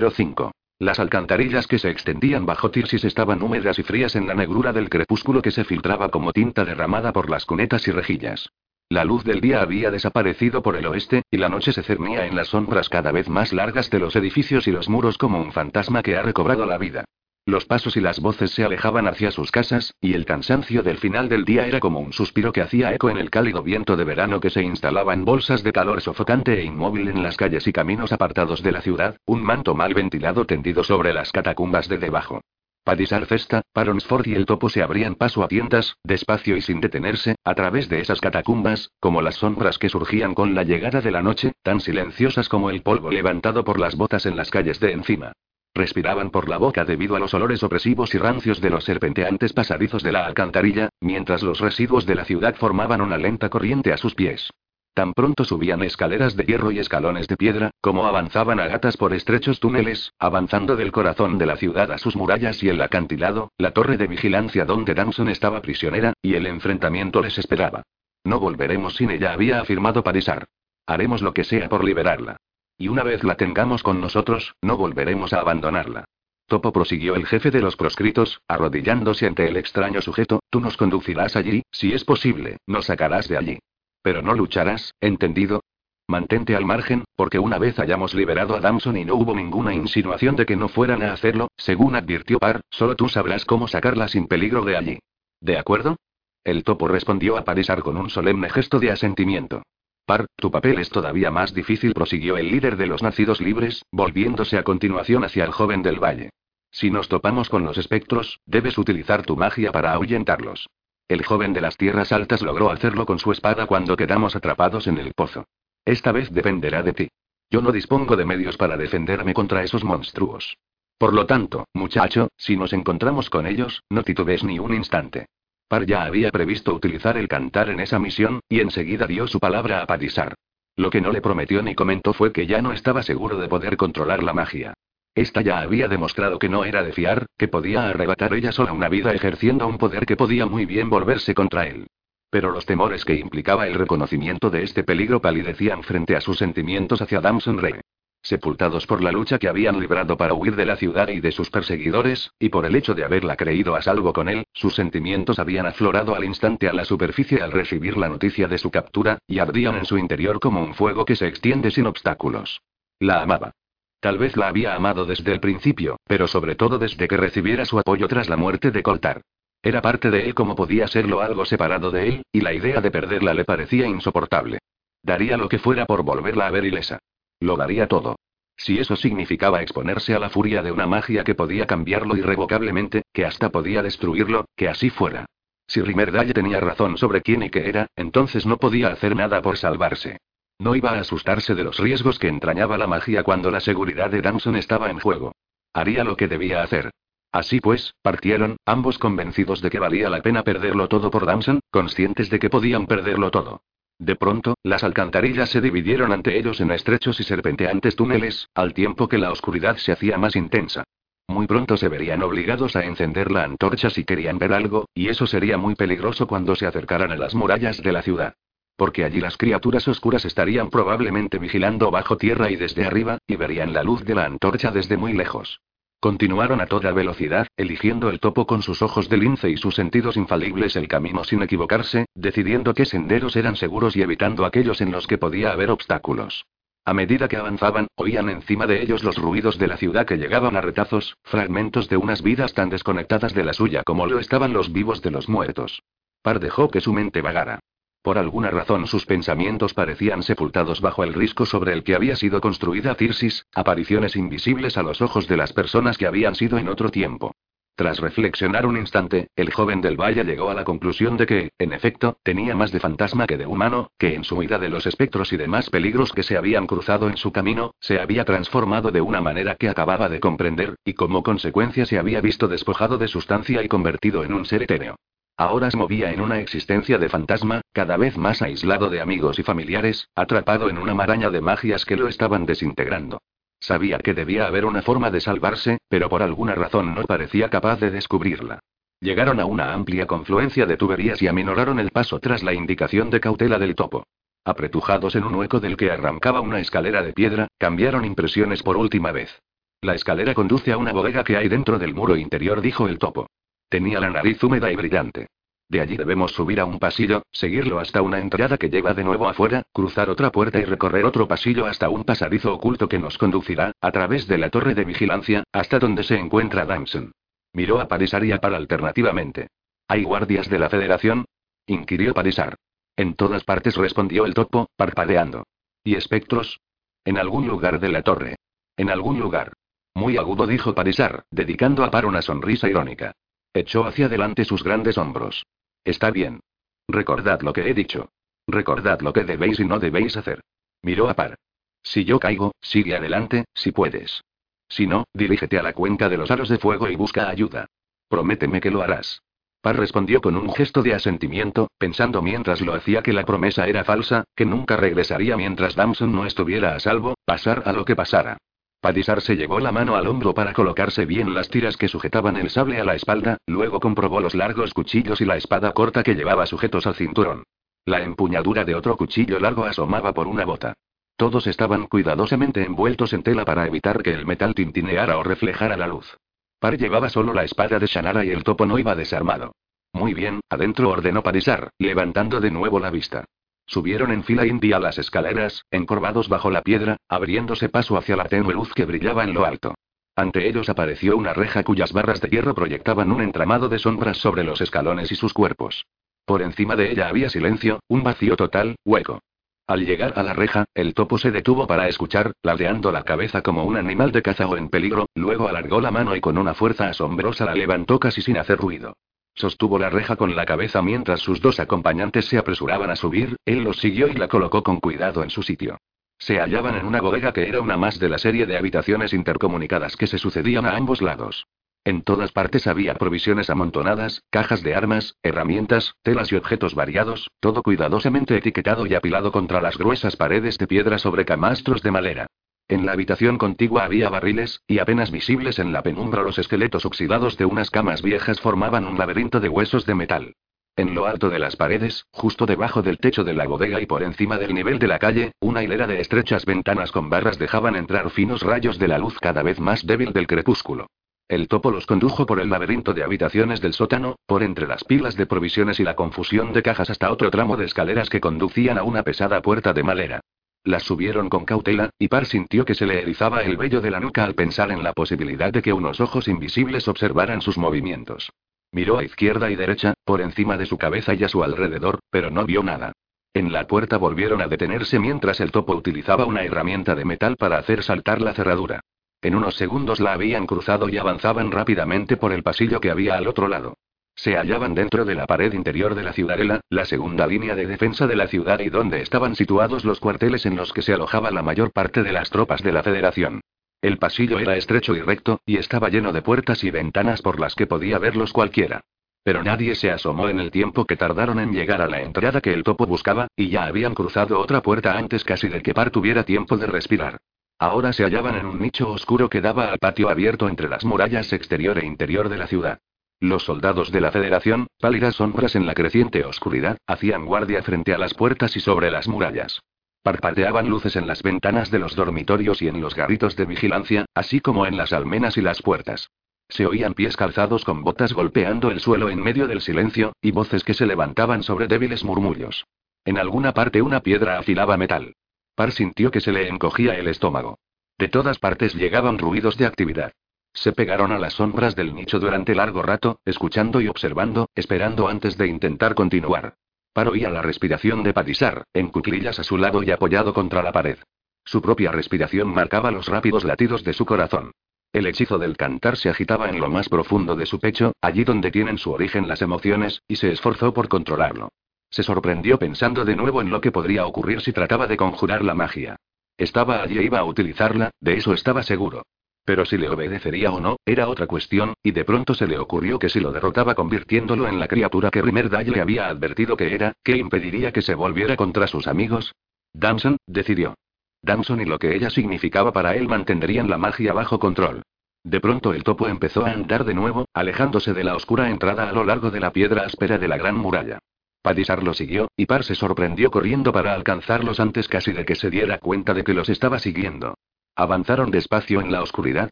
05. Las alcantarillas que se extendían bajo Tirsis estaban húmedas y frías en la negrura del crepúsculo que se filtraba como tinta derramada por las cunetas y rejillas. La luz del día había desaparecido por el oeste, y la noche se cernía en las sombras cada vez más largas de los edificios y los muros como un fantasma que ha recobrado la vida. Los pasos y las voces se alejaban hacia sus casas, y el cansancio del final del día era como un suspiro que hacía eco en el cálido viento de verano que se instalaba en bolsas de calor sofocante e inmóvil en las calles y caminos apartados de la ciudad, un manto mal ventilado tendido sobre las catacumbas de debajo. Padisar Cesta, Paronsford y el topo se abrían paso a tientas, despacio y sin detenerse, a través de esas catacumbas, como las sombras que surgían con la llegada de la noche, tan silenciosas como el polvo levantado por las botas en las calles de encima. Respiraban por la boca debido a los olores opresivos y rancios de los serpenteantes pasadizos de la alcantarilla, mientras los residuos de la ciudad formaban una lenta corriente a sus pies. Tan pronto subían escaleras de hierro y escalones de piedra, como avanzaban a gatas por estrechos túneles, avanzando del corazón de la ciudad a sus murallas y el acantilado, la torre de vigilancia donde Damson estaba prisionera, y el enfrentamiento les esperaba. No volveremos sin ella, había afirmado Parisar. Haremos lo que sea por liberarla. Y una vez la tengamos con nosotros, no volveremos a abandonarla. Topo prosiguió el jefe de los proscritos, arrodillándose ante el extraño sujeto, tú nos conducirás allí, si es posible, nos sacarás de allí. Pero no lucharás, ¿entendido? Mantente al margen, porque una vez hayamos liberado a Damson y no hubo ninguna insinuación de que no fueran a hacerlo, según advirtió Par, solo tú sabrás cómo sacarla sin peligro de allí. ¿De acuerdo? El topo respondió a Parisar con un solemne gesto de asentimiento. Par, tu papel es todavía más difícil, prosiguió el líder de los nacidos libres, volviéndose a continuación hacia el joven del valle. Si nos topamos con los espectros, debes utilizar tu magia para ahuyentarlos. El joven de las tierras altas logró hacerlo con su espada cuando quedamos atrapados en el pozo. Esta vez dependerá de ti. Yo no dispongo de medios para defenderme contra esos monstruos. Por lo tanto, muchacho, si nos encontramos con ellos, no titubees ni un instante. Par ya había previsto utilizar el cantar en esa misión, y enseguida dio su palabra a Padisar. Lo que no le prometió ni comentó fue que ya no estaba seguro de poder controlar la magia. Esta ya había demostrado que no era de fiar, que podía arrebatar ella sola una vida ejerciendo un poder que podía muy bien volverse contra él. Pero los temores que implicaba el reconocimiento de este peligro palidecían frente a sus sentimientos hacia Damson Rey. Sepultados por la lucha que habían librado para huir de la ciudad y de sus perseguidores, y por el hecho de haberla creído a salvo con él, sus sentimientos habían aflorado al instante a la superficie al recibir la noticia de su captura, y ardían en su interior como un fuego que se extiende sin obstáculos. La amaba. Tal vez la había amado desde el principio, pero sobre todo desde que recibiera su apoyo tras la muerte de Coltar. Era parte de él como podía serlo algo separado de él, y la idea de perderla le parecía insoportable. Daría lo que fuera por volverla a ver ilesa. Lo daría todo. Si eso significaba exponerse a la furia de una magia que podía cambiarlo irrevocablemente, que hasta podía destruirlo, que así fuera. Si Rimerdalle tenía razón sobre quién y qué era, entonces no podía hacer nada por salvarse. No iba a asustarse de los riesgos que entrañaba la magia cuando la seguridad de Damson estaba en juego. Haría lo que debía hacer. Así pues, partieron, ambos convencidos de que valía la pena perderlo todo por Damson, conscientes de que podían perderlo todo. De pronto, las alcantarillas se dividieron ante ellos en estrechos y serpenteantes túneles, al tiempo que la oscuridad se hacía más intensa. Muy pronto se verían obligados a encender la antorcha si querían ver algo, y eso sería muy peligroso cuando se acercaran a las murallas de la ciudad. Porque allí las criaturas oscuras estarían probablemente vigilando bajo tierra y desde arriba, y verían la luz de la antorcha desde muy lejos. Continuaron a toda velocidad, eligiendo el topo con sus ojos de lince y sus sentidos infalibles el camino sin equivocarse, decidiendo qué senderos eran seguros y evitando aquellos en los que podía haber obstáculos. A medida que avanzaban, oían encima de ellos los ruidos de la ciudad que llegaban a retazos, fragmentos de unas vidas tan desconectadas de la suya como lo estaban los vivos de los muertos. Par dejó que su mente vagara. Por alguna razón sus pensamientos parecían sepultados bajo el risco sobre el que había sido construida Tirsis, apariciones invisibles a los ojos de las personas que habían sido en otro tiempo. Tras reflexionar un instante, el joven del valle llegó a la conclusión de que, en efecto, tenía más de fantasma que de humano, que en su huida de los espectros y demás peligros que se habían cruzado en su camino, se había transformado de una manera que acababa de comprender, y como consecuencia se había visto despojado de sustancia y convertido en un ser etéreo. Ahora se movía en una existencia de fantasma, cada vez más aislado de amigos y familiares, atrapado en una maraña de magias que lo estaban desintegrando. Sabía que debía haber una forma de salvarse, pero por alguna razón no parecía capaz de descubrirla. Llegaron a una amplia confluencia de tuberías y aminoraron el paso tras la indicación de cautela del topo. Apretujados en un hueco del que arrancaba una escalera de piedra, cambiaron impresiones por última vez. La escalera conduce a una bodega que hay dentro del muro interior, dijo el topo. Tenía la nariz húmeda y brillante. De allí debemos subir a un pasillo, seguirlo hasta una entrada que lleva de nuevo afuera, cruzar otra puerta y recorrer otro pasillo hasta un pasadizo oculto que nos conducirá, a través de la torre de vigilancia, hasta donde se encuentra Damson. Miró a Parisar y a Par alternativamente. ¿Hay guardias de la Federación? inquirió Parisar. En todas partes respondió el topo, parpadeando. ¿Y espectros? En algún lugar de la torre. En algún lugar. Muy agudo dijo Parisar, dedicando a Par una sonrisa irónica. Echó hacia adelante sus grandes hombros. Está bien. Recordad lo que he dicho. Recordad lo que debéis y no debéis hacer. Miró a Par. Si yo caigo, sigue adelante, si puedes. Si no, dirígete a la cuenca de los aros de fuego y busca ayuda. Prométeme que lo harás. Par respondió con un gesto de asentimiento, pensando mientras lo hacía que la promesa era falsa, que nunca regresaría mientras Damson no estuviera a salvo, pasar a lo que pasara. Padisar se llevó la mano al hombro para colocarse bien las tiras que sujetaban el sable a la espalda, luego comprobó los largos cuchillos y la espada corta que llevaba sujetos al cinturón. La empuñadura de otro cuchillo largo asomaba por una bota. Todos estaban cuidadosamente envueltos en tela para evitar que el metal tintineara o reflejara la luz. Par llevaba solo la espada de Shannara y el topo no iba desarmado. Muy bien, adentro ordenó Padisar, levantando de nuevo la vista. Subieron en fila india las escaleras, encorvados bajo la piedra, abriéndose paso hacia la tenue luz que brillaba en lo alto. Ante ellos apareció una reja cuyas barras de hierro proyectaban un entramado de sombras sobre los escalones y sus cuerpos. Por encima de ella había silencio, un vacío total, hueco. Al llegar a la reja, el topo se detuvo para escuchar, ladeando la cabeza como un animal de caza o en peligro, luego alargó la mano y con una fuerza asombrosa la levantó casi sin hacer ruido. Sostuvo la reja con la cabeza mientras sus dos acompañantes se apresuraban a subir, él los siguió y la colocó con cuidado en su sitio. Se hallaban en una bodega que era una más de la serie de habitaciones intercomunicadas que se sucedían a ambos lados. En todas partes había provisiones amontonadas, cajas de armas, herramientas, telas y objetos variados, todo cuidadosamente etiquetado y apilado contra las gruesas paredes de piedra sobre camastros de madera. En la habitación contigua había barriles, y apenas visibles en la penumbra los esqueletos oxidados de unas camas viejas formaban un laberinto de huesos de metal. En lo alto de las paredes, justo debajo del techo de la bodega y por encima del nivel de la calle, una hilera de estrechas ventanas con barras dejaban entrar finos rayos de la luz cada vez más débil del crepúsculo. El topo los condujo por el laberinto de habitaciones del sótano, por entre las pilas de provisiones y la confusión de cajas hasta otro tramo de escaleras que conducían a una pesada puerta de madera. Las subieron con cautela, y Par sintió que se le erizaba el vello de la nuca al pensar en la posibilidad de que unos ojos invisibles observaran sus movimientos. Miró a izquierda y derecha, por encima de su cabeza y a su alrededor, pero no vio nada. En la puerta volvieron a detenerse mientras el topo utilizaba una herramienta de metal para hacer saltar la cerradura. En unos segundos la habían cruzado y avanzaban rápidamente por el pasillo que había al otro lado. Se hallaban dentro de la pared interior de la ciudadela, la segunda línea de defensa de la ciudad y donde estaban situados los cuarteles en los que se alojaba la mayor parte de las tropas de la Federación. El pasillo era estrecho y recto, y estaba lleno de puertas y ventanas por las que podía verlos cualquiera. Pero nadie se asomó en el tiempo que tardaron en llegar a la entrada que el topo buscaba, y ya habían cruzado otra puerta antes casi de que Par tuviera tiempo de respirar. Ahora se hallaban en un nicho oscuro que daba al patio abierto entre las murallas exterior e interior de la ciudad. Los soldados de la Federación, pálidas sombras en la creciente oscuridad, hacían guardia frente a las puertas y sobre las murallas. Parpadeaban luces en las ventanas de los dormitorios y en los garritos de vigilancia, así como en las almenas y las puertas. Se oían pies calzados con botas golpeando el suelo en medio del silencio, y voces que se levantaban sobre débiles murmullos. En alguna parte una piedra afilaba metal. Par sintió que se le encogía el estómago. De todas partes llegaban ruidos de actividad. Se pegaron a las sombras del nicho durante largo rato, escuchando y observando, esperando antes de intentar continuar. Par oía la respiración de Patisar, en cuclillas a su lado y apoyado contra la pared. Su propia respiración marcaba los rápidos latidos de su corazón. El hechizo del cantar se agitaba en lo más profundo de su pecho, allí donde tienen su origen las emociones, y se esforzó por controlarlo. Se sorprendió pensando de nuevo en lo que podría ocurrir si trataba de conjurar la magia. Estaba allí e iba a utilizarla, de eso estaba seguro. Pero si le obedecería o no, era otra cuestión, y de pronto se le ocurrió que si lo derrotaba convirtiéndolo en la criatura que Rimerdale le había advertido que era, ¿qué impediría que se volviera contra sus amigos? Damson, decidió. Damson y lo que ella significaba para él mantendrían la magia bajo control. De pronto el topo empezó a andar de nuevo, alejándose de la oscura entrada a lo largo de la piedra áspera de la gran muralla. Padisar lo siguió, y Par se sorprendió corriendo para alcanzarlos antes casi de que se diera cuenta de que los estaba siguiendo. Avanzaron despacio en la oscuridad,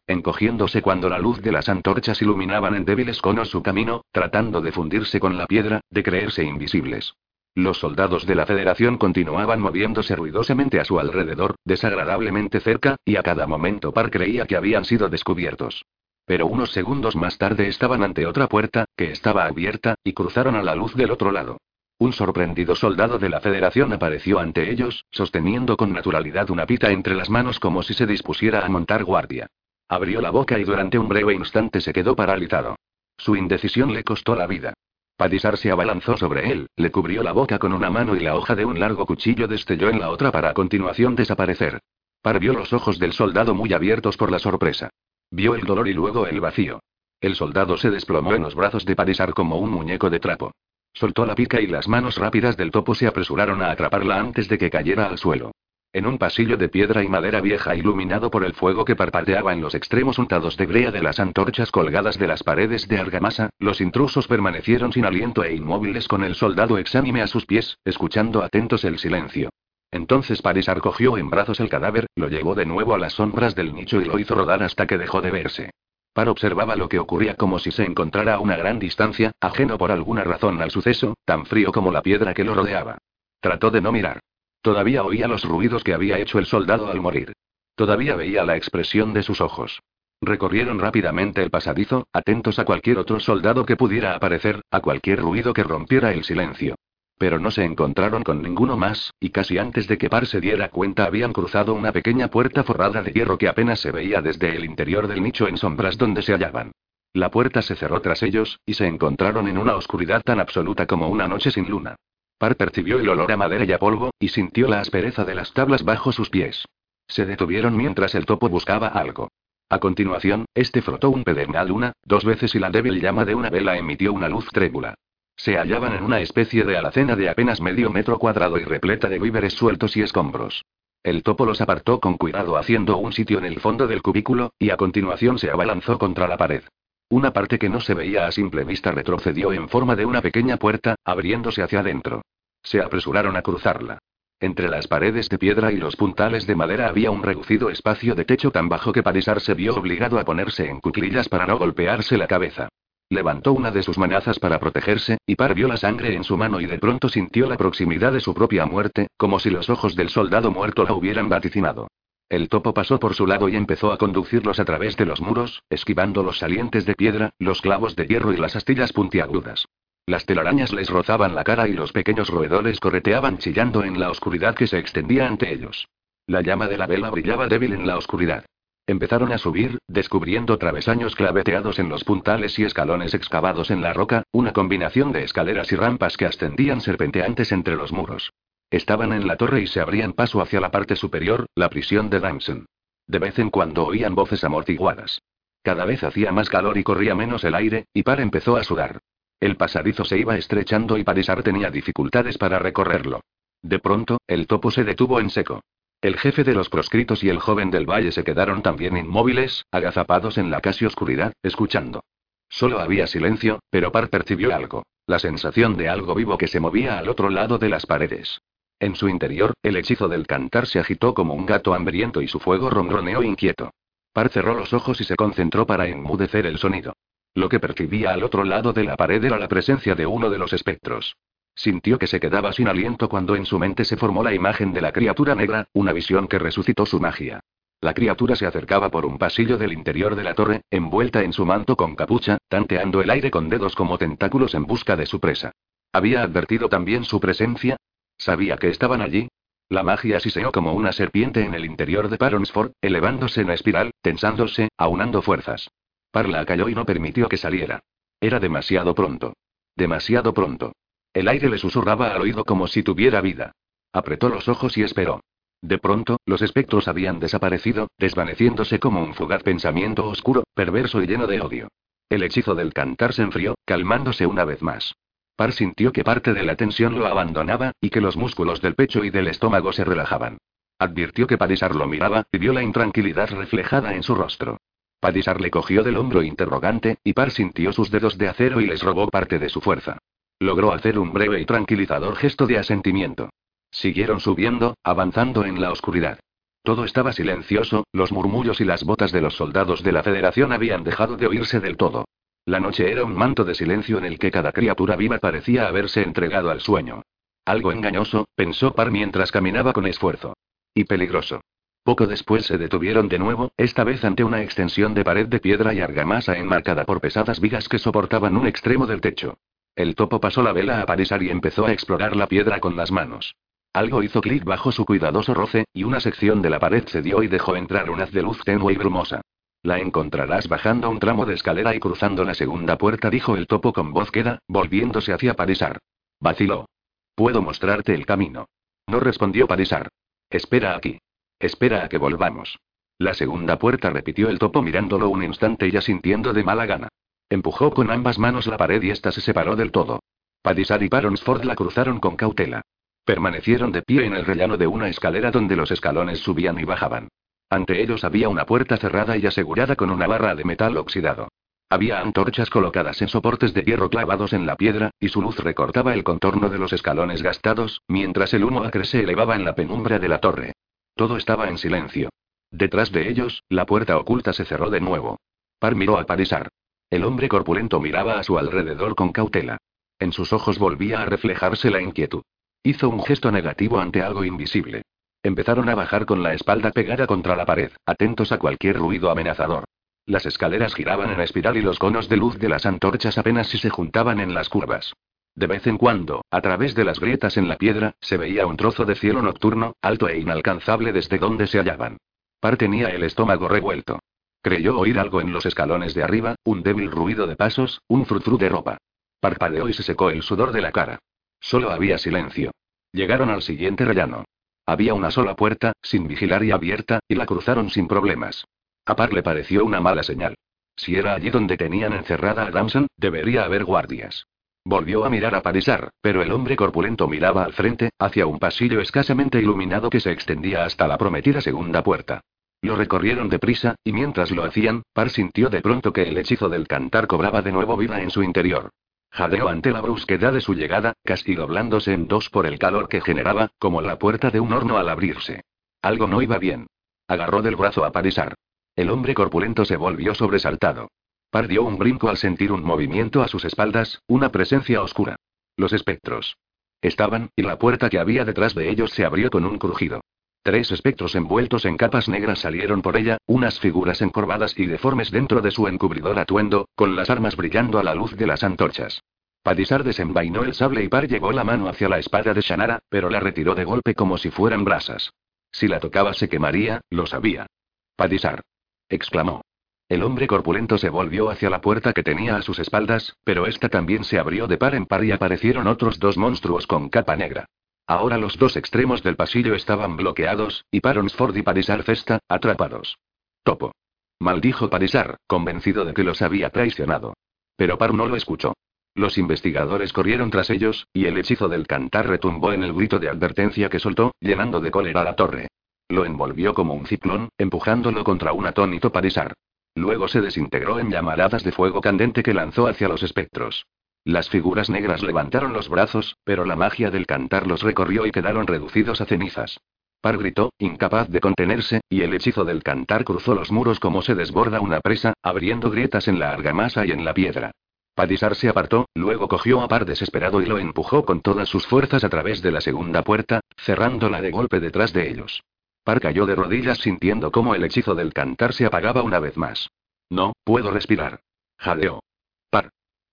encogiéndose cuando la luz de las antorchas iluminaban en débiles conos su camino, tratando de fundirse con la piedra, de creerse invisibles. Los soldados de la Federación continuaban moviéndose ruidosamente a su alrededor, desagradablemente cerca, y a cada momento Par creía que habían sido descubiertos. Pero unos segundos más tarde estaban ante otra puerta, que estaba abierta, y cruzaron a la luz del otro lado. Un sorprendido soldado de la Federación apareció ante ellos, sosteniendo con naturalidad una pita entre las manos como si se dispusiera a montar guardia. Abrió la boca y durante un breve instante se quedó paralizado. Su indecisión le costó la vida. Padisar se abalanzó sobre él, le cubrió la boca con una mano y la hoja de un largo cuchillo destelló en la otra para a continuación desaparecer. Par vio los ojos del soldado muy abiertos por la sorpresa. Vio el dolor y luego el vacío. El soldado se desplomó en los brazos de Padisar como un muñeco de trapo. Soltó la pica y las manos rápidas del topo se apresuraron a atraparla antes de que cayera al suelo. En un pasillo de piedra y madera vieja iluminado por el fuego que parpadeaba en los extremos untados de brea de las antorchas colgadas de las paredes de argamasa, los intrusos permanecieron sin aliento e inmóviles con el soldado exánime a sus pies, escuchando atentos el silencio. Entonces Parisar cogió en brazos el cadáver, lo llevó de nuevo a las sombras del nicho y lo hizo rodar hasta que dejó de verse. Par observaba lo que ocurría como si se encontrara a una gran distancia, ajeno por alguna razón al suceso, tan frío como la piedra que lo rodeaba. Trató de no mirar. Todavía oía los ruidos que había hecho el soldado al morir. Todavía veía la expresión de sus ojos. Recorrieron rápidamente el pasadizo, atentos a cualquier otro soldado que pudiera aparecer, a cualquier ruido que rompiera el silencio. Pero no se encontraron con ninguno más, y casi antes de que Par se diera cuenta habían cruzado una pequeña puerta forrada de hierro que apenas se veía desde el interior del nicho en sombras donde se hallaban. La puerta se cerró tras ellos, y se encontraron en una oscuridad tan absoluta como una noche sin luna. Par percibió el olor a madera y a polvo, y sintió la aspereza de las tablas bajo sus pies. Se detuvieron mientras el topo buscaba algo. A continuación, este frotó un pedernal una, dos veces y la débil llama de una vela emitió una luz trébula. Se hallaban en una especie de alacena de apenas medio metro cuadrado y repleta de víveres sueltos y escombros. El topo los apartó con cuidado haciendo un sitio en el fondo del cubículo, y a continuación se abalanzó contra la pared. Una parte que no se veía a simple vista retrocedió en forma de una pequeña puerta, abriéndose hacia adentro. Se apresuraron a cruzarla. Entre las paredes de piedra y los puntales de madera había un reducido espacio de techo tan bajo que Parisar se vio obligado a ponerse en cuclillas para no golpearse la cabeza. Levantó una de sus manazas para protegerse, y Par vio la sangre en su mano y de pronto sintió la proximidad de su propia muerte, como si los ojos del soldado muerto la hubieran vaticinado. El topo pasó por su lado y empezó a conducirlos a través de los muros, esquivando los salientes de piedra, los clavos de hierro y las astillas puntiagudas. Las telarañas les rozaban la cara y los pequeños roedores correteaban chillando en la oscuridad que se extendía ante ellos. La llama de la vela brillaba débil en la oscuridad. Empezaron a subir, descubriendo travesaños claveteados en los puntales y escalones excavados en la roca, una combinación de escaleras y rampas que ascendían serpenteantes entre los muros. Estaban en la torre y se abrían paso hacia la parte superior, la prisión de Damson. De vez en cuando oían voces amortiguadas. Cada vez hacía más calor y corría menos el aire, y Par empezó a sudar. El pasadizo se iba estrechando y Parisar tenía dificultades para recorrerlo. De pronto, el topo se detuvo en seco. El jefe de los proscritos y el joven del valle se quedaron también inmóviles, agazapados en la casi oscuridad, escuchando. Solo había silencio, pero Par percibió algo, la sensación de algo vivo que se movía al otro lado de las paredes. En su interior, el hechizo del cantar se agitó como un gato hambriento y su fuego ronroneó inquieto. Par cerró los ojos y se concentró para enmudecer el sonido. Lo que percibía al otro lado de la pared era la presencia de uno de los espectros. Sintió que se quedaba sin aliento cuando en su mente se formó la imagen de la criatura negra, una visión que resucitó su magia. La criatura se acercaba por un pasillo del interior de la torre, envuelta en su manto con capucha, tanteando el aire con dedos como tentáculos en busca de su presa. ¿Había advertido también su presencia? ¿Sabía que estaban allí? La magia siseó como una serpiente en el interior de Paronsford, elevándose en espiral, tensándose, aunando fuerzas. Parla cayó y no permitió que saliera. Era demasiado pronto. Demasiado pronto. El aire le susurraba al oído como si tuviera vida. Apretó los ojos y esperó. De pronto, los espectros habían desaparecido, desvaneciéndose como un fugaz pensamiento oscuro, perverso y lleno de odio. El hechizo del cantar se enfrió, calmándose una vez más. Par sintió que parte de la tensión lo abandonaba, y que los músculos del pecho y del estómago se relajaban. Advirtió que Padisar lo miraba, y vio la intranquilidad reflejada en su rostro. Padisar le cogió del hombro interrogante, y Par sintió sus dedos de acero y les robó parte de su fuerza. Logró hacer un breve y tranquilizador gesto de asentimiento. Siguieron subiendo, avanzando en la oscuridad. Todo estaba silencioso, los murmullos y las botas de los soldados de la Federación habían dejado de oírse del todo. La noche era un manto de silencio en el que cada criatura viva parecía haberse entregado al sueño. Algo engañoso, pensó Par mientras caminaba con esfuerzo. Y peligroso. Poco después se detuvieron de nuevo, esta vez ante una extensión de pared de piedra y argamasa enmarcada por pesadas vigas que soportaban un extremo del techo. El topo pasó la vela a Parisar y empezó a explorar la piedra con las manos. Algo hizo clic bajo su cuidadoso roce, y una sección de la pared cedió y dejó entrar un haz de luz tenue y brumosa. La encontrarás bajando un tramo de escalera y cruzando la segunda puerta, dijo el topo con voz queda, volviéndose hacia Parisar. Vaciló. Puedo mostrarte el camino. No respondió Parisar. Espera aquí. Espera a que volvamos. La segunda puerta repitió el topo mirándolo un instante y asintiendo de mala gana. Empujó con ambas manos la pared y ésta se separó del todo. Padisar y Baronsford la cruzaron con cautela. Permanecieron de pie en el rellano de una escalera donde los escalones subían y bajaban. Ante ellos había una puerta cerrada y asegurada con una barra de metal oxidado. Había antorchas colocadas en soportes de hierro clavados en la piedra, y su luz recortaba el contorno de los escalones gastados, mientras el humo acre se elevaba en la penumbra de la torre. Todo estaba en silencio. Detrás de ellos, la puerta oculta se cerró de nuevo. Par miró a Parisar. El hombre corpulento miraba a su alrededor con cautela. En sus ojos volvía a reflejarse la inquietud. Hizo un gesto negativo ante algo invisible. Empezaron a bajar con la espalda pegada contra la pared, atentos a cualquier ruido amenazador. Las escaleras giraban en espiral y los conos de luz de las antorchas apenas si se juntaban en las curvas. De vez en cuando, a través de las grietas en la piedra, se veía un trozo de cielo nocturno, alto e inalcanzable desde donde se hallaban. Par tenía el estómago revuelto. Creyó oír algo en los escalones de arriba, un débil ruido de pasos, un frutru de ropa. Parpadeó y se secó el sudor de la cara. Solo había silencio. Llegaron al siguiente rellano. Había una sola puerta, sin vigilar y abierta, y la cruzaron sin problemas. A Par le pareció una mala señal. Si era allí donde tenían encerrada a Damson, debería haber guardias. Volvió a mirar a Parisar, pero el hombre corpulento miraba al frente, hacia un pasillo escasamente iluminado que se extendía hasta la prometida segunda puerta. Lo recorrieron deprisa, y mientras lo hacían, Par sintió de pronto que el hechizo del cantar cobraba de nuevo vida en su interior. Jadeó ante la brusquedad de su llegada, casi doblándose en dos por el calor que generaba, como la puerta de un horno al abrirse. Algo no iba bien. Agarró del brazo a Parisar. El hombre corpulento se volvió sobresaltado. Par dio un brinco al sentir un movimiento a sus espaldas, una presencia oscura. Los espectros. Estaban, y la puerta que había detrás de ellos se abrió con un crujido. Tres espectros envueltos en capas negras salieron por ella, unas figuras encorvadas y deformes dentro de su encubridor atuendo, con las armas brillando a la luz de las antorchas. Padisar desenvainó el sable y Par llevó la mano hacia la espada de Shannara, pero la retiró de golpe como si fueran brasas. Si la tocaba se quemaría, lo sabía. Padisar. exclamó. El hombre corpulento se volvió hacia la puerta que tenía a sus espaldas, pero esta también se abrió de par en par y aparecieron otros dos monstruos con capa negra. Ahora los dos extremos del pasillo estaban bloqueados, y Paronsford y Parisar Festa, atrapados. Topo. Maldijo Parisar, convencido de que los había traicionado. Pero Par no lo escuchó. Los investigadores corrieron tras ellos, y el hechizo del cantar retumbó en el grito de advertencia que soltó, llenando de cólera la torre. Lo envolvió como un ciclón, empujándolo contra un atónito Parisar. Luego se desintegró en llamaradas de fuego candente que lanzó hacia los espectros. Las figuras negras levantaron los brazos, pero la magia del cantar los recorrió y quedaron reducidos a cenizas. Par gritó, incapaz de contenerse, y el hechizo del cantar cruzó los muros como se desborda una presa, abriendo grietas en la argamasa y en la piedra. Padisar se apartó, luego cogió a Par desesperado y lo empujó con todas sus fuerzas a través de la segunda puerta, cerrándola de golpe detrás de ellos. Par cayó de rodillas sintiendo cómo el hechizo del cantar se apagaba una vez más. No, puedo respirar. Jadeó.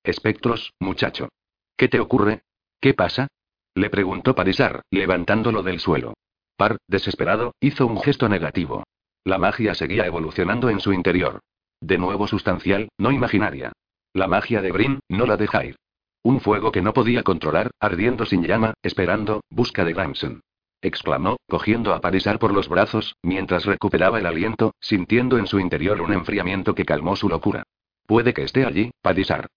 Espectros, muchacho. ¿Qué te ocurre? ¿Qué pasa? Le preguntó Parisar, levantándolo del suelo. Par, desesperado, hizo un gesto negativo. La magia seguía evolucionando en su interior. De nuevo sustancial, no imaginaria. La magia de Brin, no la de Jair. Un fuego que no podía controlar, ardiendo sin llama, esperando, busca de Gramson. Exclamó, cogiendo a Parisar por los brazos, mientras recuperaba el aliento, sintiendo en su interior un enfriamiento que calmó su locura. Puede que esté allí, Parisar.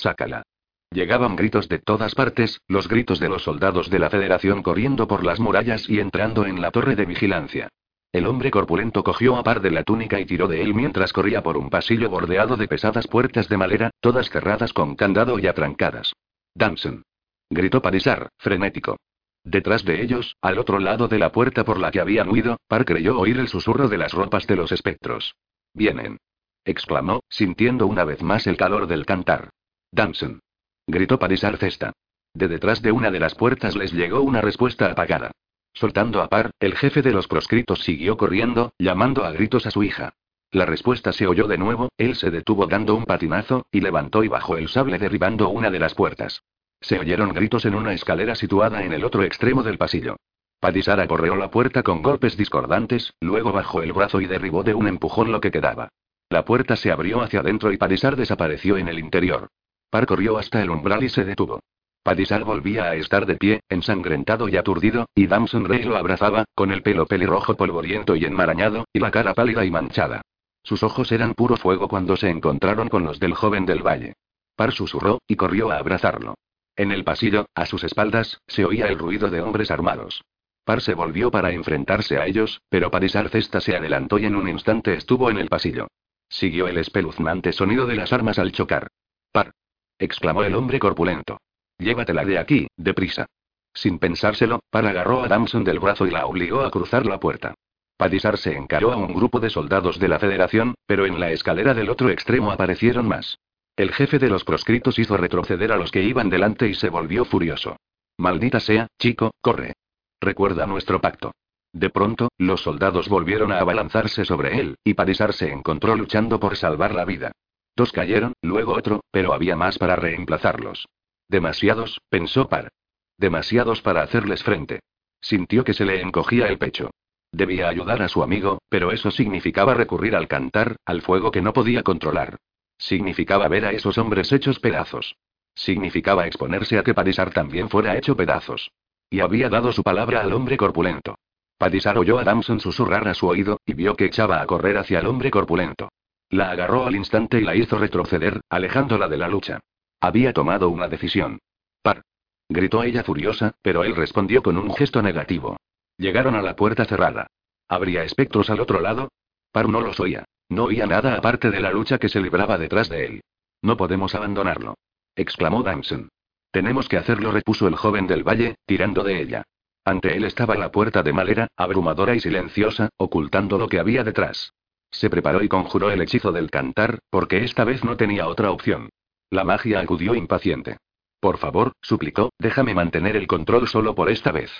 Sácala. Llegaban gritos de todas partes, los gritos de los soldados de la Federación corriendo por las murallas y entrando en la torre de vigilancia. El hombre corpulento cogió a par de la túnica y tiró de él mientras corría por un pasillo bordeado de pesadas puertas de madera, todas cerradas con candado y atrancadas. Damson. Gritó Parisar, frenético. Detrás de ellos, al otro lado de la puerta por la que habían huido, Par creyó oír el susurro de las ropas de los espectros. Vienen. exclamó, sintiendo una vez más el calor del cantar. Damson. gritó Parisar Cesta. De detrás de una de las puertas les llegó una respuesta apagada. Soltando a Par, el jefe de los proscritos siguió corriendo, llamando a gritos a su hija. La respuesta se oyó de nuevo, él se detuvo dando un patinazo, y levantó y bajó el sable derribando una de las puertas. Se oyeron gritos en una escalera situada en el otro extremo del pasillo. Padisara corrió la puerta con golpes discordantes, luego bajó el brazo y derribó de un empujón lo que quedaba. La puerta se abrió hacia adentro y Padisar desapareció en el interior. Par corrió hasta el umbral y se detuvo. Padisar volvía a estar de pie, ensangrentado y aturdido, y Damson Rey lo abrazaba, con el pelo pelirrojo polvoriento y enmarañado, y la cara pálida y manchada. Sus ojos eran puro fuego cuando se encontraron con los del joven del valle. Par susurró, y corrió a abrazarlo. En el pasillo, a sus espaldas, se oía el ruido de hombres armados. Par se volvió para enfrentarse a ellos, pero Parisar Cesta se adelantó y en un instante estuvo en el pasillo. Siguió el espeluznante sonido de las armas al chocar. Par. Exclamó el hombre corpulento. Llévatela de aquí, deprisa. Sin pensárselo, Par agarró a Damson del brazo y la obligó a cruzar la puerta. Padisar se encaró a un grupo de soldados de la Federación, pero en la escalera del otro extremo aparecieron más. El jefe de los proscritos hizo retroceder a los que iban delante y se volvió furioso. Maldita sea, chico, corre. Recuerda nuestro pacto. De pronto, los soldados volvieron a abalanzarse sobre él, y Padisar se encontró luchando por salvar la vida. Dos cayeron, luego otro, pero había más para reemplazarlos. Demasiados, pensó Par. Demasiados para hacerles frente. Sintió que se le encogía el pecho. Debía ayudar a su amigo, pero eso significaba recurrir al cantar, al fuego que no podía controlar. Significaba ver a esos hombres hechos pedazos. Significaba exponerse a que Padisar también fuera hecho pedazos. Y había dado su palabra al hombre corpulento. Padisar oyó a Damson susurrar a su oído, y vio que echaba a correr hacia el hombre corpulento. La agarró al instante y la hizo retroceder, alejándola de la lucha. Había tomado una decisión. Par. Gritó ella furiosa, pero él respondió con un gesto negativo. Llegaron a la puerta cerrada. ¿Habría espectros al otro lado? Par no los oía. No oía nada aparte de la lucha que se libraba detrás de él. No podemos abandonarlo. exclamó Damson. Tenemos que hacerlo, repuso el joven del valle, tirando de ella. Ante él estaba la puerta de madera, abrumadora y silenciosa, ocultando lo que había detrás. Se preparó y conjuró el hechizo del cantar, porque esta vez no tenía otra opción. La magia acudió impaciente. Por favor, suplicó, déjame mantener el control solo por esta vez.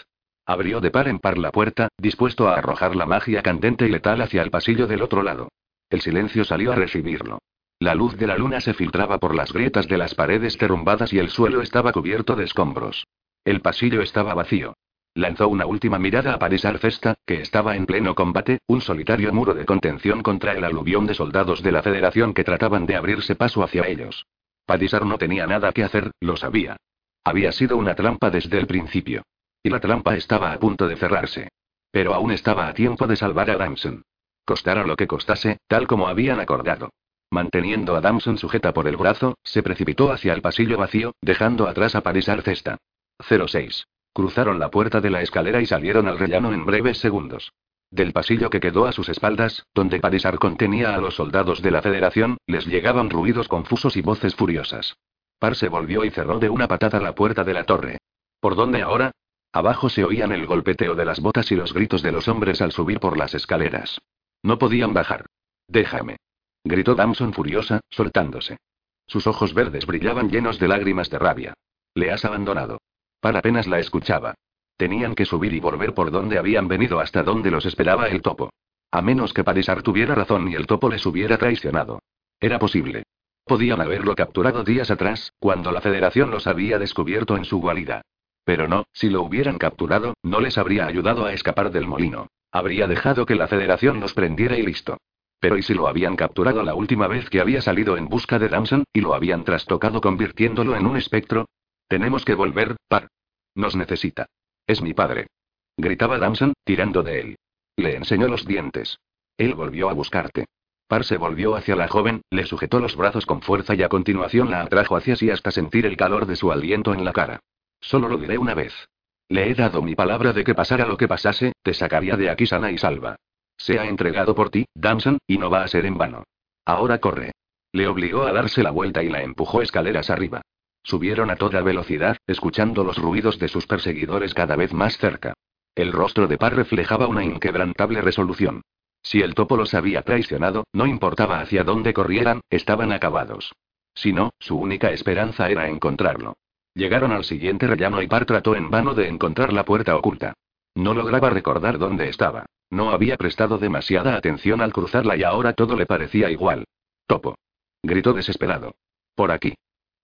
Abrió de par en par la puerta, dispuesto a arrojar la magia candente y letal hacia el pasillo del otro lado. El silencio salió a recibirlo. La luz de la luna se filtraba por las grietas de las paredes derrumbadas y el suelo estaba cubierto de escombros. El pasillo estaba vacío. Lanzó una última mirada a Parisar Cesta, que estaba en pleno combate, un solitario muro de contención contra el aluvión de soldados de la Federación que trataban de abrirse paso hacia ellos. Padisar no tenía nada que hacer, lo sabía. Había sido una trampa desde el principio. Y la trampa estaba a punto de cerrarse. Pero aún estaba a tiempo de salvar a Damson. Costara lo que costase, tal como habían acordado. Manteniendo a Damson sujeta por el brazo, se precipitó hacia el pasillo vacío, dejando atrás a Parisar Cesta. 06. Cruzaron la puerta de la escalera y salieron al rellano en breves segundos. Del pasillo que quedó a sus espaldas, donde Parisar contenía a los soldados de la Federación, les llegaban ruidos confusos y voces furiosas. Par se volvió y cerró de una patada la puerta de la torre. ¿Por dónde ahora? Abajo se oían el golpeteo de las botas y los gritos de los hombres al subir por las escaleras. No podían bajar. Déjame. Gritó Damson furiosa, soltándose. Sus ojos verdes brillaban llenos de lágrimas de rabia. Le has abandonado. Para apenas la escuchaba. Tenían que subir y volver por donde habían venido hasta donde los esperaba el topo. A menos que Parisar tuviera razón y el topo les hubiera traicionado. Era posible. Podían haberlo capturado días atrás, cuando la Federación los había descubierto en su guarida. Pero no, si lo hubieran capturado, no les habría ayudado a escapar del molino. Habría dejado que la Federación los prendiera y listo. Pero ¿y si lo habían capturado la última vez que había salido en busca de Damson, y lo habían trastocado convirtiéndolo en un espectro? Tenemos que volver, par. Nos necesita. Es mi padre. Gritaba Damson, tirando de él. Le enseñó los dientes. Él volvió a buscarte. Par se volvió hacia la joven, le sujetó los brazos con fuerza y a continuación la atrajo hacia sí hasta sentir el calor de su aliento en la cara. Solo lo diré una vez. Le he dado mi palabra de que pasara lo que pasase, te sacaría de aquí sana y salva. Se ha entregado por ti, Damson, y no va a ser en vano. Ahora corre. Le obligó a darse la vuelta y la empujó escaleras arriba. Subieron a toda velocidad, escuchando los ruidos de sus perseguidores cada vez más cerca. El rostro de Par reflejaba una inquebrantable resolución. Si el topo los había traicionado, no importaba hacia dónde corrieran, estaban acabados. Si no, su única esperanza era encontrarlo. Llegaron al siguiente rellano y Par trató en vano de encontrar la puerta oculta. No lograba recordar dónde estaba. No había prestado demasiada atención al cruzarla y ahora todo le parecía igual. Topo. Gritó desesperado. Por aquí.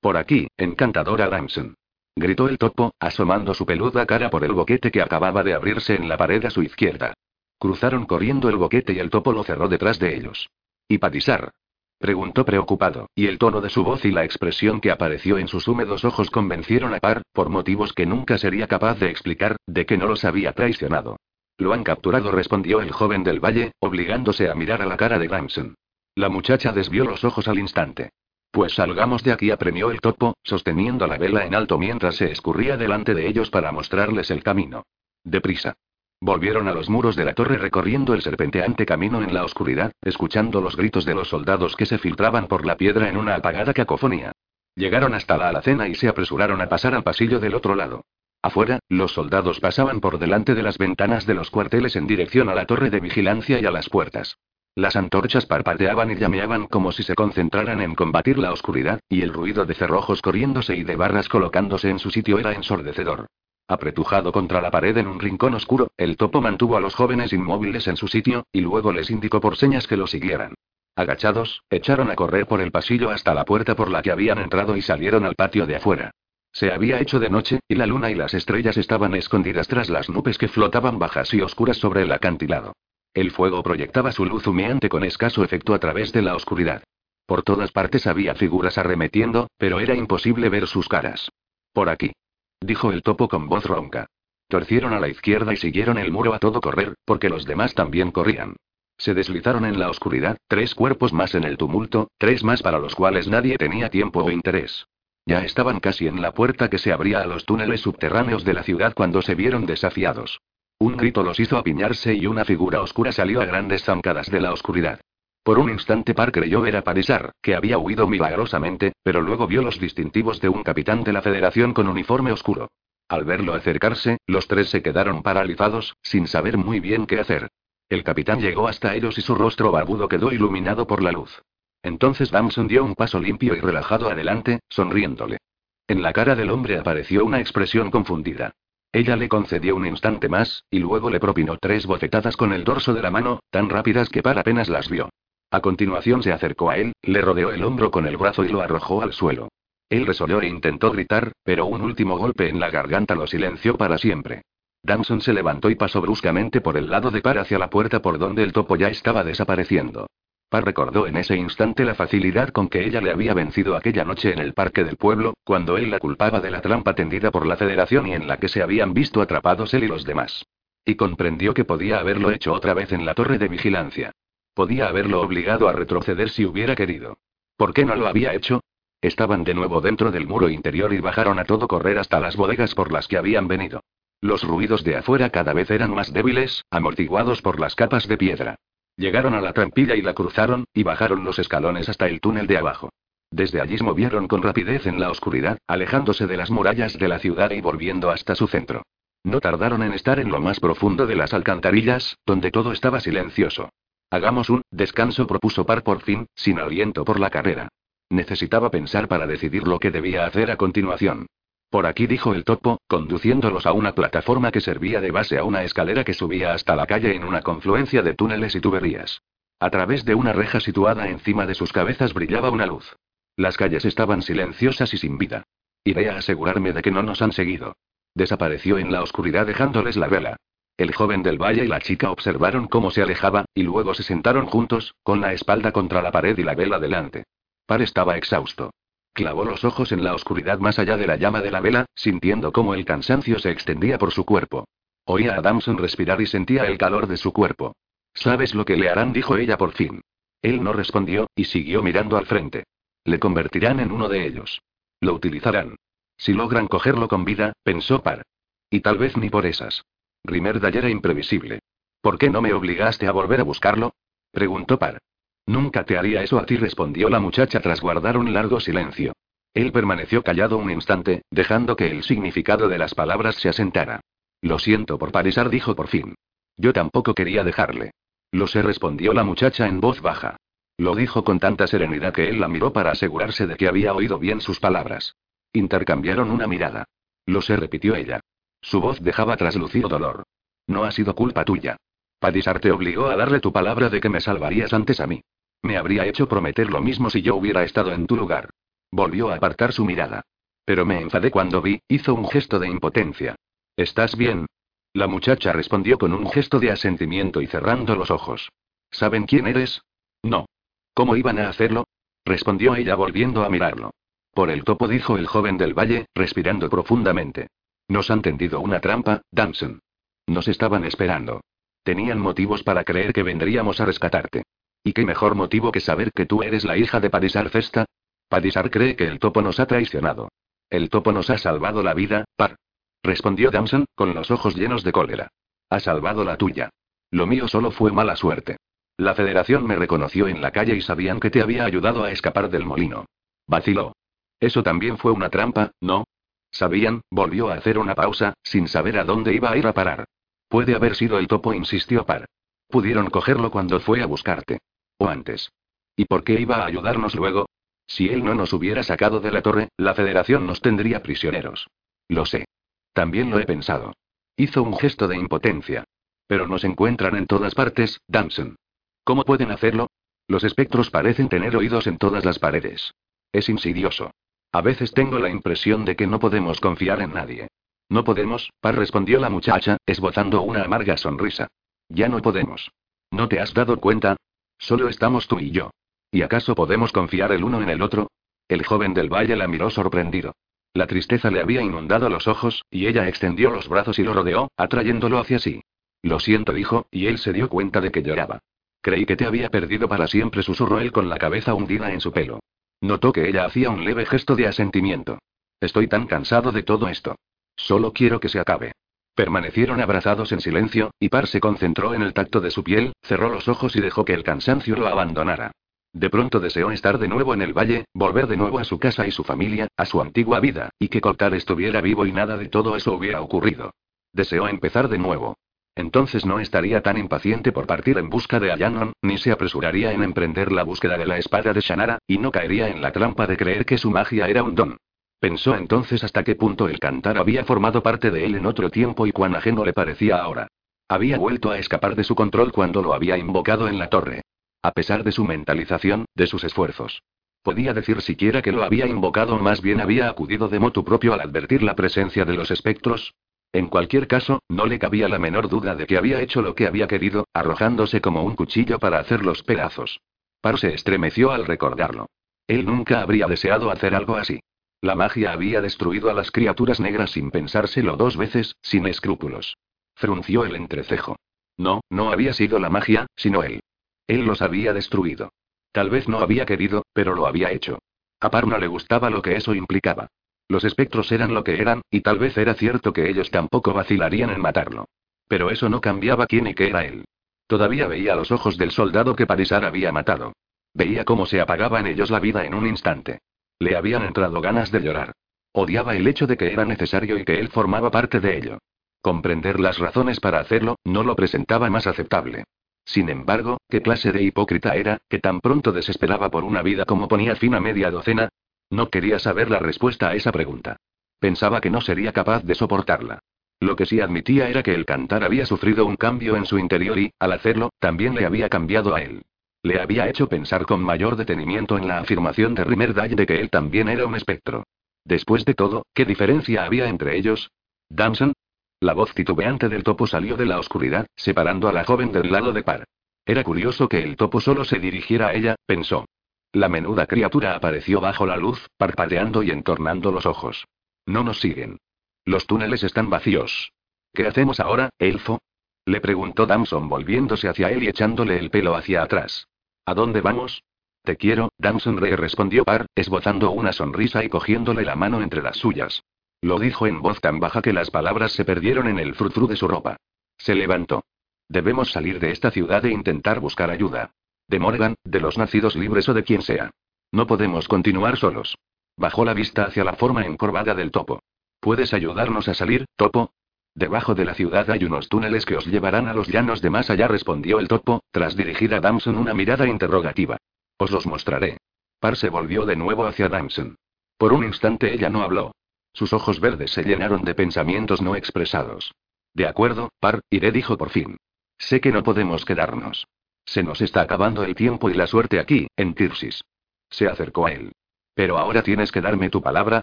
Por aquí, encantadora Damson. Gritó el topo, asomando su peluda cara por el boquete que acababa de abrirse en la pared a su izquierda. Cruzaron corriendo el boquete y el topo lo cerró detrás de ellos. ¿Y Patisar? Preguntó preocupado, y el tono de su voz y la expresión que apareció en sus húmedos ojos convencieron a Par, por motivos que nunca sería capaz de explicar, de que no los había traicionado. Lo han capturado, respondió el joven del valle, obligándose a mirar a la cara de Gramson. La muchacha desvió los ojos al instante. Pues salgamos de aquí, apremió el topo, sosteniendo la vela en alto mientras se escurría delante de ellos para mostrarles el camino. Deprisa. Volvieron a los muros de la torre recorriendo el serpenteante camino en la oscuridad, escuchando los gritos de los soldados que se filtraban por la piedra en una apagada cacofonía. Llegaron hasta la alacena y se apresuraron a pasar al pasillo del otro lado. Afuera, los soldados pasaban por delante de las ventanas de los cuarteles en dirección a la torre de vigilancia y a las puertas. Las antorchas parpadeaban y llameaban como si se concentraran en combatir la oscuridad, y el ruido de cerrojos corriéndose y de barras colocándose en su sitio era ensordecedor. Apretujado contra la pared en un rincón oscuro, el topo mantuvo a los jóvenes inmóviles en su sitio, y luego les indicó por señas que lo siguieran. Agachados, echaron a correr por el pasillo hasta la puerta por la que habían entrado y salieron al patio de afuera. Se había hecho de noche, y la luna y las estrellas estaban escondidas tras las nubes que flotaban bajas y oscuras sobre el acantilado. El fuego proyectaba su luz humeante con escaso efecto a través de la oscuridad. Por todas partes había figuras arremetiendo, pero era imposible ver sus caras. Por aquí dijo el topo con voz ronca. Torcieron a la izquierda y siguieron el muro a todo correr, porque los demás también corrían. Se deslizaron en la oscuridad, tres cuerpos más en el tumulto, tres más para los cuales nadie tenía tiempo o interés. Ya estaban casi en la puerta que se abría a los túneles subterráneos de la ciudad cuando se vieron desafiados. Un grito los hizo apiñarse y una figura oscura salió a grandes zancadas de la oscuridad. Por un instante Park creyó ver a Parisar, que había huido milagrosamente, pero luego vio los distintivos de un capitán de la Federación con uniforme oscuro. Al verlo acercarse, los tres se quedaron paralizados, sin saber muy bien qué hacer. El capitán llegó hasta ellos y su rostro barbudo quedó iluminado por la luz. Entonces Damson dio un paso limpio y relajado adelante, sonriéndole. En la cara del hombre apareció una expresión confundida. Ella le concedió un instante más, y luego le propinó tres bofetadas con el dorso de la mano, tan rápidas que Par apenas las vio. A continuación se acercó a él, le rodeó el hombro con el brazo y lo arrojó al suelo. Él resolvió e intentó gritar, pero un último golpe en la garganta lo silenció para siempre. Damson se levantó y pasó bruscamente por el lado de Par hacia la puerta por donde el topo ya estaba desapareciendo. Par recordó en ese instante la facilidad con que ella le había vencido aquella noche en el parque del pueblo, cuando él la culpaba de la trampa tendida por la Federación y en la que se habían visto atrapados él y los demás. Y comprendió que podía haberlo hecho otra vez en la torre de vigilancia. Podía haberlo obligado a retroceder si hubiera querido. ¿Por qué no lo había hecho? Estaban de nuevo dentro del muro interior y bajaron a todo correr hasta las bodegas por las que habían venido. Los ruidos de afuera cada vez eran más débiles, amortiguados por las capas de piedra. Llegaron a la trampilla y la cruzaron, y bajaron los escalones hasta el túnel de abajo. Desde allí movieron con rapidez en la oscuridad, alejándose de las murallas de la ciudad y volviendo hasta su centro. No tardaron en estar en lo más profundo de las alcantarillas, donde todo estaba silencioso. Hagamos un descanso, propuso Par por fin, sin aliento por la carrera. Necesitaba pensar para decidir lo que debía hacer a continuación. Por aquí dijo el topo, conduciéndolos a una plataforma que servía de base a una escalera que subía hasta la calle en una confluencia de túneles y tuberías. A través de una reja situada encima de sus cabezas brillaba una luz. Las calles estaban silenciosas y sin vida. Iré a asegurarme de que no nos han seguido. Desapareció en la oscuridad dejándoles la vela. El joven del valle y la chica observaron cómo se alejaba, y luego se sentaron juntos, con la espalda contra la pared y la vela delante. Par estaba exhausto. Clavó los ojos en la oscuridad más allá de la llama de la vela, sintiendo cómo el cansancio se extendía por su cuerpo. Oía a Damson respirar y sentía el calor de su cuerpo. ¿Sabes lo que le harán? dijo ella por fin. Él no respondió, y siguió mirando al frente. Le convertirán en uno de ellos. Lo utilizarán. Si logran cogerlo con vida, pensó Par. Y tal vez ni por esas. Rimerday era imprevisible. ¿Por qué no me obligaste a volver a buscarlo? preguntó Par. Nunca te haría eso a ti, respondió la muchacha tras guardar un largo silencio. Él permaneció callado un instante, dejando que el significado de las palabras se asentara. Lo siento por Parisar, dijo por fin. Yo tampoco quería dejarle. Lo sé, respondió la muchacha en voz baja. Lo dijo con tanta serenidad que él la miró para asegurarse de que había oído bien sus palabras. Intercambiaron una mirada. Lo sé, repitió ella. Su voz dejaba traslucir dolor. No ha sido culpa tuya. Padisar te obligó a darle tu palabra de que me salvarías antes a mí. Me habría hecho prometer lo mismo si yo hubiera estado en tu lugar. Volvió a apartar su mirada. Pero me enfadé cuando vi, hizo un gesto de impotencia. ¿Estás bien? La muchacha respondió con un gesto de asentimiento y cerrando los ojos. ¿Saben quién eres? No. ¿Cómo iban a hacerlo? respondió ella volviendo a mirarlo. Por el topo dijo el joven del valle, respirando profundamente. Nos han tendido una trampa, Damson. Nos estaban esperando. Tenían motivos para creer que vendríamos a rescatarte. ¿Y qué mejor motivo que saber que tú eres la hija de Padisar Cesta? Padisar cree que el topo nos ha traicionado. El topo nos ha salvado la vida, par. Respondió Damson, con los ojos llenos de cólera. Ha salvado la tuya. Lo mío solo fue mala suerte. La federación me reconoció en la calle y sabían que te había ayudado a escapar del molino. Vaciló. Eso también fue una trampa, ¿no? Sabían, volvió a hacer una pausa, sin saber a dónde iba a ir a parar. Puede haber sido el topo, insistió Par. Pudieron cogerlo cuando fue a buscarte. O antes. ¿Y por qué iba a ayudarnos luego? Si él no nos hubiera sacado de la torre, la federación nos tendría prisioneros. Lo sé. También lo he pensado. Hizo un gesto de impotencia. Pero nos encuentran en todas partes, Damson. ¿Cómo pueden hacerlo? Los espectros parecen tener oídos en todas las paredes. Es insidioso. A veces tengo la impresión de que no podemos confiar en nadie. No podemos, Par respondió la muchacha, esbozando una amarga sonrisa. Ya no podemos. ¿No te has dado cuenta? Solo estamos tú y yo. ¿Y acaso podemos confiar el uno en el otro? El joven del valle la miró sorprendido. La tristeza le había inundado los ojos, y ella extendió los brazos y lo rodeó, atrayéndolo hacia sí. Lo siento, dijo, y él se dio cuenta de que lloraba. Creí que te había perdido para siempre, susurró él con la cabeza hundida en su pelo. Notó que ella hacía un leve gesto de asentimiento. Estoy tan cansado de todo esto. Solo quiero que se acabe. Permanecieron abrazados en silencio, y Par se concentró en el tacto de su piel, cerró los ojos y dejó que el cansancio lo abandonara. De pronto deseó estar de nuevo en el valle, volver de nuevo a su casa y su familia, a su antigua vida, y que Cortar estuviera vivo y nada de todo eso hubiera ocurrido. Deseó empezar de nuevo. Entonces no estaría tan impaciente por partir en busca de Ayanon, ni se apresuraría en emprender la búsqueda de la espada de Shannara, y no caería en la trampa de creer que su magia era un don. Pensó entonces hasta qué punto el cantar había formado parte de él en otro tiempo y cuán ajeno le parecía ahora. Había vuelto a escapar de su control cuando lo había invocado en la torre. A pesar de su mentalización, de sus esfuerzos. Podía decir siquiera que lo había invocado o más bien había acudido de motu propio al advertir la presencia de los espectros, en cualquier caso, no le cabía la menor duda de que había hecho lo que había querido, arrojándose como un cuchillo para hacer los pedazos. Par se estremeció al recordarlo. Él nunca habría deseado hacer algo así. La magia había destruido a las criaturas negras sin pensárselo dos veces, sin escrúpulos. Frunció el entrecejo. No, no había sido la magia, sino él. Él los había destruido. Tal vez no había querido, pero lo había hecho. A Par no le gustaba lo que eso implicaba. Los espectros eran lo que eran, y tal vez era cierto que ellos tampoco vacilarían en matarlo. Pero eso no cambiaba quién y qué era él. Todavía veía los ojos del soldado que Parisar había matado. Veía cómo se apagaba en ellos la vida en un instante. Le habían entrado ganas de llorar. Odiaba el hecho de que era necesario y que él formaba parte de ello. Comprender las razones para hacerlo, no lo presentaba más aceptable. Sin embargo, ¿qué clase de hipócrita era, que tan pronto desesperaba por una vida como ponía fin a media docena? No quería saber la respuesta a esa pregunta. Pensaba que no sería capaz de soportarla. Lo que sí admitía era que el cantar había sufrido un cambio en su interior y, al hacerlo, también le había cambiado a él. Le había hecho pensar con mayor detenimiento en la afirmación de Rimmerday de que él también era un espectro. Después de todo, ¿qué diferencia había entre ellos? ¿Damson? La voz titubeante del topo salió de la oscuridad, separando a la joven del lado de Par. Era curioso que el topo solo se dirigiera a ella, pensó. La menuda criatura apareció bajo la luz, parpadeando y entornando los ojos. No nos siguen. Los túneles están vacíos. ¿Qué hacemos ahora, elfo? Le preguntó Damson volviéndose hacia él y echándole el pelo hacia atrás. ¿A dónde vamos? Te quiero, Damson re respondió Par, esbozando una sonrisa y cogiéndole la mano entre las suyas. Lo dijo en voz tan baja que las palabras se perdieron en el frutru de su ropa. Se levantó. Debemos salir de esta ciudad e intentar buscar ayuda. De Morgan, de los nacidos libres o de quien sea. No podemos continuar solos. Bajó la vista hacia la forma encorvada del topo. ¿Puedes ayudarnos a salir, topo? Debajo de la ciudad hay unos túneles que os llevarán a los llanos de más allá, respondió el topo, tras dirigir a Damson una mirada interrogativa. Os los mostraré. Par se volvió de nuevo hacia Damson. Por un instante ella no habló. Sus ojos verdes se llenaron de pensamientos no expresados. De acuerdo, Par, iré, dijo por fin. Sé que no podemos quedarnos. Se nos está acabando el tiempo y la suerte aquí, en Tirsis. Se acercó a él. Pero ahora tienes que darme tu palabra,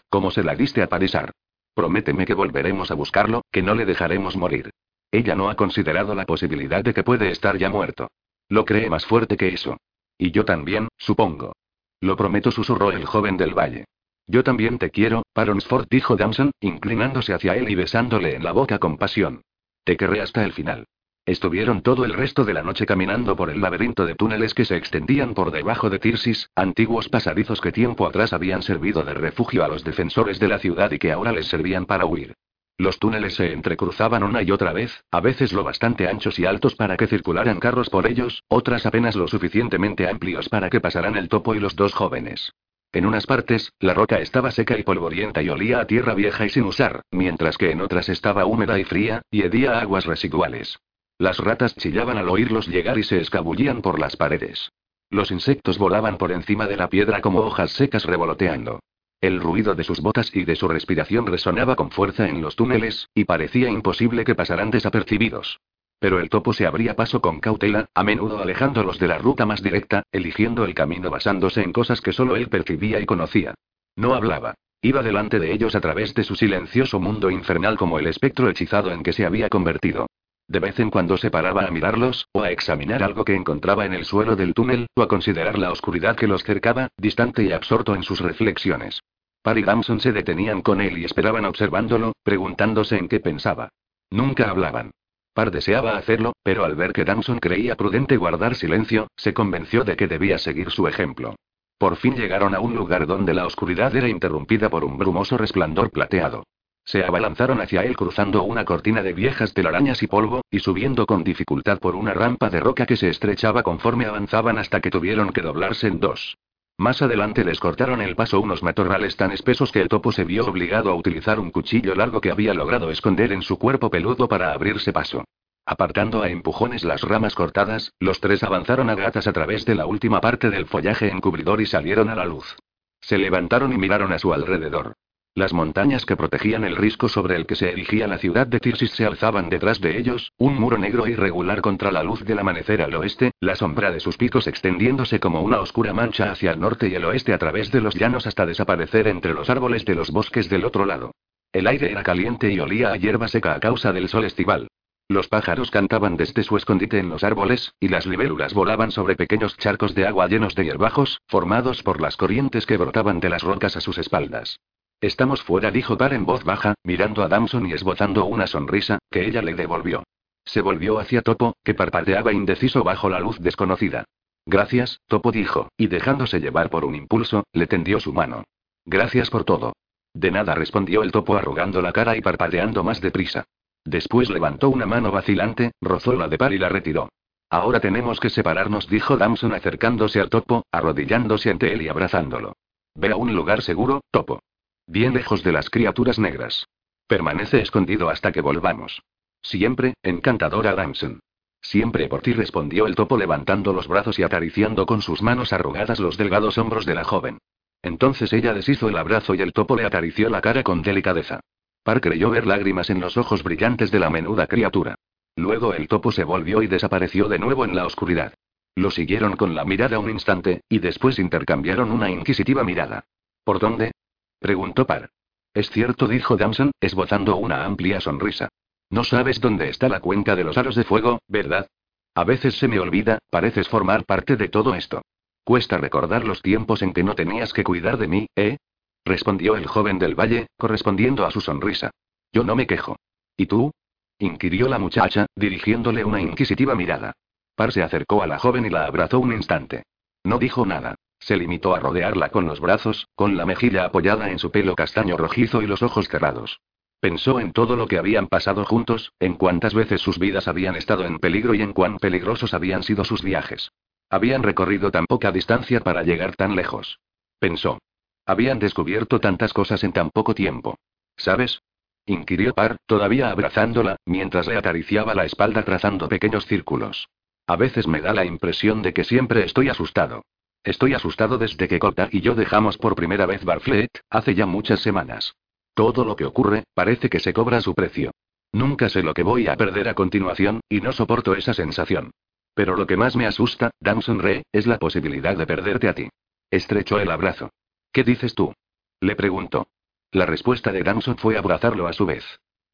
como se la diste a Parisar. Prométeme que volveremos a buscarlo, que no le dejaremos morir. Ella no ha considerado la posibilidad de que puede estar ya muerto. Lo cree más fuerte que eso. Y yo también, supongo. Lo prometo, susurró el joven del valle. Yo también te quiero, Paronsford, dijo Damson, inclinándose hacia él y besándole en la boca con pasión. Te querré hasta el final. Estuvieron todo el resto de la noche caminando por el laberinto de túneles que se extendían por debajo de Tirsis, antiguos pasadizos que tiempo atrás habían servido de refugio a los defensores de la ciudad y que ahora les servían para huir. Los túneles se entrecruzaban una y otra vez, a veces lo bastante anchos y altos para que circularan carros por ellos, otras apenas lo suficientemente amplios para que pasaran el topo y los dos jóvenes. En unas partes, la roca estaba seca y polvorienta y olía a tierra vieja y sin usar, mientras que en otras estaba húmeda y fría, y hedía aguas residuales. Las ratas chillaban al oírlos llegar y se escabullían por las paredes. Los insectos volaban por encima de la piedra como hojas secas revoloteando. El ruido de sus botas y de su respiración resonaba con fuerza en los túneles, y parecía imposible que pasaran desapercibidos. Pero el topo se abría paso con cautela, a menudo alejándolos de la ruta más directa, eligiendo el camino basándose en cosas que solo él percibía y conocía. No hablaba. Iba delante de ellos a través de su silencioso mundo infernal como el espectro hechizado en que se había convertido. De vez en cuando se paraba a mirarlos, o a examinar algo que encontraba en el suelo del túnel, o a considerar la oscuridad que los cercaba, distante y absorto en sus reflexiones. Par y Damson se detenían con él y esperaban observándolo, preguntándose en qué pensaba. Nunca hablaban. Par deseaba hacerlo, pero al ver que Damson creía prudente guardar silencio, se convenció de que debía seguir su ejemplo. Por fin llegaron a un lugar donde la oscuridad era interrumpida por un brumoso resplandor plateado. Se abalanzaron hacia él cruzando una cortina de viejas telarañas y polvo, y subiendo con dificultad por una rampa de roca que se estrechaba conforme avanzaban hasta que tuvieron que doblarse en dos. Más adelante les cortaron el paso unos matorrales tan espesos que el topo se vio obligado a utilizar un cuchillo largo que había logrado esconder en su cuerpo peludo para abrirse paso. Apartando a empujones las ramas cortadas, los tres avanzaron a gatas a través de la última parte del follaje encubridor y salieron a la luz. Se levantaron y miraron a su alrededor. Las montañas que protegían el risco sobre el que se erigía la ciudad de Tirsis se alzaban detrás de ellos, un muro negro irregular contra la luz del amanecer al oeste, la sombra de sus picos extendiéndose como una oscura mancha hacia el norte y el oeste a través de los llanos hasta desaparecer entre los árboles de los bosques del otro lado. El aire era caliente y olía a hierba seca a causa del sol estival. Los pájaros cantaban desde su escondite en los árboles, y las libélulas volaban sobre pequeños charcos de agua llenos de hierbajos, formados por las corrientes que brotaban de las rocas a sus espaldas. Estamos fuera, dijo Par en voz baja, mirando a Damson y esbozando una sonrisa, que ella le devolvió. Se volvió hacia Topo, que parpadeaba indeciso bajo la luz desconocida. Gracias, Topo dijo, y dejándose llevar por un impulso, le tendió su mano. Gracias por todo. De nada respondió el topo arrugando la cara y parpadeando más deprisa. Después levantó una mano vacilante, rozó la de par y la retiró. Ahora tenemos que separarnos, dijo Damson acercándose al topo, arrodillándose ante él y abrazándolo. Ve a un lugar seguro, topo. Bien lejos de las criaturas negras. Permanece escondido hasta que volvamos. Siempre, encantadora Damson. Siempre por ti respondió el topo levantando los brazos y acariciando con sus manos arrugadas los delgados hombros de la joven. Entonces ella deshizo el abrazo y el topo le acarició la cara con delicadeza. Par creyó ver lágrimas en los ojos brillantes de la menuda criatura. Luego el topo se volvió y desapareció de nuevo en la oscuridad. Lo siguieron con la mirada un instante, y después intercambiaron una inquisitiva mirada. ¿Por dónde? Preguntó Par. Es cierto, dijo Damson, esbozando una amplia sonrisa. No sabes dónde está la cuenca de los aros de fuego, ¿verdad? A veces se me olvida, pareces formar parte de todo esto. Cuesta recordar los tiempos en que no tenías que cuidar de mí, ¿eh? Respondió el joven del valle, correspondiendo a su sonrisa. Yo no me quejo. ¿Y tú? inquirió la muchacha, dirigiéndole una inquisitiva mirada. Par se acercó a la joven y la abrazó un instante. No dijo nada. Se limitó a rodearla con los brazos, con la mejilla apoyada en su pelo castaño rojizo y los ojos cerrados. Pensó en todo lo que habían pasado juntos, en cuántas veces sus vidas habían estado en peligro y en cuán peligrosos habían sido sus viajes. Habían recorrido tan poca distancia para llegar tan lejos. Pensó. Habían descubierto tantas cosas en tan poco tiempo. ¿Sabes? inquirió Par, todavía abrazándola, mientras le acariciaba la espalda trazando pequeños círculos. A veces me da la impresión de que siempre estoy asustado. Estoy asustado desde que Colta y yo dejamos por primera vez Barfleet, hace ya muchas semanas. Todo lo que ocurre, parece que se cobra su precio. Nunca sé lo que voy a perder a continuación, y no soporto esa sensación. Pero lo que más me asusta, Damson Re, es la posibilidad de perderte a ti. Estrechó el abrazo. ¿Qué dices tú? Le preguntó. La respuesta de Damson fue abrazarlo a su vez.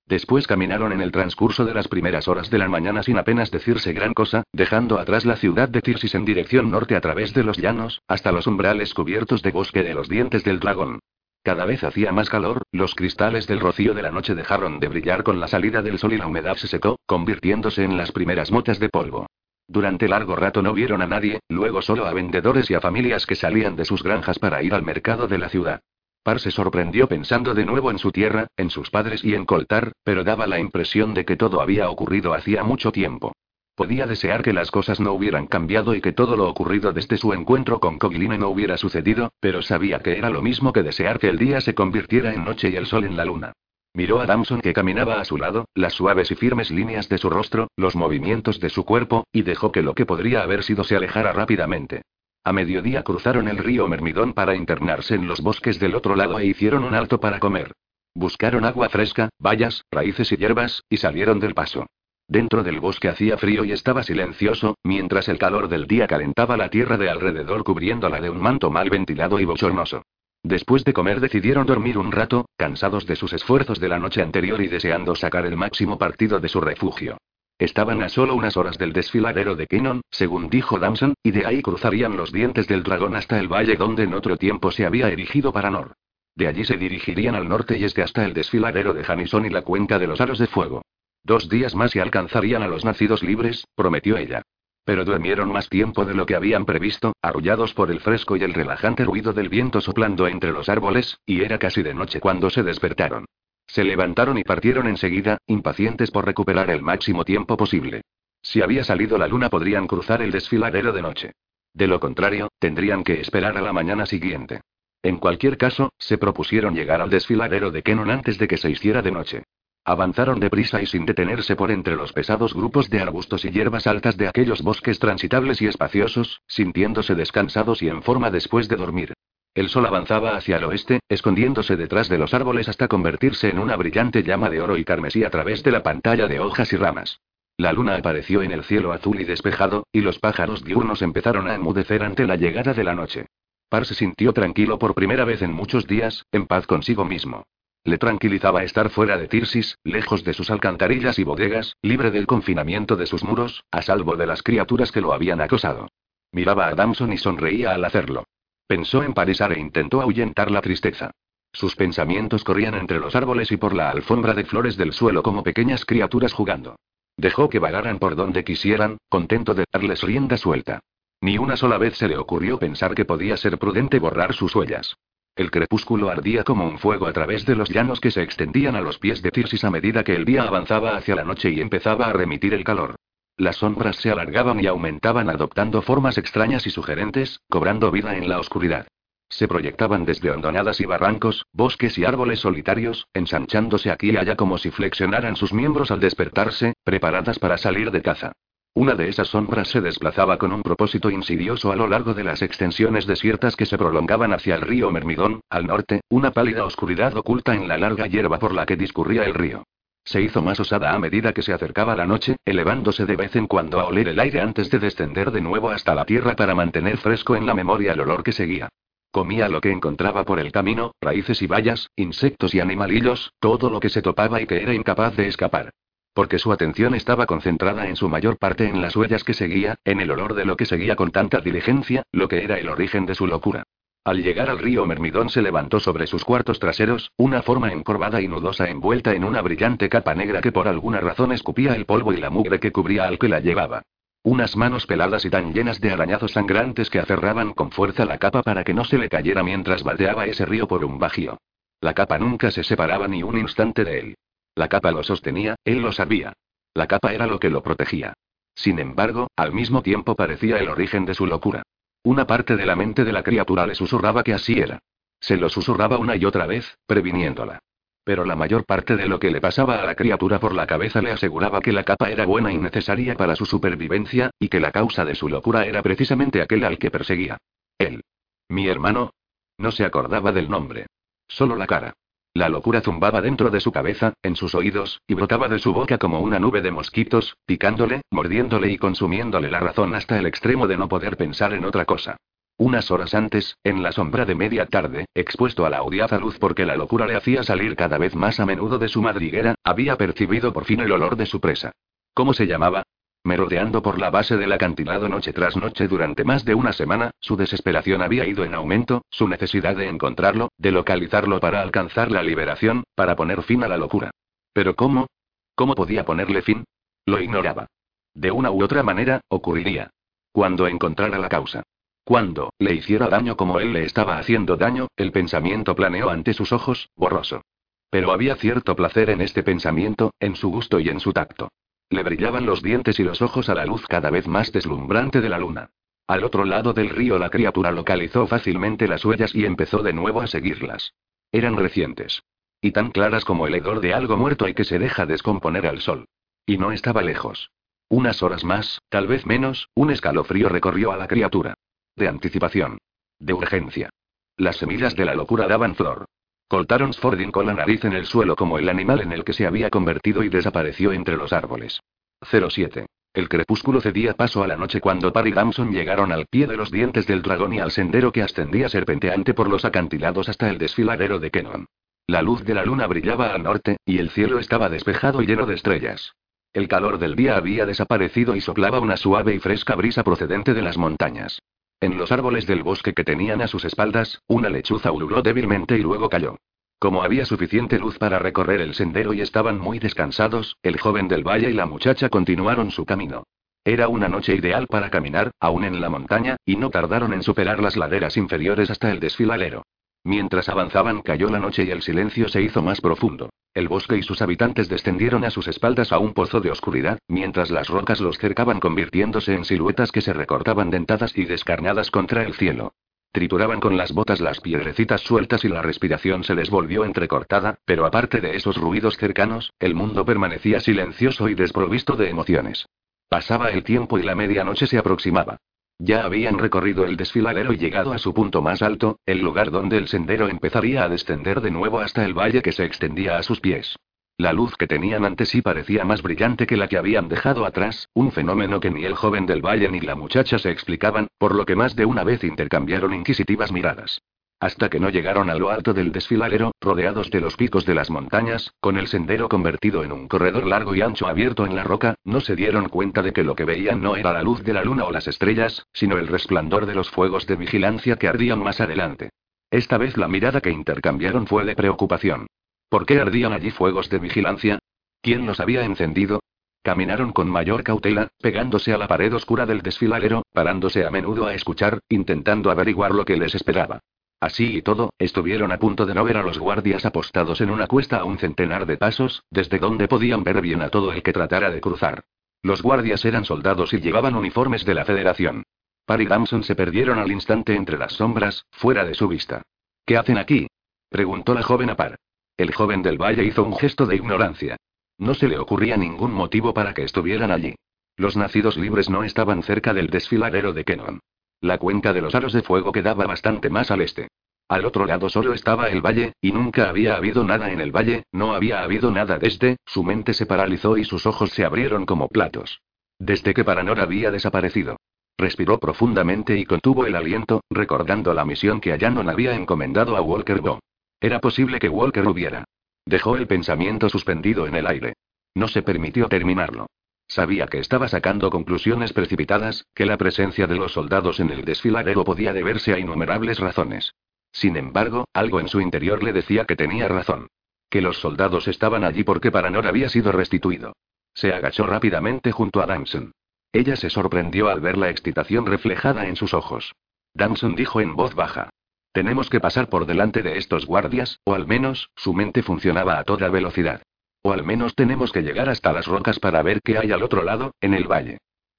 Después caminaron en el transcurso de las primeras horas de la mañana sin apenas decirse gran cosa, dejando atrás la ciudad de Tirsis en dirección norte a través de los llanos, hasta los umbrales cubiertos de bosque de los dientes del dragón. Cada vez hacía más calor, los cristales del rocío de la noche dejaron de brillar con la salida del sol y la humedad se secó, convirtiéndose en las primeras motas de polvo. Durante largo rato no vieron a nadie, luego solo a vendedores y a familias que salían de sus granjas para ir al mercado de la ciudad. Par se sorprendió pensando de nuevo en su tierra, en sus padres y en Coltar, pero daba la impresión de que todo había ocurrido hacía mucho tiempo. Podía desear que las cosas no hubieran cambiado y que todo lo ocurrido desde su encuentro con Cogiline no hubiera sucedido, pero sabía que era lo mismo que desear que el día se convirtiera en noche y el sol en la luna. Miró a Damson que caminaba a su lado, las suaves y firmes líneas de su rostro, los movimientos de su cuerpo, y dejó que lo que podría haber sido se alejara rápidamente. A mediodía cruzaron el río Mermidón para internarse en los bosques del otro lado e hicieron un alto para comer. Buscaron agua fresca, bayas, raíces y hierbas, y salieron del paso. Dentro del bosque hacía frío y estaba silencioso, mientras el calor del día calentaba la tierra de alrededor cubriéndola de un manto mal ventilado y bochornoso. Después de comer decidieron dormir un rato, cansados de sus esfuerzos de la noche anterior y deseando sacar el máximo partido de su refugio. Estaban a solo unas horas del desfiladero de Kenon, según dijo Damson, y de ahí cruzarían los dientes del dragón hasta el valle donde en otro tiempo se había erigido Paranor. De allí se dirigirían al norte y este hasta el desfiladero de Janison y la cuenca de los aros de fuego. Dos días más y alcanzarían a los nacidos libres, prometió ella. Pero durmieron más tiempo de lo que habían previsto, arrullados por el fresco y el relajante ruido del viento soplando entre los árboles, y era casi de noche cuando se despertaron. Se levantaron y partieron enseguida, impacientes por recuperar el máximo tiempo posible. Si había salido la luna podrían cruzar el desfiladero de noche. De lo contrario, tendrían que esperar a la mañana siguiente. En cualquier caso, se propusieron llegar al desfiladero de Kenon antes de que se hiciera de noche. Avanzaron deprisa y sin detenerse por entre los pesados grupos de arbustos y hierbas altas de aquellos bosques transitables y espaciosos, sintiéndose descansados y en forma después de dormir. El sol avanzaba hacia el oeste, escondiéndose detrás de los árboles hasta convertirse en una brillante llama de oro y carmesí a través de la pantalla de hojas y ramas. La luna apareció en el cielo azul y despejado, y los pájaros diurnos empezaron a enmudecer ante la llegada de la noche. Par se sintió tranquilo por primera vez en muchos días, en paz consigo mismo. Le tranquilizaba estar fuera de Tirsis, lejos de sus alcantarillas y bodegas, libre del confinamiento de sus muros, a salvo de las criaturas que lo habían acosado. Miraba a Damson y sonreía al hacerlo. Pensó en Parisar e intentó ahuyentar la tristeza. Sus pensamientos corrían entre los árboles y por la alfombra de flores del suelo como pequeñas criaturas jugando. Dejó que vagaran por donde quisieran, contento de darles rienda suelta. Ni una sola vez se le ocurrió pensar que podía ser prudente borrar sus huellas. El crepúsculo ardía como un fuego a través de los llanos que se extendían a los pies de Tirsis a medida que el día avanzaba hacia la noche y empezaba a remitir el calor. Las sombras se alargaban y aumentaban adoptando formas extrañas y sugerentes, cobrando vida en la oscuridad. Se proyectaban desde hondonadas y barrancos, bosques y árboles solitarios, ensanchándose aquí y allá como si flexionaran sus miembros al despertarse, preparadas para salir de caza. Una de esas sombras se desplazaba con un propósito insidioso a lo largo de las extensiones desiertas que se prolongaban hacia el río Mermidón, al norte, una pálida oscuridad oculta en la larga hierba por la que discurría el río. Se hizo más osada a medida que se acercaba la noche, elevándose de vez en cuando a oler el aire antes de descender de nuevo hasta la tierra para mantener fresco en la memoria el olor que seguía. Comía lo que encontraba por el camino, raíces y bayas, insectos y animalillos, todo lo que se topaba y que era incapaz de escapar. Porque su atención estaba concentrada en su mayor parte en las huellas que seguía, en el olor de lo que seguía con tanta diligencia, lo que era el origen de su locura. Al llegar al río Mermidón se levantó sobre sus cuartos traseros, una forma encorvada y nudosa envuelta en una brillante capa negra que por alguna razón escupía el polvo y la mugre que cubría al que la llevaba. Unas manos peladas y tan llenas de arañazos sangrantes que aferraban con fuerza la capa para que no se le cayera mientras baldeaba ese río por un bajío. La capa nunca se separaba ni un instante de él. La capa lo sostenía, él lo sabía. La capa era lo que lo protegía. Sin embargo, al mismo tiempo parecía el origen de su locura. Una parte de la mente de la criatura le susurraba que así era. Se lo susurraba una y otra vez, previniéndola. Pero la mayor parte de lo que le pasaba a la criatura por la cabeza le aseguraba que la capa era buena y necesaria para su supervivencia, y que la causa de su locura era precisamente aquel al que perseguía. Él. Mi hermano. No se acordaba del nombre. Solo la cara. La locura zumbaba dentro de su cabeza, en sus oídos, y brotaba de su boca como una nube de mosquitos, picándole, mordiéndole y consumiéndole la razón hasta el extremo de no poder pensar en otra cosa. Unas horas antes, en la sombra de media tarde, expuesto a la audaz luz porque la locura le hacía salir cada vez más a menudo de su madriguera, había percibido por fin el olor de su presa. ¿Cómo se llamaba? Merodeando por la base del acantilado noche tras noche durante más de una semana, su desesperación había ido en aumento, su necesidad de encontrarlo, de localizarlo para alcanzar la liberación, para poner fin a la locura. Pero ¿cómo? ¿Cómo podía ponerle fin? Lo ignoraba. De una u otra manera, ocurriría. Cuando encontrara la causa. Cuando le hiciera daño como él le estaba haciendo daño, el pensamiento planeó ante sus ojos, borroso. Pero había cierto placer en este pensamiento, en su gusto y en su tacto. Le brillaban los dientes y los ojos a la luz cada vez más deslumbrante de la luna. Al otro lado del río la criatura localizó fácilmente las huellas y empezó de nuevo a seguirlas. Eran recientes. Y tan claras como el hedor de algo muerto y que se deja descomponer al sol. Y no estaba lejos. Unas horas más, tal vez menos, un escalofrío recorrió a la criatura. De anticipación. De urgencia. Las semillas de la locura daban flor. Coltaron Sfordin con la nariz en el suelo como el animal en el que se había convertido y desapareció entre los árboles. 07. El crepúsculo cedía paso a la noche cuando Parry y Damson llegaron al pie de los dientes del dragón y al sendero que ascendía serpenteante por los acantilados hasta el desfiladero de Kenon. La luz de la luna brillaba al norte, y el cielo estaba despejado y lleno de estrellas. El calor del día había desaparecido y soplaba una suave y fresca brisa procedente de las montañas. En los árboles del bosque que tenían a sus espaldas, una lechuza ululó débilmente y luego cayó. Como había suficiente luz para recorrer el sendero y estaban muy descansados, el joven del valle y la muchacha continuaron su camino. Era una noche ideal para caminar, aún en la montaña, y no tardaron en superar las laderas inferiores hasta el desfiladero. Mientras avanzaban cayó la noche y el silencio se hizo más profundo. El bosque y sus habitantes descendieron a sus espaldas a un pozo de oscuridad, mientras las rocas los cercaban convirtiéndose en siluetas que se recortaban dentadas y descarnadas contra el cielo. Trituraban con las botas las piedrecitas sueltas y la respiración se les volvió entrecortada, pero aparte de esos ruidos cercanos, el mundo permanecía silencioso y desprovisto de emociones. Pasaba el tiempo y la medianoche se aproximaba. Ya habían recorrido el desfiladero y llegado a su punto más alto, el lugar donde el sendero empezaría a descender de nuevo hasta el valle que se extendía a sus pies. La luz que tenían ante sí parecía más brillante que la que habían dejado atrás, un fenómeno que ni el joven del valle ni la muchacha se explicaban, por lo que más de una vez intercambiaron inquisitivas miradas. Hasta que no llegaron a lo alto del desfiladero, rodeados de los picos de las montañas, con el sendero convertido en un corredor largo y ancho abierto en la roca, no se dieron cuenta de que lo que veían no era la luz de la luna o las estrellas, sino el resplandor de los fuegos de vigilancia que ardían más adelante. Esta vez la mirada que intercambiaron fue de preocupación. ¿Por qué ardían allí fuegos de vigilancia? ¿Quién los había encendido? Caminaron con mayor cautela, pegándose a la pared oscura del desfiladero, parándose a menudo a escuchar, intentando averiguar lo que les esperaba. Así y todo, estuvieron a punto de no ver a los guardias apostados en una cuesta a un centenar de pasos, desde donde podían ver bien a todo el que tratara de cruzar. Los guardias eran soldados y llevaban uniformes de la Federación. Par y Damson se perdieron al instante entre las sombras, fuera de su vista. ¿Qué hacen aquí? preguntó la joven a Par. El joven del valle hizo un gesto de ignorancia. No se le ocurría ningún motivo para que estuvieran allí. Los nacidos libres no estaban cerca del desfiladero de Kenon. La cuenca de los aros de fuego quedaba bastante más al este. Al otro lado solo estaba el valle, y nunca había habido nada en el valle, no había habido nada desde, su mente se paralizó y sus ojos se abrieron como platos. Desde que Paranor había desaparecido. Respiró profundamente y contuvo el aliento, recordando la misión que Ayanon había encomendado a Walker Bo. Era posible que Walker hubiera. Dejó el pensamiento suspendido en el aire. No se permitió terminarlo. Sabía que estaba sacando conclusiones precipitadas, que la presencia de los soldados en el desfiladero podía deberse a innumerables razones. Sin embargo, algo en su interior le decía que tenía razón. Que los soldados estaban allí porque Paranor había sido restituido. Se agachó rápidamente junto a Damson. Ella se sorprendió al ver la excitación reflejada en sus ojos. Damson dijo en voz baja. Tenemos que pasar por delante de estos guardias, o al menos, su mente funcionaba a toda velocidad. O al menos tenemos que llegar hasta las rocas para ver qué hay al otro lado, en el valle.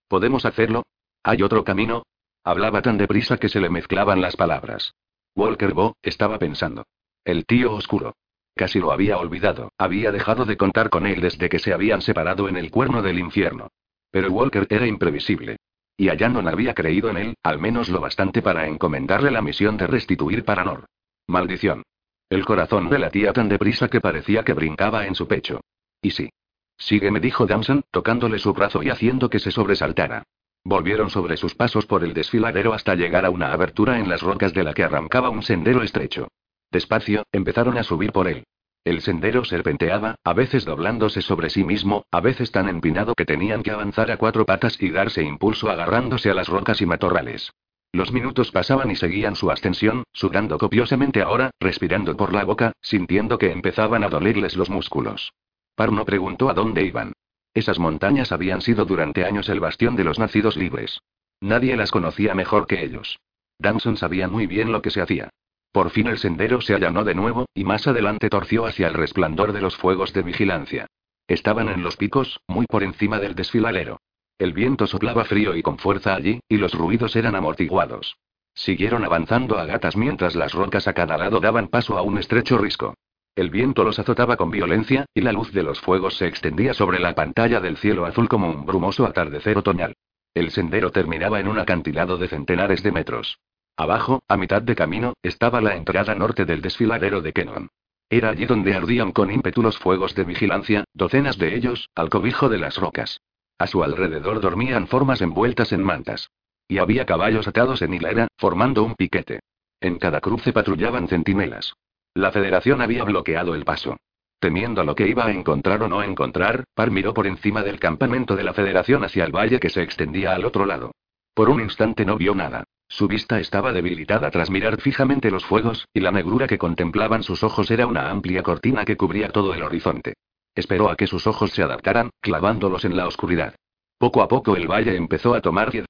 ¿Podemos hacerlo? ¿Hay otro camino? Hablaba tan deprisa que se le mezclaban las palabras. Walker Bo, estaba pensando. El tío oscuro. Casi lo había olvidado, había dejado de contar con él desde que se habían separado en el cuerno del infierno. Pero Walker era imprevisible. Y Allanon había creído en él, al menos lo bastante para encomendarle la misión de restituir Paranor. Maldición. El corazón de la tía tan deprisa que parecía que brincaba en su pecho. Y sí. Sígueme, dijo Damson, tocándole su brazo y haciendo que se sobresaltara. Volvieron sobre sus pasos por el desfiladero hasta llegar a una abertura en las rocas de la que arrancaba un sendero estrecho. Despacio, empezaron a subir por él. El sendero serpenteaba, a veces doblándose sobre sí mismo, a veces tan empinado que tenían que avanzar a cuatro patas y darse impulso agarrándose a las rocas y matorrales. Los minutos pasaban y seguían su ascensión, sudando copiosamente ahora, respirando por la boca, sintiendo que empezaban a dolerles los músculos. Parno preguntó a dónde iban. Esas montañas habían sido durante años el bastión de los nacidos libres. Nadie las conocía mejor que ellos. Damson sabía muy bien lo que se hacía. Por fin el sendero se allanó de nuevo, y más adelante torció hacia el resplandor de los fuegos de vigilancia. Estaban en los picos, muy por encima del desfiladero. El viento soplaba frío y con fuerza allí, y los ruidos eran amortiguados. Siguieron avanzando a gatas mientras las rocas a cada lado daban paso a un estrecho risco. El viento los azotaba con violencia, y la luz de los fuegos se extendía sobre la pantalla del cielo azul como un brumoso atardecer otoñal. El sendero terminaba en un acantilado de centenares de metros. Abajo, a mitad de camino, estaba la entrada norte del desfiladero de Kenon. Era allí donde ardían con ímpetu los fuegos de vigilancia, docenas de ellos, al cobijo de las rocas. A su alrededor dormían formas envueltas en mantas. Y había caballos atados en hilera, formando un piquete. En cada cruce patrullaban centinelas. La Federación había bloqueado el paso. Temiendo lo que iba a encontrar o no encontrar, Par miró por encima del campamento de la Federación hacia el valle que se extendía al otro lado. Por un instante no vio nada. Su vista estaba debilitada tras mirar fijamente los fuegos, y la negrura que contemplaban sus ojos era una amplia cortina que cubría todo el horizonte. Esperó a que sus ojos se adaptaran, clavándolos en la oscuridad. Poco a poco el valle empezó a tomar piedra.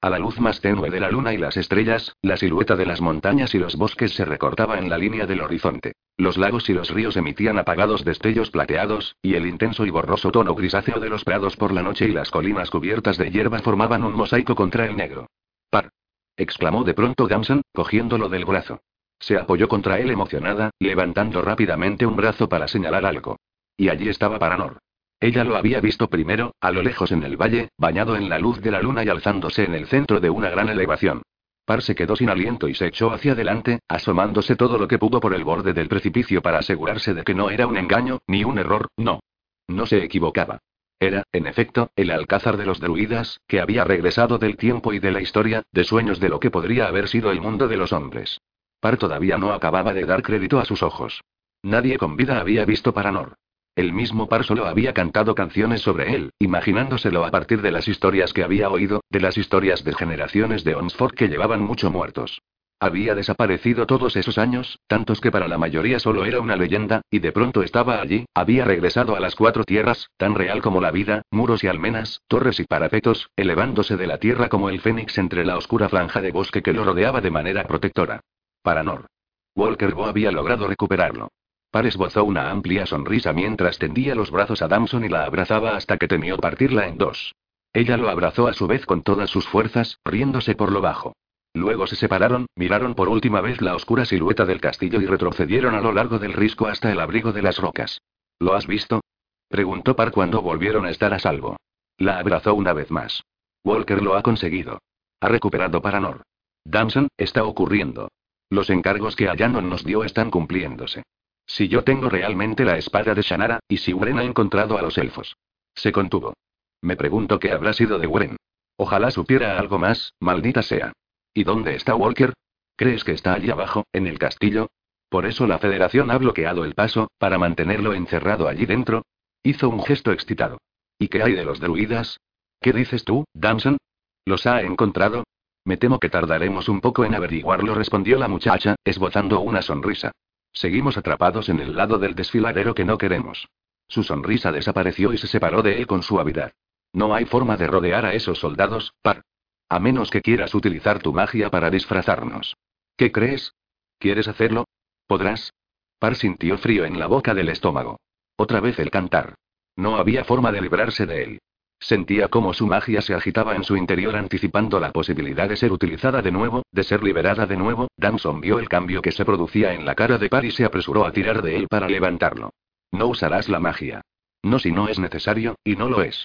A la luz más tenue de la luna y las estrellas, la silueta de las montañas y los bosques se recortaba en la línea del horizonte. Los lagos y los ríos emitían apagados destellos plateados, y el intenso y borroso tono grisáceo de los prados por la noche y las colinas cubiertas de hierba formaban un mosaico contra el negro. Par exclamó de pronto Gamson, cogiéndolo del brazo. Se apoyó contra él emocionada, levantando rápidamente un brazo para señalar algo. Y allí estaba Paranor. Ella lo había visto primero, a lo lejos en el valle, bañado en la luz de la luna y alzándose en el centro de una gran elevación. Par se quedó sin aliento y se echó hacia adelante, asomándose todo lo que pudo por el borde del precipicio para asegurarse de que no era un engaño, ni un error, no. No se equivocaba. Era, en efecto, el alcázar de los druidas, que había regresado del tiempo y de la historia, de sueños de lo que podría haber sido el mundo de los hombres. Par todavía no acababa de dar crédito a sus ojos. Nadie con vida había visto Paranor. El mismo Par solo había cantado canciones sobre él, imaginándoselo a partir de las historias que había oído, de las historias de generaciones de Onsford que llevaban mucho muertos. Había desaparecido todos esos años, tantos que para la mayoría solo era una leyenda, y de pronto estaba allí, había regresado a las cuatro tierras, tan real como la vida, muros y almenas, torres y parapetos, elevándose de la tierra como el fénix entre la oscura franja de bosque que lo rodeaba de manera protectora. Paranor. Walker Bo había logrado recuperarlo. Par esbozó una amplia sonrisa mientras tendía los brazos a Damson y la abrazaba hasta que temió partirla en dos. Ella lo abrazó a su vez con todas sus fuerzas, riéndose por lo bajo. Luego se separaron, miraron por última vez la oscura silueta del castillo y retrocedieron a lo largo del risco hasta el abrigo de las rocas. ¿Lo has visto? preguntó Par cuando volvieron a estar a salvo. La abrazó una vez más. Walker lo ha conseguido. Ha recuperado Paranor. Damson, está ocurriendo. Los encargos que Allanon nos dio están cumpliéndose. Si yo tengo realmente la espada de Shannara, y si Wren ha encontrado a los elfos. Se contuvo. Me pregunto qué habrá sido de Wren. Ojalá supiera algo más, maldita sea. ¿Y dónde está Walker? ¿Crees que está allí abajo, en el castillo? Por eso la Federación ha bloqueado el paso, para mantenerlo encerrado allí dentro. Hizo un gesto excitado. ¿Y qué hay de los druidas? ¿Qué dices tú, Damson? ¿Los ha encontrado? Me temo que tardaremos un poco en averiguarlo, respondió la muchacha, esbozando una sonrisa. Seguimos atrapados en el lado del desfiladero que no queremos. Su sonrisa desapareció y se separó de él con suavidad. No hay forma de rodear a esos soldados, par. A menos que quieras utilizar tu magia para disfrazarnos. ¿Qué crees? ¿Quieres hacerlo? ¿Podrás? Par sintió frío en la boca del estómago. Otra vez el cantar. No había forma de librarse de él. Sentía cómo su magia se agitaba en su interior anticipando la posibilidad de ser utilizada de nuevo, de ser liberada de nuevo. Danson vio el cambio que se producía en la cara de Par y se apresuró a tirar de él para levantarlo. No usarás la magia. No si no es necesario, y no lo es.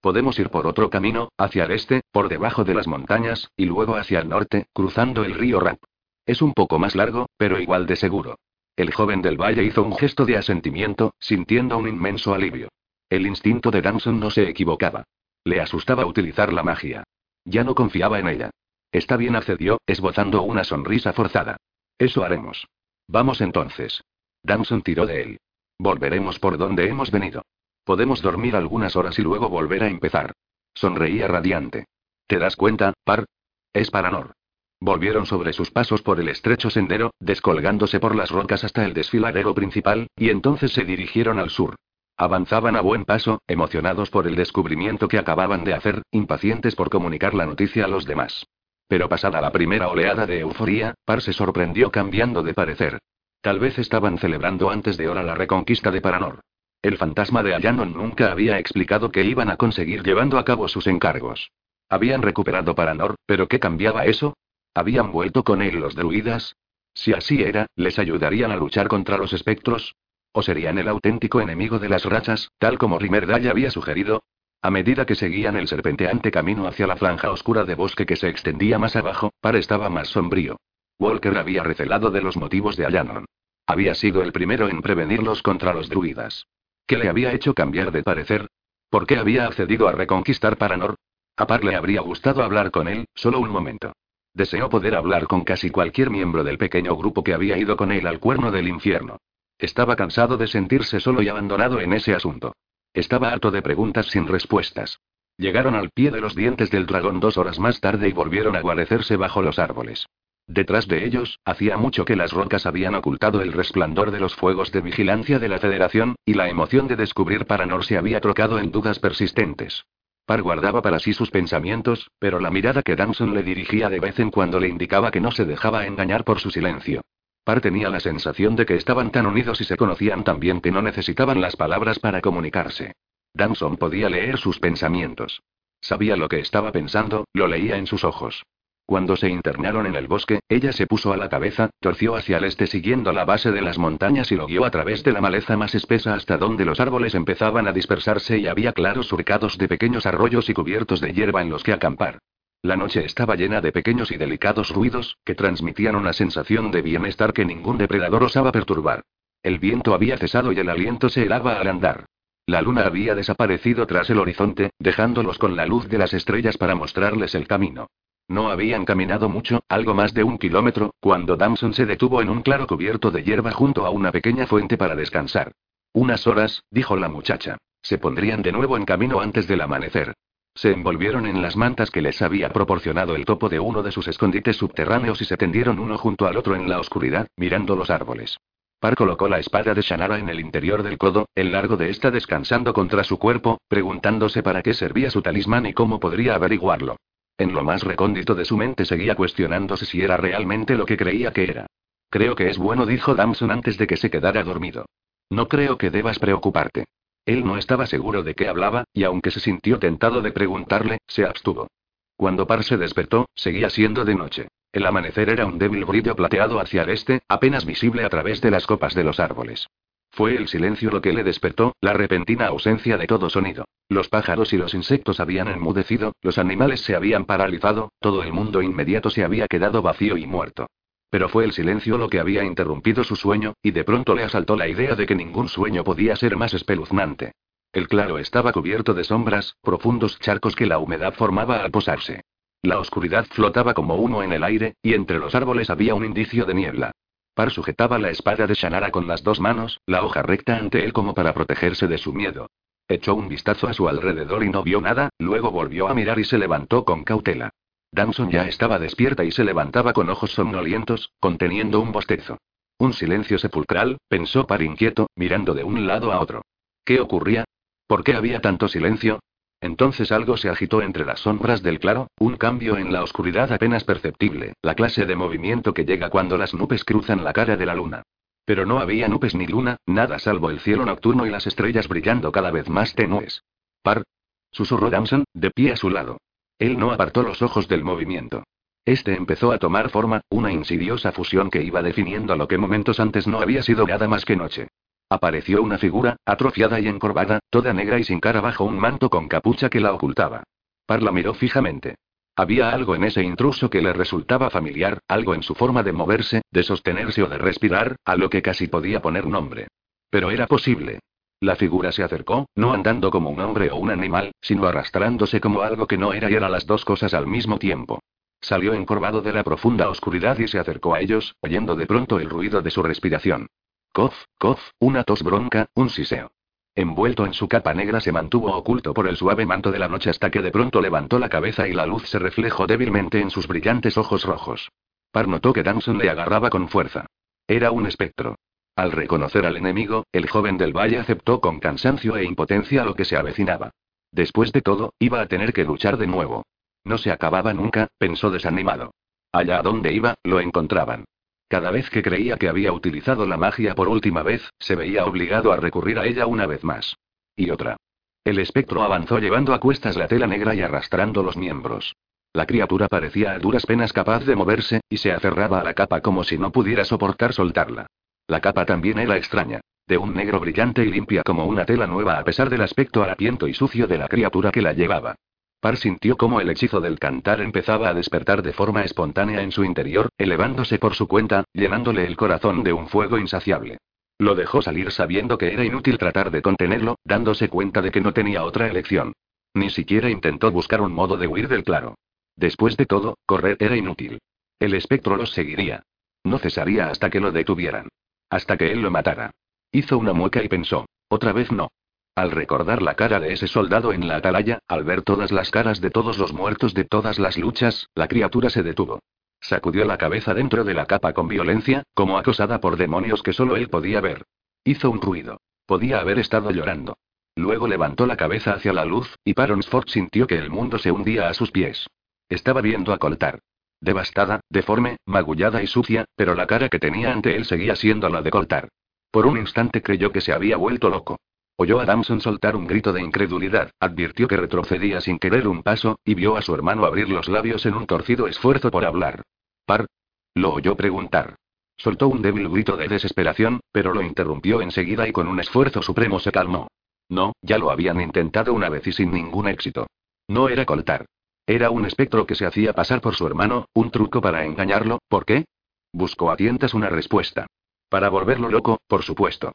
Podemos ir por otro camino, hacia el este, por debajo de las montañas, y luego hacia el norte, cruzando el río Rap. Es un poco más largo, pero igual de seguro. El joven del valle hizo un gesto de asentimiento, sintiendo un inmenso alivio. El instinto de Danson no se equivocaba. Le asustaba utilizar la magia. Ya no confiaba en ella. Está bien, accedió, esbozando una sonrisa forzada. Eso haremos. Vamos entonces. Danson tiró de él. Volveremos por donde hemos venido. Podemos dormir algunas horas y luego volver a empezar. Sonreía radiante. ¿Te das cuenta, Par? Es Paranor. Volvieron sobre sus pasos por el estrecho sendero, descolgándose por las rocas hasta el desfiladero principal, y entonces se dirigieron al sur. Avanzaban a buen paso, emocionados por el descubrimiento que acababan de hacer, impacientes por comunicar la noticia a los demás. Pero pasada la primera oleada de euforía, Par se sorprendió cambiando de parecer. Tal vez estaban celebrando antes de hora la reconquista de Paranor. El fantasma de Allanon nunca había explicado que iban a conseguir llevando a cabo sus encargos. Habían recuperado Paranor, pero ¿qué cambiaba eso? ¿Habían vuelto con él los druidas? Si así era, ¿les ayudarían a luchar contra los espectros? ¿O serían el auténtico enemigo de las rachas, tal como Rimerdale había sugerido? A medida que seguían el serpenteante camino hacia la franja oscura de bosque que se extendía más abajo, Par estaba más sombrío. Walker había recelado de los motivos de Allanon. Había sido el primero en prevenirlos contra los druidas. ¿Qué le había hecho cambiar de parecer? ¿Por qué había accedido a reconquistar Paranor? A Par le habría gustado hablar con él, solo un momento. Deseó poder hablar con casi cualquier miembro del pequeño grupo que había ido con él al cuerno del infierno. Estaba cansado de sentirse solo y abandonado en ese asunto. Estaba harto de preguntas sin respuestas. Llegaron al pie de los dientes del dragón dos horas más tarde y volvieron a guarecerse bajo los árboles. Detrás de ellos, hacía mucho que las rocas habían ocultado el resplandor de los fuegos de vigilancia de la Federación, y la emoción de descubrir Paranor se había trocado en dudas persistentes. Par guardaba para sí sus pensamientos, pero la mirada que Danson le dirigía de vez en cuando le indicaba que no se dejaba engañar por su silencio. Par tenía la sensación de que estaban tan unidos y se conocían tan bien que no necesitaban las palabras para comunicarse. Danson podía leer sus pensamientos. Sabía lo que estaba pensando, lo leía en sus ojos. Cuando se internaron en el bosque, ella se puso a la cabeza, torció hacia el este siguiendo la base de las montañas y lo guió a través de la maleza más espesa hasta donde los árboles empezaban a dispersarse y había claros surcados de pequeños arroyos y cubiertos de hierba en los que acampar. La noche estaba llena de pequeños y delicados ruidos, que transmitían una sensación de bienestar que ningún depredador osaba perturbar. El viento había cesado y el aliento se helaba al andar. La luna había desaparecido tras el horizonte, dejándolos con la luz de las estrellas para mostrarles el camino. No habían caminado mucho, algo más de un kilómetro, cuando Damson se detuvo en un claro cubierto de hierba junto a una pequeña fuente para descansar. Unas horas, dijo la muchacha. Se pondrían de nuevo en camino antes del amanecer. Se envolvieron en las mantas que les había proporcionado el topo de uno de sus escondites subterráneos y se tendieron uno junto al otro en la oscuridad, mirando los árboles. Par colocó la espada de Shannara en el interior del codo, el largo de esta descansando contra su cuerpo, preguntándose para qué servía su talismán y cómo podría averiguarlo. En lo más recóndito de su mente seguía cuestionándose si era realmente lo que creía que era. Creo que es bueno, dijo Damson antes de que se quedara dormido. No creo que debas preocuparte. Él no estaba seguro de qué hablaba, y aunque se sintió tentado de preguntarle, se abstuvo. Cuando Par se despertó, seguía siendo de noche. El amanecer era un débil brillo plateado hacia el este, apenas visible a través de las copas de los árboles. Fue el silencio lo que le despertó, la repentina ausencia de todo sonido. Los pájaros y los insectos habían enmudecido, los animales se habían paralizado, todo el mundo inmediato se había quedado vacío y muerto. Pero fue el silencio lo que había interrumpido su sueño, y de pronto le asaltó la idea de que ningún sueño podía ser más espeluznante. El claro estaba cubierto de sombras, profundos charcos que la humedad formaba al posarse. La oscuridad flotaba como humo en el aire, y entre los árboles había un indicio de niebla. Par sujetaba la espada de Shannara con las dos manos, la hoja recta ante él como para protegerse de su miedo. Echó un vistazo a su alrededor y no vio nada, luego volvió a mirar y se levantó con cautela. Danson ya estaba despierta y se levantaba con ojos somnolientos, conteniendo un bostezo. Un silencio sepulcral, pensó Par inquieto, mirando de un lado a otro. ¿Qué ocurría? ¿Por qué había tanto silencio? Entonces algo se agitó entre las sombras del claro, un cambio en la oscuridad apenas perceptible, la clase de movimiento que llega cuando las nubes cruzan la cara de la luna. Pero no había nubes ni luna, nada salvo el cielo nocturno y las estrellas brillando cada vez más tenues. Par. Susurró Damson, de pie a su lado. Él no apartó los ojos del movimiento. Este empezó a tomar forma, una insidiosa fusión que iba definiendo lo que momentos antes no había sido nada más que noche. Apareció una figura, atrofiada y encorvada, toda negra y sin cara bajo un manto con capucha que la ocultaba. Parla miró fijamente. Había algo en ese intruso que le resultaba familiar, algo en su forma de moverse, de sostenerse o de respirar, a lo que casi podía poner nombre. Pero era posible. La figura se acercó, no andando como un hombre o un animal, sino arrastrándose como algo que no era y era las dos cosas al mismo tiempo. Salió encorvado de la profunda oscuridad y se acercó a ellos, oyendo de pronto el ruido de su respiración. Cof, cof, una tos bronca, un siseo. Envuelto en su capa negra se mantuvo oculto por el suave manto de la noche hasta que de pronto levantó la cabeza y la luz se reflejó débilmente en sus brillantes ojos rojos. Par notó que Danson le agarraba con fuerza. Era un espectro. Al reconocer al enemigo, el joven del valle aceptó con cansancio e impotencia lo que se avecinaba. Después de todo, iba a tener que luchar de nuevo. No se acababa nunca, pensó desanimado. Allá a donde iba, lo encontraban. Cada vez que creía que había utilizado la magia por última vez, se veía obligado a recurrir a ella una vez más. Y otra. El espectro avanzó llevando a cuestas la tela negra y arrastrando los miembros. La criatura parecía a duras penas capaz de moverse, y se aferraba a la capa como si no pudiera soportar soltarla. La capa también era extraña, de un negro brillante y limpia como una tela nueva a pesar del aspecto harapiento y sucio de la criatura que la llevaba. Par sintió como el hechizo del cantar empezaba a despertar de forma espontánea en su interior, elevándose por su cuenta, llenándole el corazón de un fuego insaciable. Lo dejó salir sabiendo que era inútil tratar de contenerlo, dándose cuenta de que no tenía otra elección. Ni siquiera intentó buscar un modo de huir del claro. Después de todo, correr era inútil. El espectro los seguiría. No cesaría hasta que lo detuvieran. Hasta que él lo matara. Hizo una mueca y pensó, otra vez no. Al recordar la cara de ese soldado en la atalaya, al ver todas las caras de todos los muertos de todas las luchas, la criatura se detuvo. Sacudió la cabeza dentro de la capa con violencia, como acosada por demonios que solo él podía ver. Hizo un ruido. Podía haber estado llorando. Luego levantó la cabeza hacia la luz, y Paronsford sintió que el mundo se hundía a sus pies. Estaba viendo a Coltar. Devastada, deforme, magullada y sucia, pero la cara que tenía ante él seguía siendo la de Coltar. Por un instante creyó que se había vuelto loco. Oyó a Damson soltar un grito de incredulidad, advirtió que retrocedía sin querer un paso, y vio a su hermano abrir los labios en un torcido esfuerzo por hablar. Par. Lo oyó preguntar. Soltó un débil grito de desesperación, pero lo interrumpió enseguida y con un esfuerzo supremo se calmó. No, ya lo habían intentado una vez y sin ningún éxito. No era Coltar. Era un espectro que se hacía pasar por su hermano, un truco para engañarlo, ¿por qué? Buscó a tientas una respuesta. Para volverlo loco, por supuesto.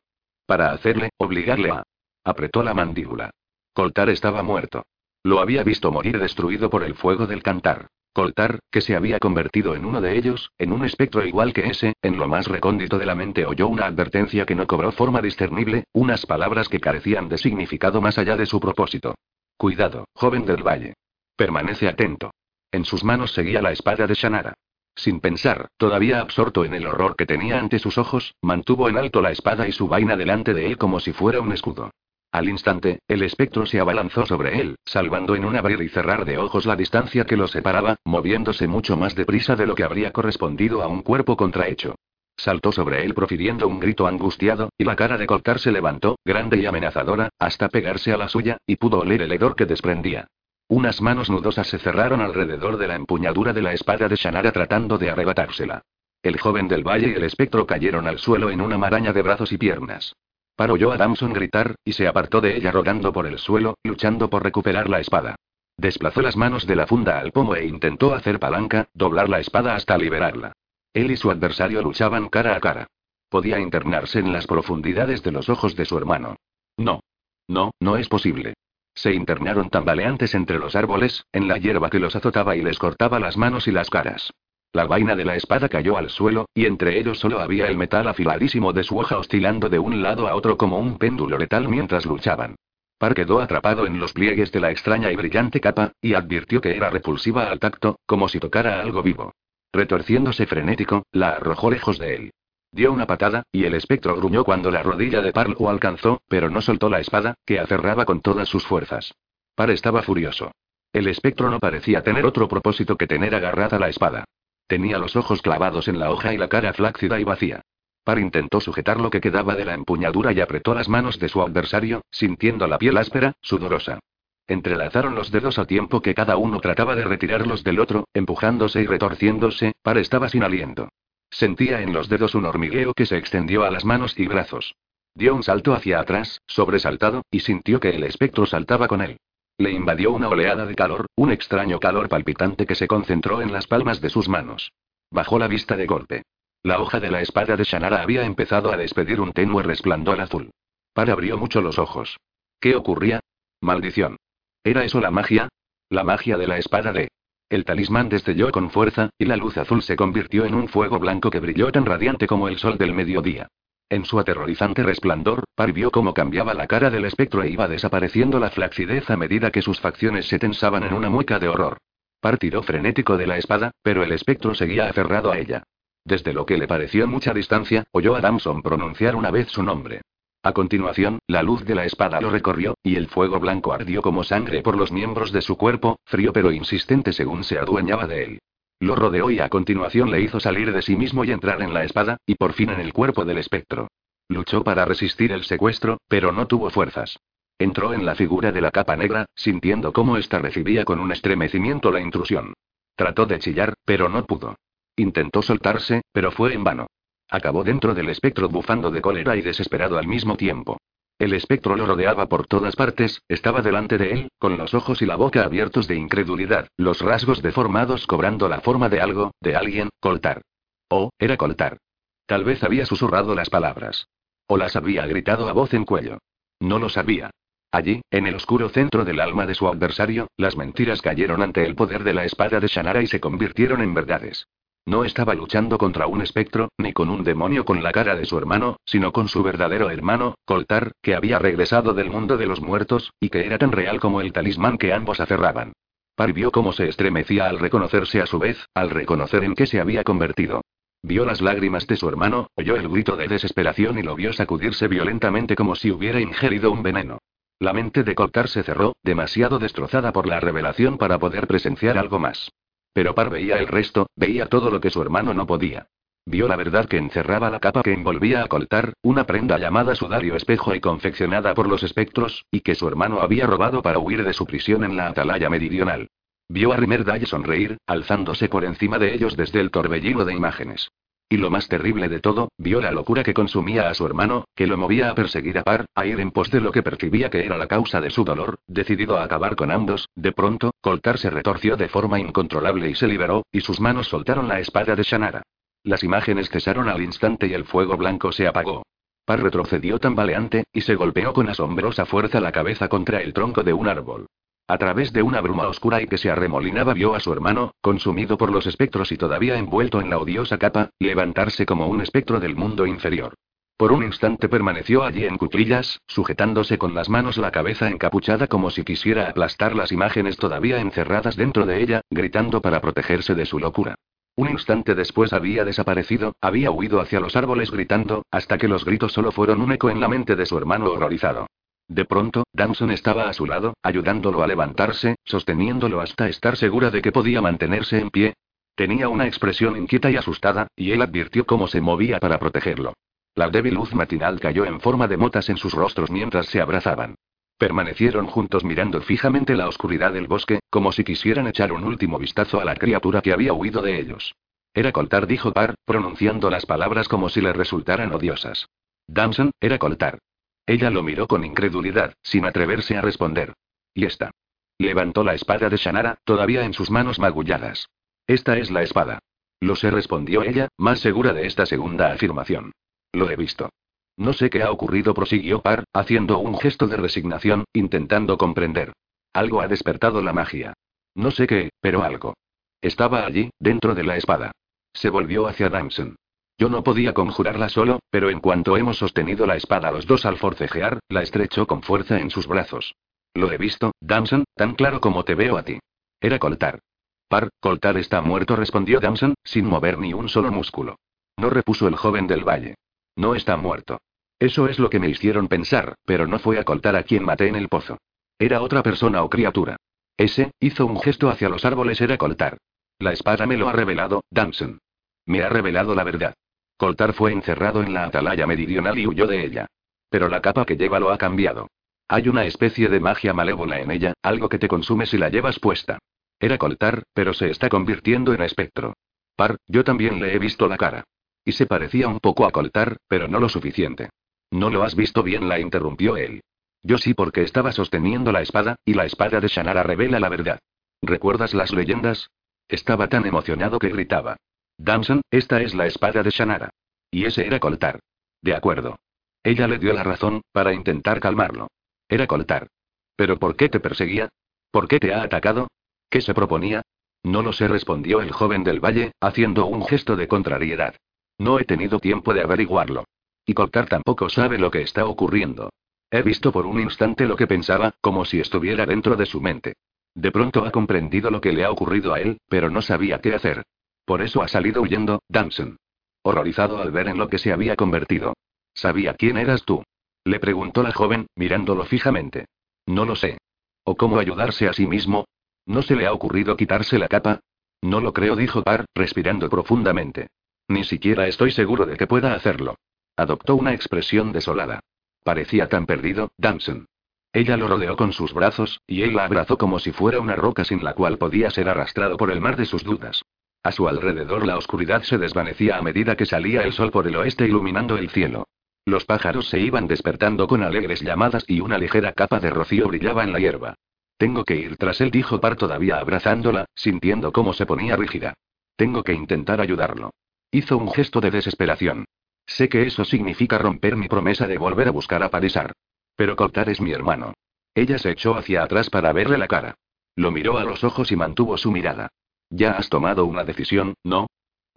Para hacerle, obligarle a Apretó la mandíbula. Coltar estaba muerto. Lo había visto morir destruido por el fuego del cantar. Coltar, que se había convertido en uno de ellos, en un espectro igual que ese, en lo más recóndito de la mente oyó una advertencia que no cobró forma discernible, unas palabras que carecían de significado más allá de su propósito. Cuidado, joven del valle. Permanece atento. En sus manos seguía la espada de Shannara. Sin pensar, todavía absorto en el horror que tenía ante sus ojos, mantuvo en alto la espada y su vaina delante de él como si fuera un escudo. Al instante, el espectro se abalanzó sobre él, salvando en un abrir y cerrar de ojos la distancia que lo separaba, moviéndose mucho más deprisa de lo que habría correspondido a un cuerpo contrahecho. Saltó sobre él profiriendo un grito angustiado, y la cara de Coltar se levantó, grande y amenazadora, hasta pegarse a la suya, y pudo oler el hedor que desprendía. Unas manos nudosas se cerraron alrededor de la empuñadura de la espada de Shannara tratando de arrebatársela. El joven del valle y el espectro cayeron al suelo en una maraña de brazos y piernas. Par oyó a Damson gritar, y se apartó de ella rodando por el suelo, luchando por recuperar la espada. Desplazó las manos de la funda al pomo e intentó hacer palanca, doblar la espada hasta liberarla. Él y su adversario luchaban cara a cara. Podía internarse en las profundidades de los ojos de su hermano. No. No, no es posible. Se internaron tambaleantes entre los árboles, en la hierba que los azotaba y les cortaba las manos y las caras. La vaina de la espada cayó al suelo, y entre ellos solo había el metal afiladísimo de su hoja oscilando de un lado a otro como un péndulo letal mientras luchaban. Par quedó atrapado en los pliegues de la extraña y brillante capa, y advirtió que era repulsiva al tacto, como si tocara algo vivo. Retorciéndose frenético, la arrojó lejos de él. Dio una patada, y el espectro gruñó cuando la rodilla de Par lo alcanzó, pero no soltó la espada, que aferraba con todas sus fuerzas. Par estaba furioso. El espectro no parecía tener otro propósito que tener agarrada la espada. Tenía los ojos clavados en la hoja y la cara flácida y vacía. Par intentó sujetar lo que quedaba de la empuñadura y apretó las manos de su adversario, sintiendo la piel áspera, sudorosa. Entrelazaron los dedos al tiempo que cada uno trataba de retirarlos del otro, empujándose y retorciéndose, Par estaba sin aliento. Sentía en los dedos un hormigueo que se extendió a las manos y brazos. Dio un salto hacia atrás, sobresaltado, y sintió que el espectro saltaba con él. Le invadió una oleada de calor, un extraño calor palpitante que se concentró en las palmas de sus manos. Bajó la vista de golpe. La hoja de la espada de Shannara había empezado a despedir un tenue resplandor azul. Par abrió mucho los ojos. ¿Qué ocurría? Maldición. ¿Era eso la magia? La magia de la espada de... El talismán destelló con fuerza, y la luz azul se convirtió en un fuego blanco que brilló tan radiante como el sol del mediodía. En su aterrorizante resplandor, Par vio cómo cambiaba la cara del espectro e iba desapareciendo la flacidez a medida que sus facciones se tensaban en una mueca de horror. Par tiró frenético de la espada, pero el espectro seguía aferrado a ella. Desde lo que le pareció mucha distancia, oyó a Damson pronunciar una vez su nombre. A continuación, la luz de la espada lo recorrió, y el fuego blanco ardió como sangre por los miembros de su cuerpo, frío pero insistente según se adueñaba de él. Lo rodeó y a continuación le hizo salir de sí mismo y entrar en la espada, y por fin en el cuerpo del espectro. Luchó para resistir el secuestro, pero no tuvo fuerzas. Entró en la figura de la capa negra, sintiendo cómo ésta recibía con un estremecimiento la intrusión. Trató de chillar, pero no pudo. Intentó soltarse, pero fue en vano. Acabó dentro del espectro bufando de cólera y desesperado al mismo tiempo. El espectro lo rodeaba por todas partes, estaba delante de él, con los ojos y la boca abiertos de incredulidad, los rasgos deformados cobrando la forma de algo, de alguien, Coltar. Oh, era Coltar. Tal vez había susurrado las palabras. O las había gritado a voz en cuello. No lo sabía. Allí, en el oscuro centro del alma de su adversario, las mentiras cayeron ante el poder de la espada de Shannara y se convirtieron en verdades. No estaba luchando contra un espectro, ni con un demonio con la cara de su hermano, sino con su verdadero hermano, Coltar, que había regresado del mundo de los muertos, y que era tan real como el talismán que ambos aferraban. Par vio cómo se estremecía al reconocerse a su vez, al reconocer en qué se había convertido. Vio las lágrimas de su hermano, oyó el grito de desesperación y lo vio sacudirse violentamente como si hubiera ingerido un veneno. La mente de Coltar se cerró, demasiado destrozada por la revelación para poder presenciar algo más. Pero Par veía el resto, veía todo lo que su hermano no podía. Vio la verdad que encerraba la capa que envolvía a Coltar, una prenda llamada sudario espejo y confeccionada por los espectros, y que su hermano había robado para huir de su prisión en la atalaya meridional. Vio a Rimerdalle sonreír, alzándose por encima de ellos desde el torbellino de imágenes. Y lo más terrible de todo, vio la locura que consumía a su hermano, que lo movía a perseguir a Par, a ir en pos de lo que percibía que era la causa de su dolor, decidido a acabar con ambos, de pronto, Coltar se retorció de forma incontrolable y se liberó, y sus manos soltaron la espada de Shannara. Las imágenes cesaron al instante y el fuego blanco se apagó. Par retrocedió tambaleante, y se golpeó con asombrosa fuerza la cabeza contra el tronco de un árbol. A través de una bruma oscura y que se arremolinaba vio a su hermano, consumido por los espectros y todavía envuelto en la odiosa capa, levantarse como un espectro del mundo inferior. Por un instante permaneció allí en cuclillas, sujetándose con las manos la cabeza encapuchada como si quisiera aplastar las imágenes todavía encerradas dentro de ella, gritando para protegerse de su locura. Un instante después había desaparecido, había huido hacia los árboles gritando, hasta que los gritos solo fueron un eco en la mente de su hermano horrorizado. De pronto, Damson estaba a su lado, ayudándolo a levantarse, sosteniéndolo hasta estar segura de que podía mantenerse en pie. Tenía una expresión inquieta y asustada, y él advirtió cómo se movía para protegerlo. La débil luz matinal cayó en forma de motas en sus rostros mientras se abrazaban. Permanecieron juntos mirando fijamente la oscuridad del bosque, como si quisieran echar un último vistazo a la criatura que había huido de ellos. Era Coltar, dijo Par, pronunciando las palabras como si le resultaran odiosas. Damson, era Coltar. Ella lo miró con incredulidad, sin atreverse a responder. Y esta. Levantó la espada de Shannara, todavía en sus manos magulladas. Esta es la espada. Lo sé, respondió ella, más segura de esta segunda afirmación. Lo he visto. No sé qué ha ocurrido, prosiguió Par, haciendo un gesto de resignación, intentando comprender. Algo ha despertado la magia. No sé qué, pero algo. Estaba allí, dentro de la espada. Se volvió hacia Damson. Yo no podía conjurarla solo, pero en cuanto hemos sostenido la espada los dos al forcejear, la estrechó con fuerza en sus brazos. Lo he visto, Damson, tan claro como te veo a ti. Era Coltar. Par, Coltar está muerto, respondió Damson, sin mover ni un solo músculo. No repuso el joven del valle. No está muerto. Eso es lo que me hicieron pensar, pero no fue a Coltar a quien maté en el pozo. Era otra persona o criatura. Ese, hizo un gesto hacia los árboles, era Coltar. La espada me lo ha revelado, Damson. Me ha revelado la verdad. Coltar fue encerrado en la atalaya meridional y huyó de ella. Pero la capa que lleva lo ha cambiado. Hay una especie de magia malévola en ella, algo que te consume si la llevas puesta. Era Coltar, pero se está convirtiendo en espectro. Par, yo también le he visto la cara. Y se parecía un poco a Coltar, pero no lo suficiente. No lo has visto bien, la interrumpió él. Yo sí porque estaba sosteniendo la espada, y la espada de Shannara revela la verdad. ¿Recuerdas las leyendas? Estaba tan emocionado que gritaba. Damson, esta es la espada de Shannara. Y ese era Coltar. De acuerdo. Ella le dio la razón, para intentar calmarlo. Era Coltar. ¿Pero por qué te perseguía? ¿Por qué te ha atacado? ¿Qué se proponía? No lo sé, respondió el joven del valle, haciendo un gesto de contrariedad. No he tenido tiempo de averiguarlo. Y Coltar tampoco sabe lo que está ocurriendo. He visto por un instante lo que pensaba, como si estuviera dentro de su mente. De pronto ha comprendido lo que le ha ocurrido a él, pero no sabía qué hacer. Por eso ha salido huyendo, Damson. Horrorizado al ver en lo que se había convertido. ¿Sabía quién eras tú? Le preguntó la joven, mirándolo fijamente. No lo sé. ¿O cómo ayudarse a sí mismo? ¿No se le ha ocurrido quitarse la capa? No lo creo, dijo Par, respirando profundamente. Ni siquiera estoy seguro de que pueda hacerlo. Adoptó una expresión desolada. Parecía tan perdido, Damson. Ella lo rodeó con sus brazos, y él la abrazó como si fuera una roca sin la cual podía ser arrastrado por el mar de sus dudas. A su alrededor la oscuridad se desvanecía a medida que salía el sol por el oeste iluminando el cielo. Los pájaros se iban despertando con alegres llamadas y una ligera capa de rocío brillaba en la hierba. Tengo que ir tras él, dijo Par todavía abrazándola, sintiendo cómo se ponía rígida. Tengo que intentar ayudarlo. Hizo un gesto de desesperación. Sé que eso significa romper mi promesa de volver a buscar a Parisar. Pero Coltar es mi hermano. Ella se echó hacia atrás para verle la cara. Lo miró a los ojos y mantuvo su mirada. Ya has tomado una decisión, ¿no?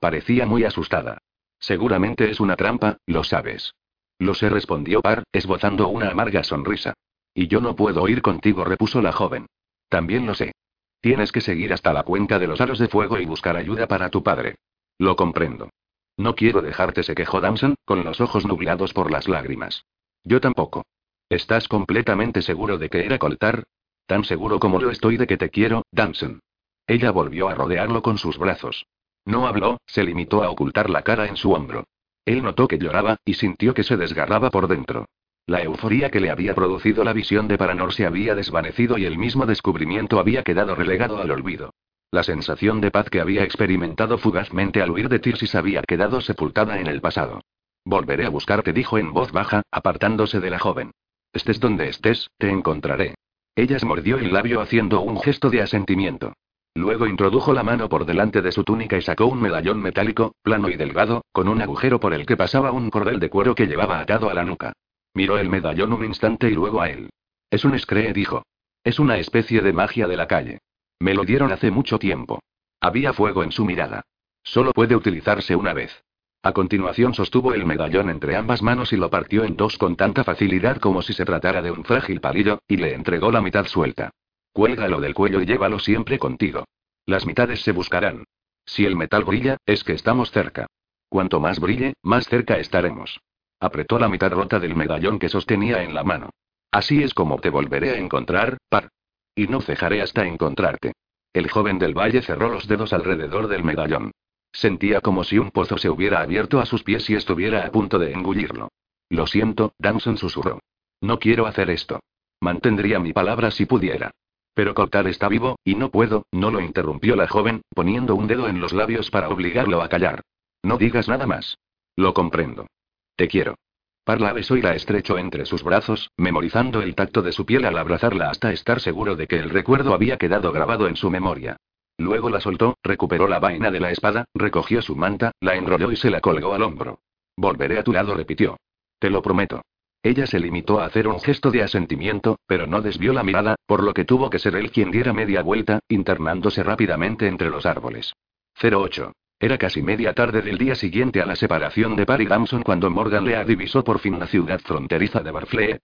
Parecía muy asustada. Seguramente es una trampa, lo sabes. Lo sé, respondió Par, esbozando una amarga sonrisa. Y yo no puedo ir contigo, repuso la joven. También lo sé. Tienes que seguir hasta la cuenca de los aros de fuego y buscar ayuda para tu padre. Lo comprendo. No quiero dejarte, se quejó Damson, con los ojos nublados por las lágrimas. Yo tampoco. ¿Estás completamente seguro de que era Coltar? Tan seguro como lo estoy de que te quiero, Damson. Ella volvió a rodearlo con sus brazos. No habló, se limitó a ocultar la cara en su hombro. Él notó que lloraba, y sintió que se desgarraba por dentro. La euforía que le había producido la visión de Paranor se había desvanecido y el mismo descubrimiento había quedado relegado al olvido. La sensación de paz que había experimentado fugazmente al huir de Tirsis había quedado sepultada en el pasado. Volveré a buscarte, dijo en voz baja, apartándose de la joven. Estés donde estés, te encontraré. Ella se mordió el labio haciendo un gesto de asentimiento. Luego introdujo la mano por delante de su túnica y sacó un medallón metálico, plano y delgado, con un agujero por el que pasaba un cordel de cuero que llevaba atado a la nuca. Miró el medallón un instante y luego a él. Es un scree, dijo. Es una especie de magia de la calle. Me lo dieron hace mucho tiempo. Había fuego en su mirada. Solo puede utilizarse una vez. A continuación sostuvo el medallón entre ambas manos y lo partió en dos con tanta facilidad como si se tratara de un frágil palillo, y le entregó la mitad suelta. Cuélgalo del cuello y llévalo siempre contigo. Las mitades se buscarán. Si el metal brilla, es que estamos cerca. Cuanto más brille, más cerca estaremos. Apretó la mitad rota del medallón que sostenía en la mano. Así es como te volveré a encontrar, par. Y no cejaré hasta encontrarte. El joven del valle cerró los dedos alrededor del medallón. Sentía como si un pozo se hubiera abierto a sus pies y estuviera a punto de engullirlo. Lo siento, Damson susurró. No quiero hacer esto. Mantendría mi palabra si pudiera. Pero Coltar está vivo, y no puedo, no lo interrumpió la joven, poniendo un dedo en los labios para obligarlo a callar. No digas nada más. Lo comprendo. Te quiero. Parla besó y la estrechó entre sus brazos, memorizando el tacto de su piel al abrazarla hasta estar seguro de que el recuerdo había quedado grabado en su memoria. Luego la soltó, recuperó la vaina de la espada, recogió su manta, la enrolló y se la colgó al hombro. Volveré a tu lado, repitió. Te lo prometo. Ella se limitó a hacer un gesto de asentimiento, pero no desvió la mirada, por lo que tuvo que ser él quien diera media vuelta, internándose rápidamente entre los árboles. 08. Era casi media tarde del día siguiente a la separación de Par y Damson cuando Morgan Lea divisó por fin la ciudad fronteriza de Barfleet.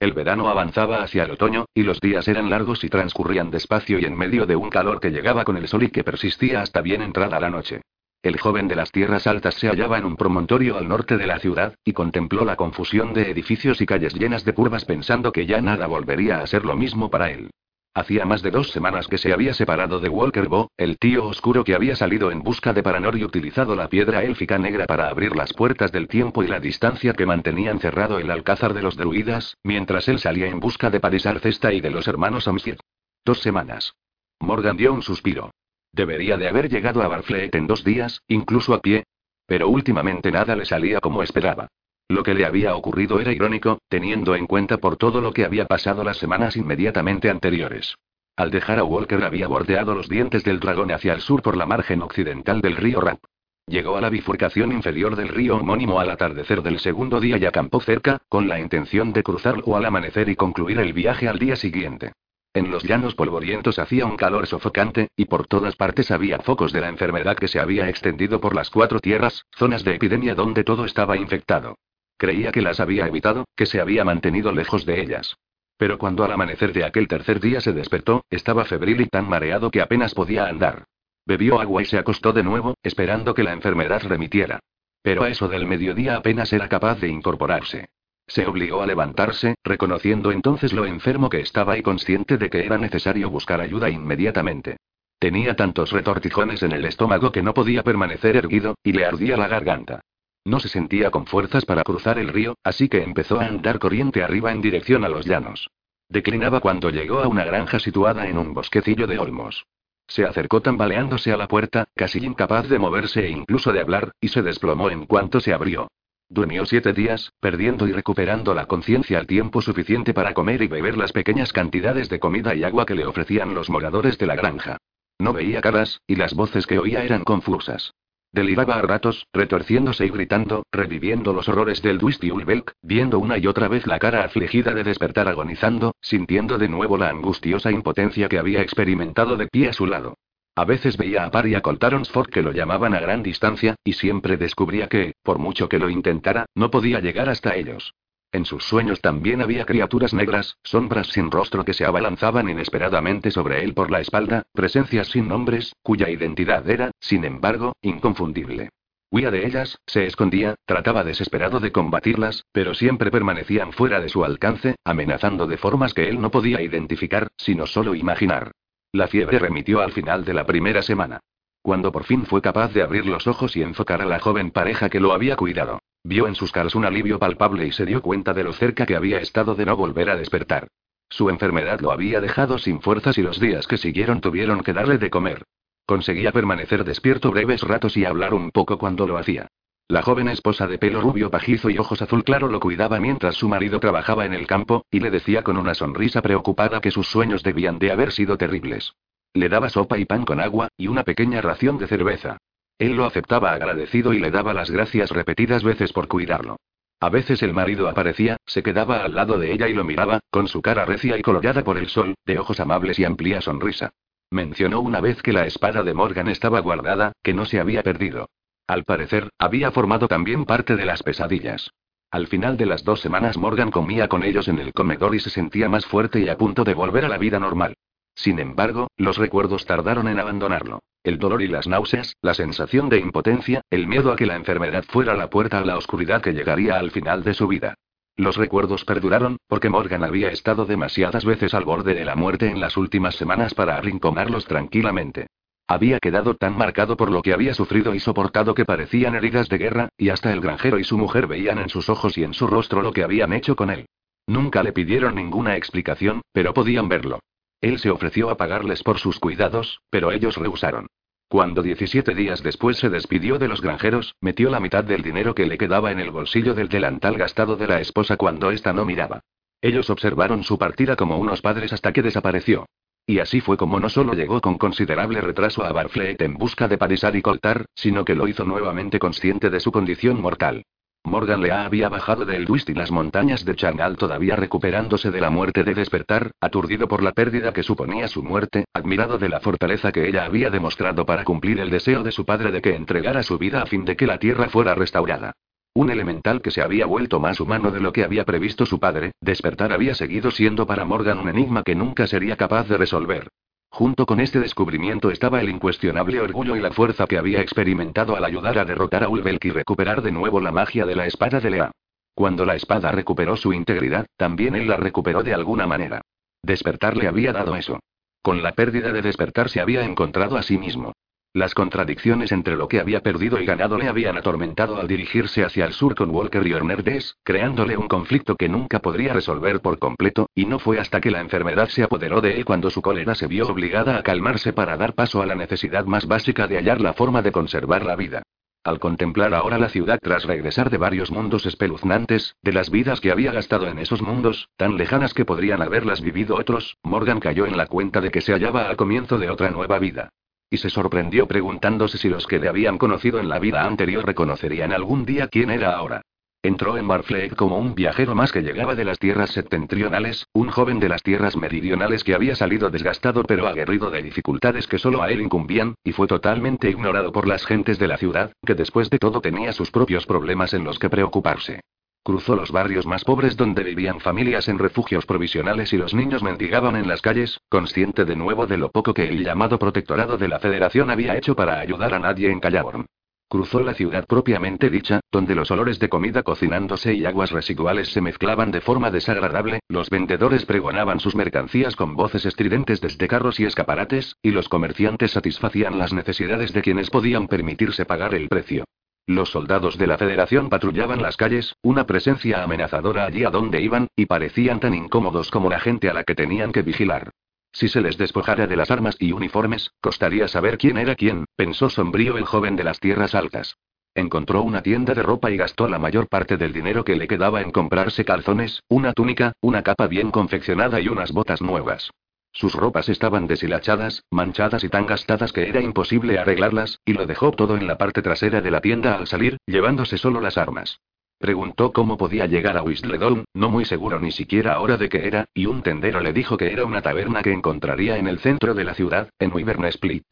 El verano avanzaba hacia el otoño, y los días eran largos y transcurrían despacio y en medio de un calor que llegaba con el sol y que persistía hasta bien entrada la noche. El joven de las tierras altas se hallaba en un promontorio al norte de la ciudad, y contempló la confusión de edificios y calles llenas de curvas pensando que ya nada volvería a ser lo mismo para él. Hacía más de dos semanas que se había separado de Walker Bo, el tío oscuro que había salido en busca de Paranor y utilizado la piedra élfica negra para abrir las puertas del tiempo y la distancia que mantenían cerrado el alcázar de los druidas, mientras él salía en busca de Parisar Cesta y de los hermanos Amsir. Dos semanas. Morgan dio un suspiro. Debería de haber llegado a Barfleet en dos días, incluso a pie. Pero últimamente nada le salía como esperaba. Lo que le había ocurrido era irónico, teniendo en cuenta por todo lo que había pasado las semanas inmediatamente anteriores. Al dejar a Walker había bordeado los dientes del dragón hacia el sur por la margen occidental del río Rap. Llegó a la bifurcación inferior del río homónimo al atardecer del segundo día y acampó cerca, con la intención de cruzarlo al amanecer y concluir el viaje al día siguiente. En los llanos polvorientos hacía un calor sofocante, y por todas partes había focos de la enfermedad que se había extendido por las cuatro tierras, zonas de epidemia donde todo estaba infectado. Creía que las había evitado, que se había mantenido lejos de ellas. Pero cuando al amanecer de aquel tercer día se despertó, estaba febril y tan mareado que apenas podía andar. Bebió agua y se acostó de nuevo, esperando que la enfermedad remitiera. Pero a eso del mediodía apenas era capaz de incorporarse. Se obligó a levantarse, reconociendo entonces lo enfermo que estaba y consciente de que era necesario buscar ayuda inmediatamente. Tenía tantos retortijones en el estómago que no podía permanecer erguido, y le ardía la garganta. No se sentía con fuerzas para cruzar el río, así que empezó a andar corriente arriba en dirección a los llanos. Declinaba cuando llegó a una granja situada en un bosquecillo de olmos. Se acercó tambaleándose a la puerta, casi incapaz de moverse e incluso de hablar, y se desplomó en cuanto se abrió. Durmió siete días, perdiendo y recuperando la conciencia al tiempo suficiente para comer y beber las pequeñas cantidades de comida y agua que le ofrecían los moradores de la granja. No veía caras, y las voces que oía eran confusas. Deliraba a ratos, retorciéndose y gritando, reviviendo los horrores del Ulbelk, viendo una y otra vez la cara afligida de despertar agonizando, sintiendo de nuevo la angustiosa impotencia que había experimentado de pie a su lado. A veces veía a Par y a Coltaronsford que lo llamaban a gran distancia, y siempre descubría que, por mucho que lo intentara, no podía llegar hasta ellos. En sus sueños también había criaturas negras, sombras sin rostro que se abalanzaban inesperadamente sobre él por la espalda, presencias sin nombres, cuya identidad era, sin embargo, inconfundible. Huía de ellas, se escondía, trataba desesperado de combatirlas, pero siempre permanecían fuera de su alcance, amenazando de formas que él no podía identificar, sino solo imaginar. La fiebre remitió al final de la primera semana. Cuando por fin fue capaz de abrir los ojos y enfocar a la joven pareja que lo había cuidado, vio en sus caras un alivio palpable y se dio cuenta de lo cerca que había estado de no volver a despertar. Su enfermedad lo había dejado sin fuerzas y los días que siguieron tuvieron que darle de comer. Conseguía permanecer despierto breves ratos y hablar un poco cuando lo hacía. La joven esposa de pelo rubio pajizo y ojos azul claro lo cuidaba mientras su marido trabajaba en el campo, y le decía con una sonrisa preocupada que sus sueños debían de haber sido terribles. Le daba sopa y pan con agua, y una pequeña ración de cerveza. Él lo aceptaba agradecido y le daba las gracias repetidas veces por cuidarlo. A veces el marido aparecía, se quedaba al lado de ella y lo miraba, con su cara recia y colorada por el sol, de ojos amables y amplia sonrisa. Mencionó una vez que la espada de Morgan estaba guardada, que no se había perdido. Al parecer, había formado también parte de las pesadillas. Al final de las dos semanas Morgan comía con ellos en el comedor y se sentía más fuerte y a punto de volver a la vida normal. Sin embargo, los recuerdos tardaron en abandonarlo. El dolor y las náuseas, la sensación de impotencia, el miedo a que la enfermedad fuera la puerta a la oscuridad que llegaría al final de su vida. Los recuerdos perduraron, porque Morgan había estado demasiadas veces al borde de la muerte en las últimas semanas para arrinconarlos tranquilamente. Había quedado tan marcado por lo que había sufrido y soportado que parecían heridas de guerra, y hasta el granjero y su mujer veían en sus ojos y en su rostro lo que habían hecho con él. Nunca le pidieron ninguna explicación, pero podían verlo. Él se ofreció a pagarles por sus cuidados, pero ellos rehusaron. Cuando 17 días después se despidió de los granjeros, metió la mitad del dinero que le quedaba en el bolsillo del delantal gastado de la esposa cuando ésta no miraba. Ellos observaron su partida como unos padres hasta que desapareció. Y así fue como no solo llegó con considerable retraso a Barfleet en busca de Parisar y Coltar, sino que lo hizo nuevamente consciente de su condición mortal. Morgan le había bajado del Twist y las montañas de Changal todavía recuperándose de la muerte de despertar, aturdido por la pérdida que suponía su muerte, admirado de la fortaleza que ella había demostrado para cumplir el deseo de su padre de que entregara su vida a fin de que la tierra fuera restaurada. Un elemental que se había vuelto más humano de lo que había previsto su padre, despertar había seguido siendo para Morgan un enigma que nunca sería capaz de resolver. Junto con este descubrimiento estaba el incuestionable orgullo y la fuerza que había experimentado al ayudar a derrotar a Ulbelk y recuperar de nuevo la magia de la espada de Lea. Cuando la espada recuperó su integridad, también él la recuperó de alguna manera. Despertar le había dado eso. Con la pérdida de despertar se había encontrado a sí mismo. Las contradicciones entre lo que había perdido y ganado le habían atormentado al dirigirse hacia el sur con Walker y Ornerdes, creándole un conflicto que nunca podría resolver por completo, y no fue hasta que la enfermedad se apoderó de él cuando su cólera se vio obligada a calmarse para dar paso a la necesidad más básica de hallar la forma de conservar la vida. Al contemplar ahora la ciudad tras regresar de varios mundos espeluznantes, de las vidas que había gastado en esos mundos, tan lejanas que podrían haberlas vivido otros, Morgan cayó en la cuenta de que se hallaba al comienzo de otra nueva vida. Y se sorprendió preguntándose si los que le habían conocido en la vida anterior reconocerían algún día quién era ahora. Entró en Barfleet como un viajero más que llegaba de las tierras septentrionales, un joven de las tierras meridionales que había salido desgastado pero aguerrido de dificultades que solo a él incumbían, y fue totalmente ignorado por las gentes de la ciudad, que después de todo tenía sus propios problemas en los que preocuparse. Cruzó los barrios más pobres donde vivían familias en refugios provisionales y los niños mendigaban en las calles, consciente de nuevo de lo poco que el llamado protectorado de la Federación había hecho para ayudar a nadie en Callaborn. Cruzó la ciudad propiamente dicha, donde los olores de comida cocinándose y aguas residuales se mezclaban de forma desagradable, los vendedores pregonaban sus mercancías con voces estridentes desde carros y escaparates, y los comerciantes satisfacían las necesidades de quienes podían permitirse pagar el precio. Los soldados de la Federación patrullaban las calles, una presencia amenazadora allí a donde iban, y parecían tan incómodos como la gente a la que tenían que vigilar. Si se les despojara de las armas y uniformes, costaría saber quién era quién, pensó sombrío el joven de las tierras altas. Encontró una tienda de ropa y gastó la mayor parte del dinero que le quedaba en comprarse calzones, una túnica, una capa bien confeccionada y unas botas nuevas. Sus ropas estaban deshilachadas, manchadas y tan gastadas que era imposible arreglarlas, y lo dejó todo en la parte trasera de la tienda al salir, llevándose solo las armas. Preguntó cómo podía llegar a Whistledown, no muy seguro ni siquiera ahora de qué era, y un tendero le dijo que era una taberna que encontraría en el centro de la ciudad, en Wyvern Split.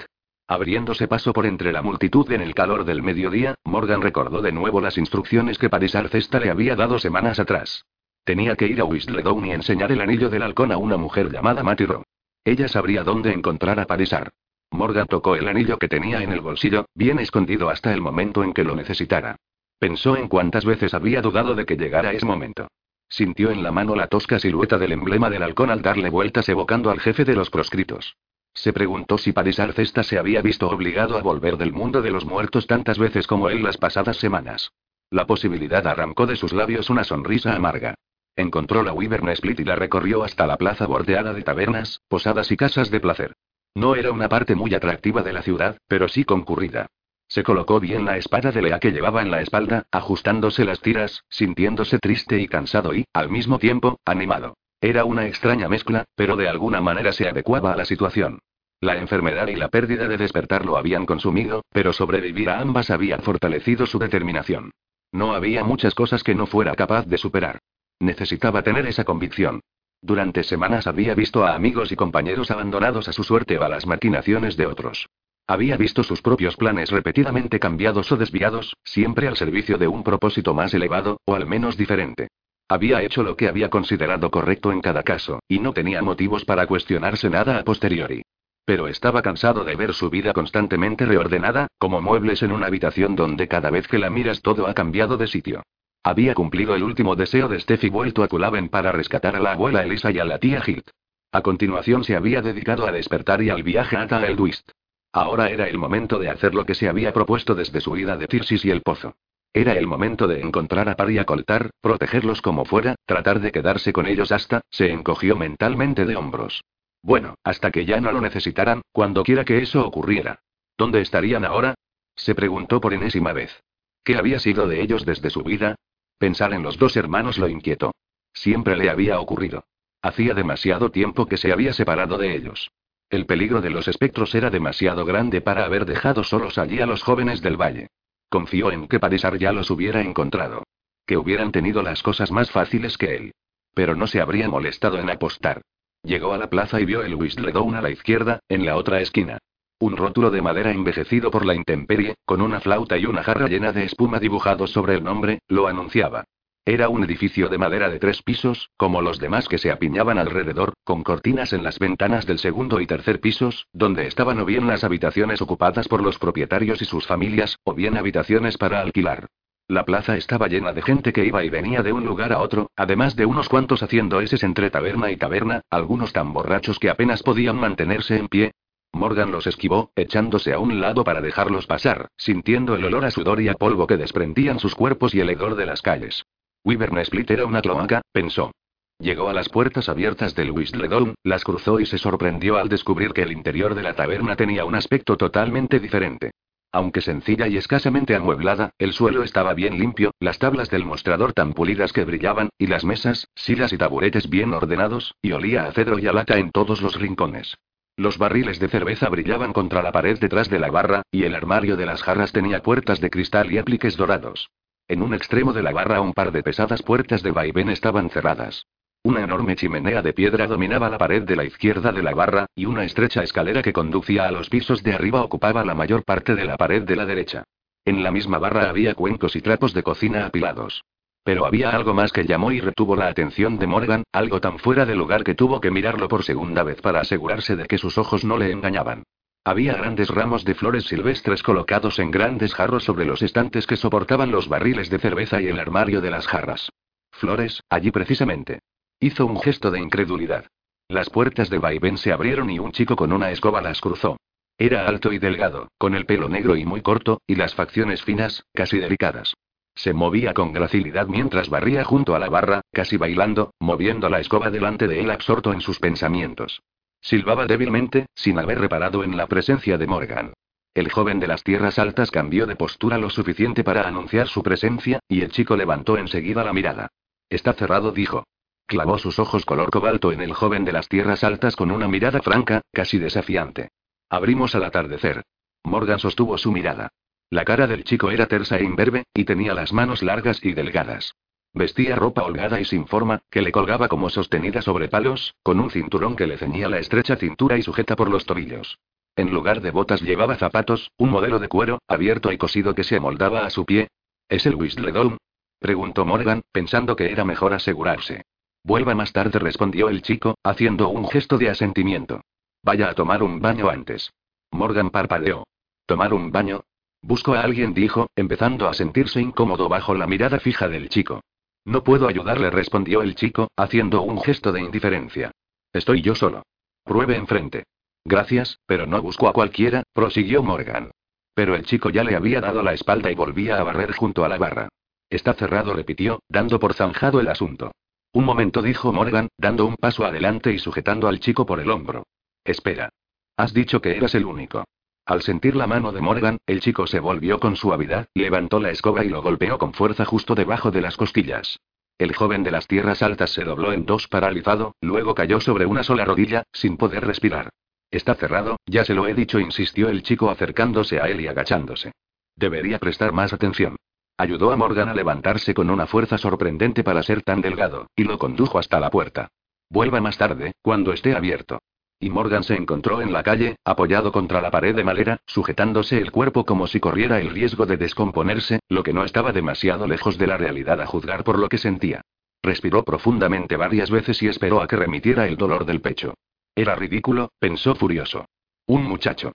Abriéndose paso por entre la multitud en el calor del mediodía, Morgan recordó de nuevo las instrucciones que Parisar Cesta le había dado semanas atrás. Tenía que ir a Whistledown y enseñar el anillo del halcón a una mujer llamada Matiro. Ella sabría dónde encontrar a Parisar. Morgan tocó el anillo que tenía en el bolsillo, bien escondido hasta el momento en que lo necesitara. Pensó en cuántas veces había dudado de que llegara ese momento. Sintió en la mano la tosca silueta del emblema del halcón al darle vueltas evocando al jefe de los proscritos. Se preguntó si Parisar Cesta se había visto obligado a volver del mundo de los muertos tantas veces como él las pasadas semanas. La posibilidad arrancó de sus labios una sonrisa amarga. Encontró la Wyvern Split y la recorrió hasta la plaza bordeada de tabernas, posadas y casas de placer. No era una parte muy atractiva de la ciudad, pero sí concurrida. Se colocó bien la espada de Lea que llevaba en la espalda, ajustándose las tiras, sintiéndose triste y cansado y, al mismo tiempo, animado. Era una extraña mezcla, pero de alguna manera se adecuaba a la situación. La enfermedad y la pérdida de despertar lo habían consumido, pero sobrevivir a ambas había fortalecido su determinación. No había muchas cosas que no fuera capaz de superar. Necesitaba tener esa convicción. Durante semanas había visto a amigos y compañeros abandonados a su suerte o a las maquinaciones de otros. Había visto sus propios planes repetidamente cambiados o desviados, siempre al servicio de un propósito más elevado, o al menos diferente. Había hecho lo que había considerado correcto en cada caso, y no tenía motivos para cuestionarse nada a posteriori. Pero estaba cansado de ver su vida constantemente reordenada, como muebles en una habitación donde cada vez que la miras todo ha cambiado de sitio. Había cumplido el último deseo de Steph y vuelto a Culaven para rescatar a la abuela Elisa y a la tía Hilt. A continuación se había dedicado a despertar y al viaje a Taeldwist. Ahora era el momento de hacer lo que se había propuesto desde su ida de Tirsis y el pozo. Era el momento de encontrar a Par y a Coltar, protegerlos como fuera, tratar de quedarse con ellos hasta, se encogió mentalmente de hombros. Bueno, hasta que ya no lo necesitaran, cuando quiera que eso ocurriera. ¿Dónde estarían ahora? Se preguntó por enésima vez. ¿Qué había sido de ellos desde su vida? Pensar en los dos hermanos lo inquietó. Siempre le había ocurrido. Hacía demasiado tiempo que se había separado de ellos. El peligro de los espectros era demasiado grande para haber dejado solos allí a los jóvenes del valle. Confió en que Parisar ya los hubiera encontrado. Que hubieran tenido las cosas más fáciles que él. Pero no se habría molestado en apostar. Llegó a la plaza y vio el Whistledown a la izquierda, en la otra esquina. Un rótulo de madera envejecido por la intemperie, con una flauta y una jarra llena de espuma dibujados sobre el nombre, lo anunciaba. Era un edificio de madera de tres pisos, como los demás que se apiñaban alrededor, con cortinas en las ventanas del segundo y tercer pisos, donde estaban o bien las habitaciones ocupadas por los propietarios y sus familias, o bien habitaciones para alquilar. La plaza estaba llena de gente que iba y venía de un lugar a otro, además de unos cuantos haciendo eses entre taberna y taberna, algunos tan borrachos que apenas podían mantenerse en pie. Morgan los esquivó, echándose a un lado para dejarlos pasar, sintiendo el olor a sudor y a polvo que desprendían sus cuerpos y el hedor de las calles. Wyvern Split era una cloaca, pensó. Llegó a las puertas abiertas del Whistledon, las cruzó y se sorprendió al descubrir que el interior de la taberna tenía un aspecto totalmente diferente. Aunque sencilla y escasamente amueblada, el suelo estaba bien limpio, las tablas del mostrador tan pulidas que brillaban, y las mesas, sillas y taburetes bien ordenados, y olía a cedro y a lata en todos los rincones. Los barriles de cerveza brillaban contra la pared detrás de la barra, y el armario de las jarras tenía puertas de cristal y apliques dorados. En un extremo de la barra un par de pesadas puertas de vaivén estaban cerradas. Una enorme chimenea de piedra dominaba la pared de la izquierda de la barra, y una estrecha escalera que conducía a los pisos de arriba ocupaba la mayor parte de la pared de la derecha. En la misma barra había cuencos y trapos de cocina apilados. Pero había algo más que llamó y retuvo la atención de Morgan, algo tan fuera de lugar que tuvo que mirarlo por segunda vez para asegurarse de que sus ojos no le engañaban. Había grandes ramos de flores silvestres colocados en grandes jarros sobre los estantes que soportaban los barriles de cerveza y el armario de las jarras. Flores, allí precisamente. Hizo un gesto de incredulidad. Las puertas de vaivén se abrieron y un chico con una escoba las cruzó. Era alto y delgado, con el pelo negro y muy corto, y las facciones finas, casi delicadas. Se movía con gracilidad mientras barría junto a la barra, casi bailando, moviendo la escoba delante de él absorto en sus pensamientos. Silbaba débilmente, sin haber reparado en la presencia de Morgan. El joven de las tierras altas cambió de postura lo suficiente para anunciar su presencia, y el chico levantó enseguida la mirada. Está cerrado, dijo. Clavó sus ojos color cobalto en el joven de las tierras altas con una mirada franca, casi desafiante. Abrimos al atardecer. Morgan sostuvo su mirada. La cara del chico era tersa e imberbe, y tenía las manos largas y delgadas. Vestía ropa holgada y sin forma, que le colgaba como sostenida sobre palos, con un cinturón que le ceñía la estrecha cintura y sujeta por los tobillos. En lugar de botas llevaba zapatos, un modelo de cuero, abierto y cosido que se amoldaba a su pie. ¿Es el Whistledon? preguntó Morgan, pensando que era mejor asegurarse. Vuelva más tarde, respondió el chico, haciendo un gesto de asentimiento. Vaya a tomar un baño antes. Morgan parpadeó. ¿Tomar un baño? Busco a alguien, dijo, empezando a sentirse incómodo bajo la mirada fija del chico. No puedo ayudarle, respondió el chico, haciendo un gesto de indiferencia. Estoy yo solo. Pruebe enfrente. Gracias, pero no busco a cualquiera, prosiguió Morgan. Pero el chico ya le había dado la espalda y volvía a barrer junto a la barra. Está cerrado, repitió, dando por zanjado el asunto. Un momento dijo Morgan, dando un paso adelante y sujetando al chico por el hombro. Espera. Has dicho que eras el único. Al sentir la mano de Morgan, el chico se volvió con suavidad, levantó la escoba y lo golpeó con fuerza justo debajo de las costillas. El joven de las tierras altas se dobló en dos paralizado, luego cayó sobre una sola rodilla, sin poder respirar. Está cerrado, ya se lo he dicho, insistió el chico acercándose a él y agachándose. Debería prestar más atención. Ayudó a Morgan a levantarse con una fuerza sorprendente para ser tan delgado, y lo condujo hasta la puerta. Vuelva más tarde, cuando esté abierto. Y Morgan se encontró en la calle, apoyado contra la pared de madera, sujetándose el cuerpo como si corriera el riesgo de descomponerse, lo que no estaba demasiado lejos de la realidad a juzgar por lo que sentía. Respiró profundamente varias veces y esperó a que remitiera el dolor del pecho. Era ridículo, pensó furioso. Un muchacho.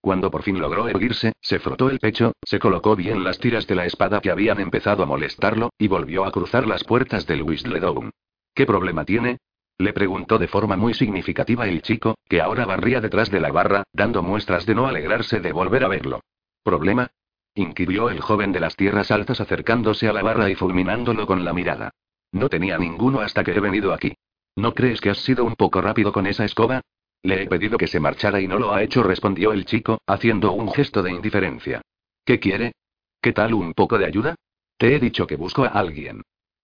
Cuando por fin logró erguirse, se frotó el pecho, se colocó bien las tiras de la espada que habían empezado a molestarlo, y volvió a cruzar las puertas del Whistledown. ¿Qué problema tiene? Le preguntó de forma muy significativa el chico, que ahora barría detrás de la barra, dando muestras de no alegrarse de volver a verlo. ¿Problema? inquirió el joven de las tierras altas acercándose a la barra y fulminándolo con la mirada. No tenía ninguno hasta que he venido aquí. ¿No crees que has sido un poco rápido con esa escoba? Le he pedido que se marchara y no lo ha hecho, respondió el chico, haciendo un gesto de indiferencia. ¿Qué quiere? ¿Qué tal un poco de ayuda? Te he dicho que busco a alguien.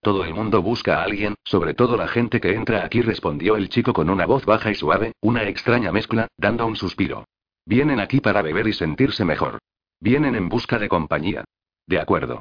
Todo el mundo busca a alguien, sobre todo la gente que entra aquí, respondió el chico con una voz baja y suave, una extraña mezcla, dando un suspiro. Vienen aquí para beber y sentirse mejor. Vienen en busca de compañía. De acuerdo.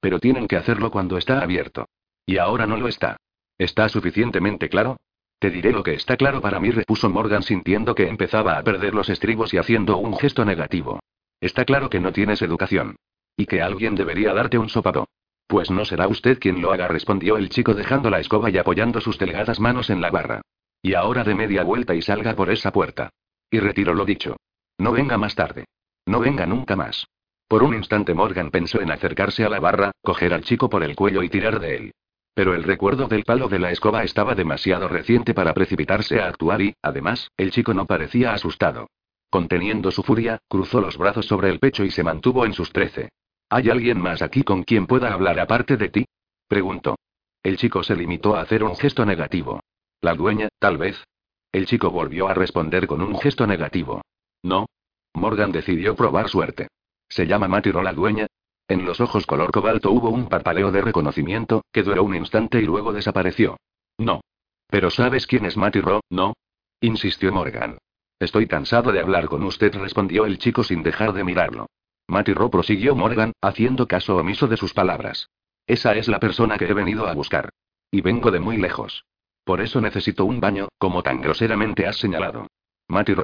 Pero tienen que hacerlo cuando está abierto. Y ahora no lo está. ¿Está suficientemente claro? Te diré lo que está claro para mí, repuso Morgan sintiendo que empezaba a perder los estribos y haciendo un gesto negativo. Está claro que no tienes educación. Y que alguien debería darte un sopapo. Pues no será usted quien lo haga, respondió el chico dejando la escoba y apoyando sus delgadas manos en la barra. Y ahora de media vuelta y salga por esa puerta. Y retiro lo dicho. No venga más tarde. No venga nunca más. Por un instante Morgan pensó en acercarse a la barra, coger al chico por el cuello y tirar de él. Pero el recuerdo del palo de la escoba estaba demasiado reciente para precipitarse a actuar y, además, el chico no parecía asustado. Conteniendo su furia, cruzó los brazos sobre el pecho y se mantuvo en sus trece. ¿Hay alguien más aquí con quien pueda hablar aparte de ti? preguntó. El chico se limitó a hacer un gesto negativo. La dueña, tal vez. El chico volvió a responder con un gesto negativo. No. Morgan decidió probar suerte. ¿Se llama Matiro la dueña? En los ojos color cobalto hubo un parpaleo de reconocimiento, que duró un instante y luego desapareció. No. Pero ¿sabes quién es Matty no? insistió Morgan. Estoy cansado de hablar con usted, respondió el chico sin dejar de mirarlo. Matty prosiguió Morgan, haciendo caso omiso de sus palabras. Esa es la persona que he venido a buscar. Y vengo de muy lejos. Por eso necesito un baño, como tan groseramente has señalado. Matty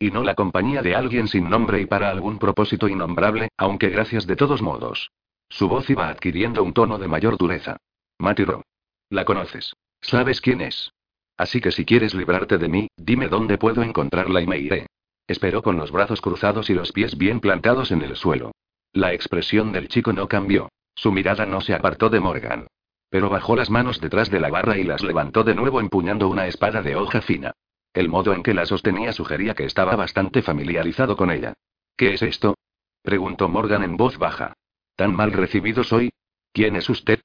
y no la compañía de alguien sin nombre y para algún propósito innombrable, aunque gracias de todos modos. Su voz iba adquiriendo un tono de mayor dureza. Matiro. La conoces. ¿Sabes quién es? Así que si quieres librarte de mí, dime dónde puedo encontrarla y me iré. Esperó con los brazos cruzados y los pies bien plantados en el suelo. La expresión del chico no cambió. Su mirada no se apartó de Morgan. Pero bajó las manos detrás de la barra y las levantó de nuevo empuñando una espada de hoja fina. El modo en que la sostenía sugería que estaba bastante familiarizado con ella. ¿Qué es esto? preguntó Morgan en voz baja. ¿Tan mal recibido soy? ¿Quién es usted?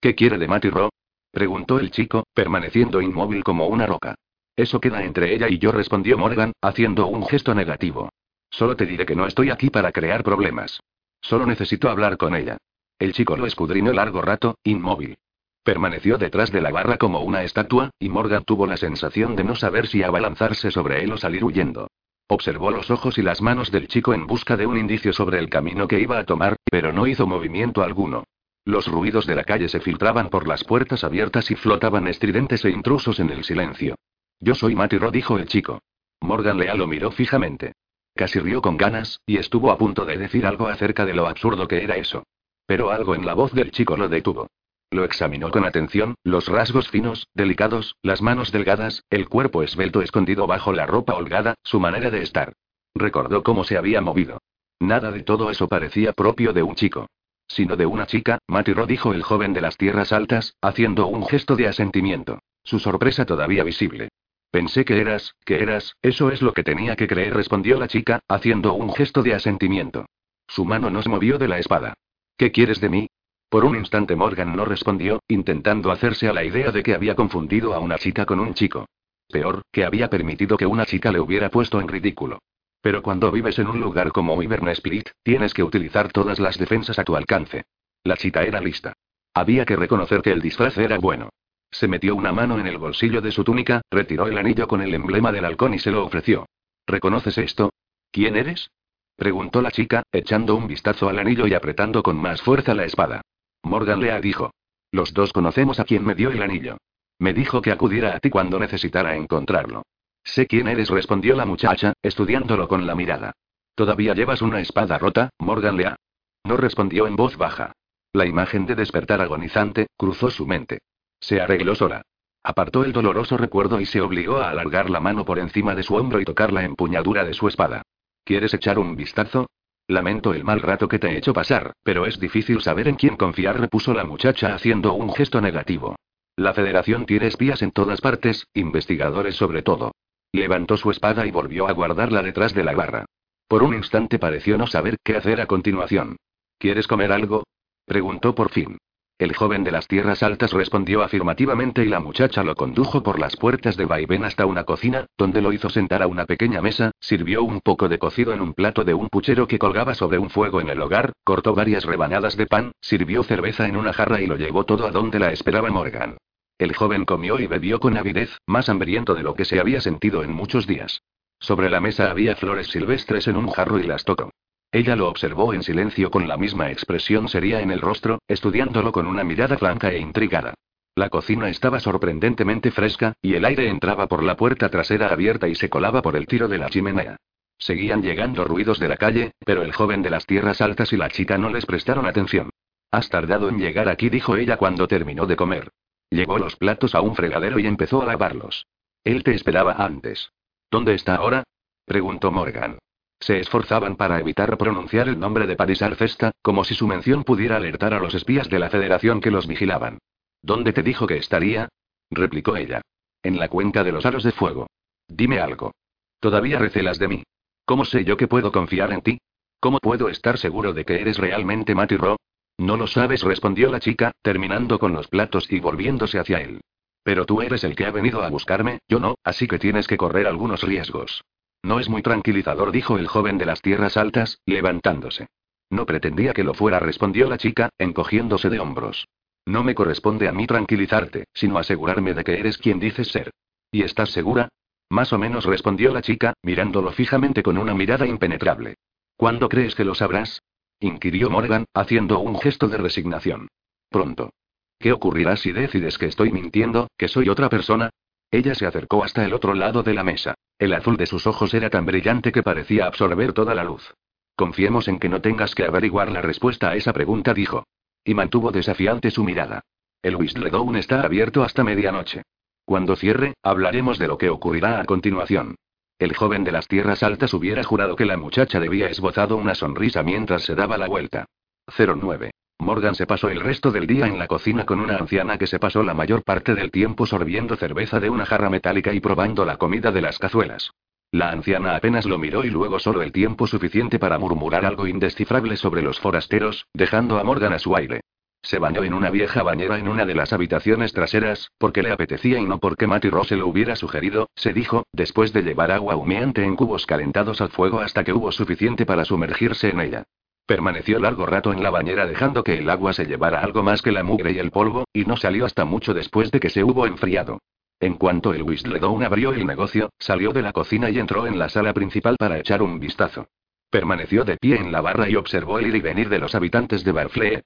¿Qué quiere de Matty Ro? preguntó el chico, permaneciendo inmóvil como una roca. Eso queda entre ella y yo, respondió Morgan, haciendo un gesto negativo. Solo te diré que no estoy aquí para crear problemas. Solo necesito hablar con ella. El chico lo escudriñó largo rato, inmóvil. Permaneció detrás de la barra como una estatua, y Morgan tuvo la sensación de no saber si abalanzarse sobre él o salir huyendo. Observó los ojos y las manos del chico en busca de un indicio sobre el camino que iba a tomar, pero no hizo movimiento alguno. Los ruidos de la calle se filtraban por las puertas abiertas y flotaban estridentes e intrusos en el silencio. Yo soy Matiro, dijo el chico. Morgan Lea lo miró fijamente. Casi rió con ganas, y estuvo a punto de decir algo acerca de lo absurdo que era eso. Pero algo en la voz del chico lo detuvo. Lo examinó con atención, los rasgos finos, delicados, las manos delgadas, el cuerpo esbelto escondido bajo la ropa holgada, su manera de estar. Recordó cómo se había movido. Nada de todo eso parecía propio de un chico. Sino de una chica, Matiro dijo el joven de las tierras altas, haciendo un gesto de asentimiento. Su sorpresa todavía visible. Pensé que eras, que eras, eso es lo que tenía que creer, respondió la chica, haciendo un gesto de asentimiento. Su mano no se movió de la espada. ¿Qué quieres de mí? Por un instante Morgan no respondió, intentando hacerse a la idea de que había confundido a una chica con un chico. Peor, que había permitido que una chica le hubiera puesto en ridículo. Pero cuando vives en un lugar como Wyvern Spirit, tienes que utilizar todas las defensas a tu alcance. La chica era lista. Había que reconocer que el disfraz era bueno. Se metió una mano en el bolsillo de su túnica, retiró el anillo con el emblema del halcón y se lo ofreció. ¿Reconoces esto? ¿Quién eres? preguntó la chica, echando un vistazo al anillo y apretando con más fuerza la espada. Morgan Lea dijo. Los dos conocemos a quien me dio el anillo. Me dijo que acudiera a ti cuando necesitara encontrarlo. Sé quién eres, respondió la muchacha, estudiándolo con la mirada. ¿Todavía llevas una espada rota, Morgan Lea? No respondió en voz baja. La imagen de despertar agonizante cruzó su mente. Se arregló sola. Apartó el doloroso recuerdo y se obligó a alargar la mano por encima de su hombro y tocar la empuñadura de su espada. ¿Quieres echar un vistazo? Lamento el mal rato que te he hecho pasar, pero es difícil saber en quién confiar, repuso la muchacha haciendo un gesto negativo. La Federación tiene espías en todas partes, investigadores sobre todo. Levantó su espada y volvió a guardarla detrás de la barra. Por un instante pareció no saber qué hacer a continuación. ¿Quieres comer algo? preguntó por fin. El joven de las tierras altas respondió afirmativamente y la muchacha lo condujo por las puertas de vaivén hasta una cocina, donde lo hizo sentar a una pequeña mesa, sirvió un poco de cocido en un plato de un puchero que colgaba sobre un fuego en el hogar, cortó varias rebanadas de pan, sirvió cerveza en una jarra y lo llevó todo a donde la esperaba Morgan. El joven comió y bebió con avidez, más hambriento de lo que se había sentido en muchos días. Sobre la mesa había flores silvestres en un jarro y las tocó. Ella lo observó en silencio con la misma expresión seria en el rostro, estudiándolo con una mirada franca e intrigada. La cocina estaba sorprendentemente fresca, y el aire entraba por la puerta trasera abierta y se colaba por el tiro de la chimenea. Seguían llegando ruidos de la calle, pero el joven de las tierras altas y la chica no les prestaron atención. Has tardado en llegar aquí, dijo ella cuando terminó de comer. Llevó los platos a un fregadero y empezó a lavarlos. Él te esperaba antes. ¿Dónde está ahora? preguntó Morgan. Se esforzaban para evitar pronunciar el nombre de Parisar Cesta, como si su mención pudiera alertar a los espías de la Federación que los vigilaban. ¿Dónde te dijo que estaría? replicó ella. En la cuenca de los aros de fuego. Dime algo. Todavía recelas de mí. ¿Cómo sé yo que puedo confiar en ti? ¿Cómo puedo estar seguro de que eres realmente Matty Ro? No lo sabes, respondió la chica, terminando con los platos y volviéndose hacia él. Pero tú eres el que ha venido a buscarme, yo no, así que tienes que correr algunos riesgos. No es muy tranquilizador, dijo el joven de las tierras altas, levantándose. No pretendía que lo fuera, respondió la chica, encogiéndose de hombros. No me corresponde a mí tranquilizarte, sino asegurarme de que eres quien dices ser. ¿Y estás segura? Más o menos respondió la chica, mirándolo fijamente con una mirada impenetrable. ¿Cuándo crees que lo sabrás? inquirió Morgan, haciendo un gesto de resignación. Pronto. ¿Qué ocurrirá si decides que estoy mintiendo, que soy otra persona? Ella se acercó hasta el otro lado de la mesa. El azul de sus ojos era tan brillante que parecía absorber toda la luz. Confiemos en que no tengas que averiguar la respuesta a esa pregunta, dijo. Y mantuvo desafiante su mirada. El Whistledown está abierto hasta medianoche. Cuando cierre, hablaremos de lo que ocurrirá a continuación. El joven de las tierras altas hubiera jurado que la muchacha debía esbozado una sonrisa mientras se daba la vuelta. 09. Morgan se pasó el resto del día en la cocina con una anciana que se pasó la mayor parte del tiempo sorbiendo cerveza de una jarra metálica y probando la comida de las cazuelas. La anciana apenas lo miró y luego solo el tiempo suficiente para murmurar algo indescifrable sobre los forasteros, dejando a Morgan a su aire. Se bañó en una vieja bañera en una de las habitaciones traseras, porque le apetecía y no porque Matty Rose lo hubiera sugerido, se dijo, después de llevar agua humeante en cubos calentados al fuego hasta que hubo suficiente para sumergirse en ella. Permaneció largo rato en la bañera dejando que el agua se llevara algo más que la mugre y el polvo, y no salió hasta mucho después de que se hubo enfriado. En cuanto el Whistledown abrió el negocio, salió de la cocina y entró en la sala principal para echar un vistazo. Permaneció de pie en la barra y observó el ir y venir de los habitantes de Barfleet,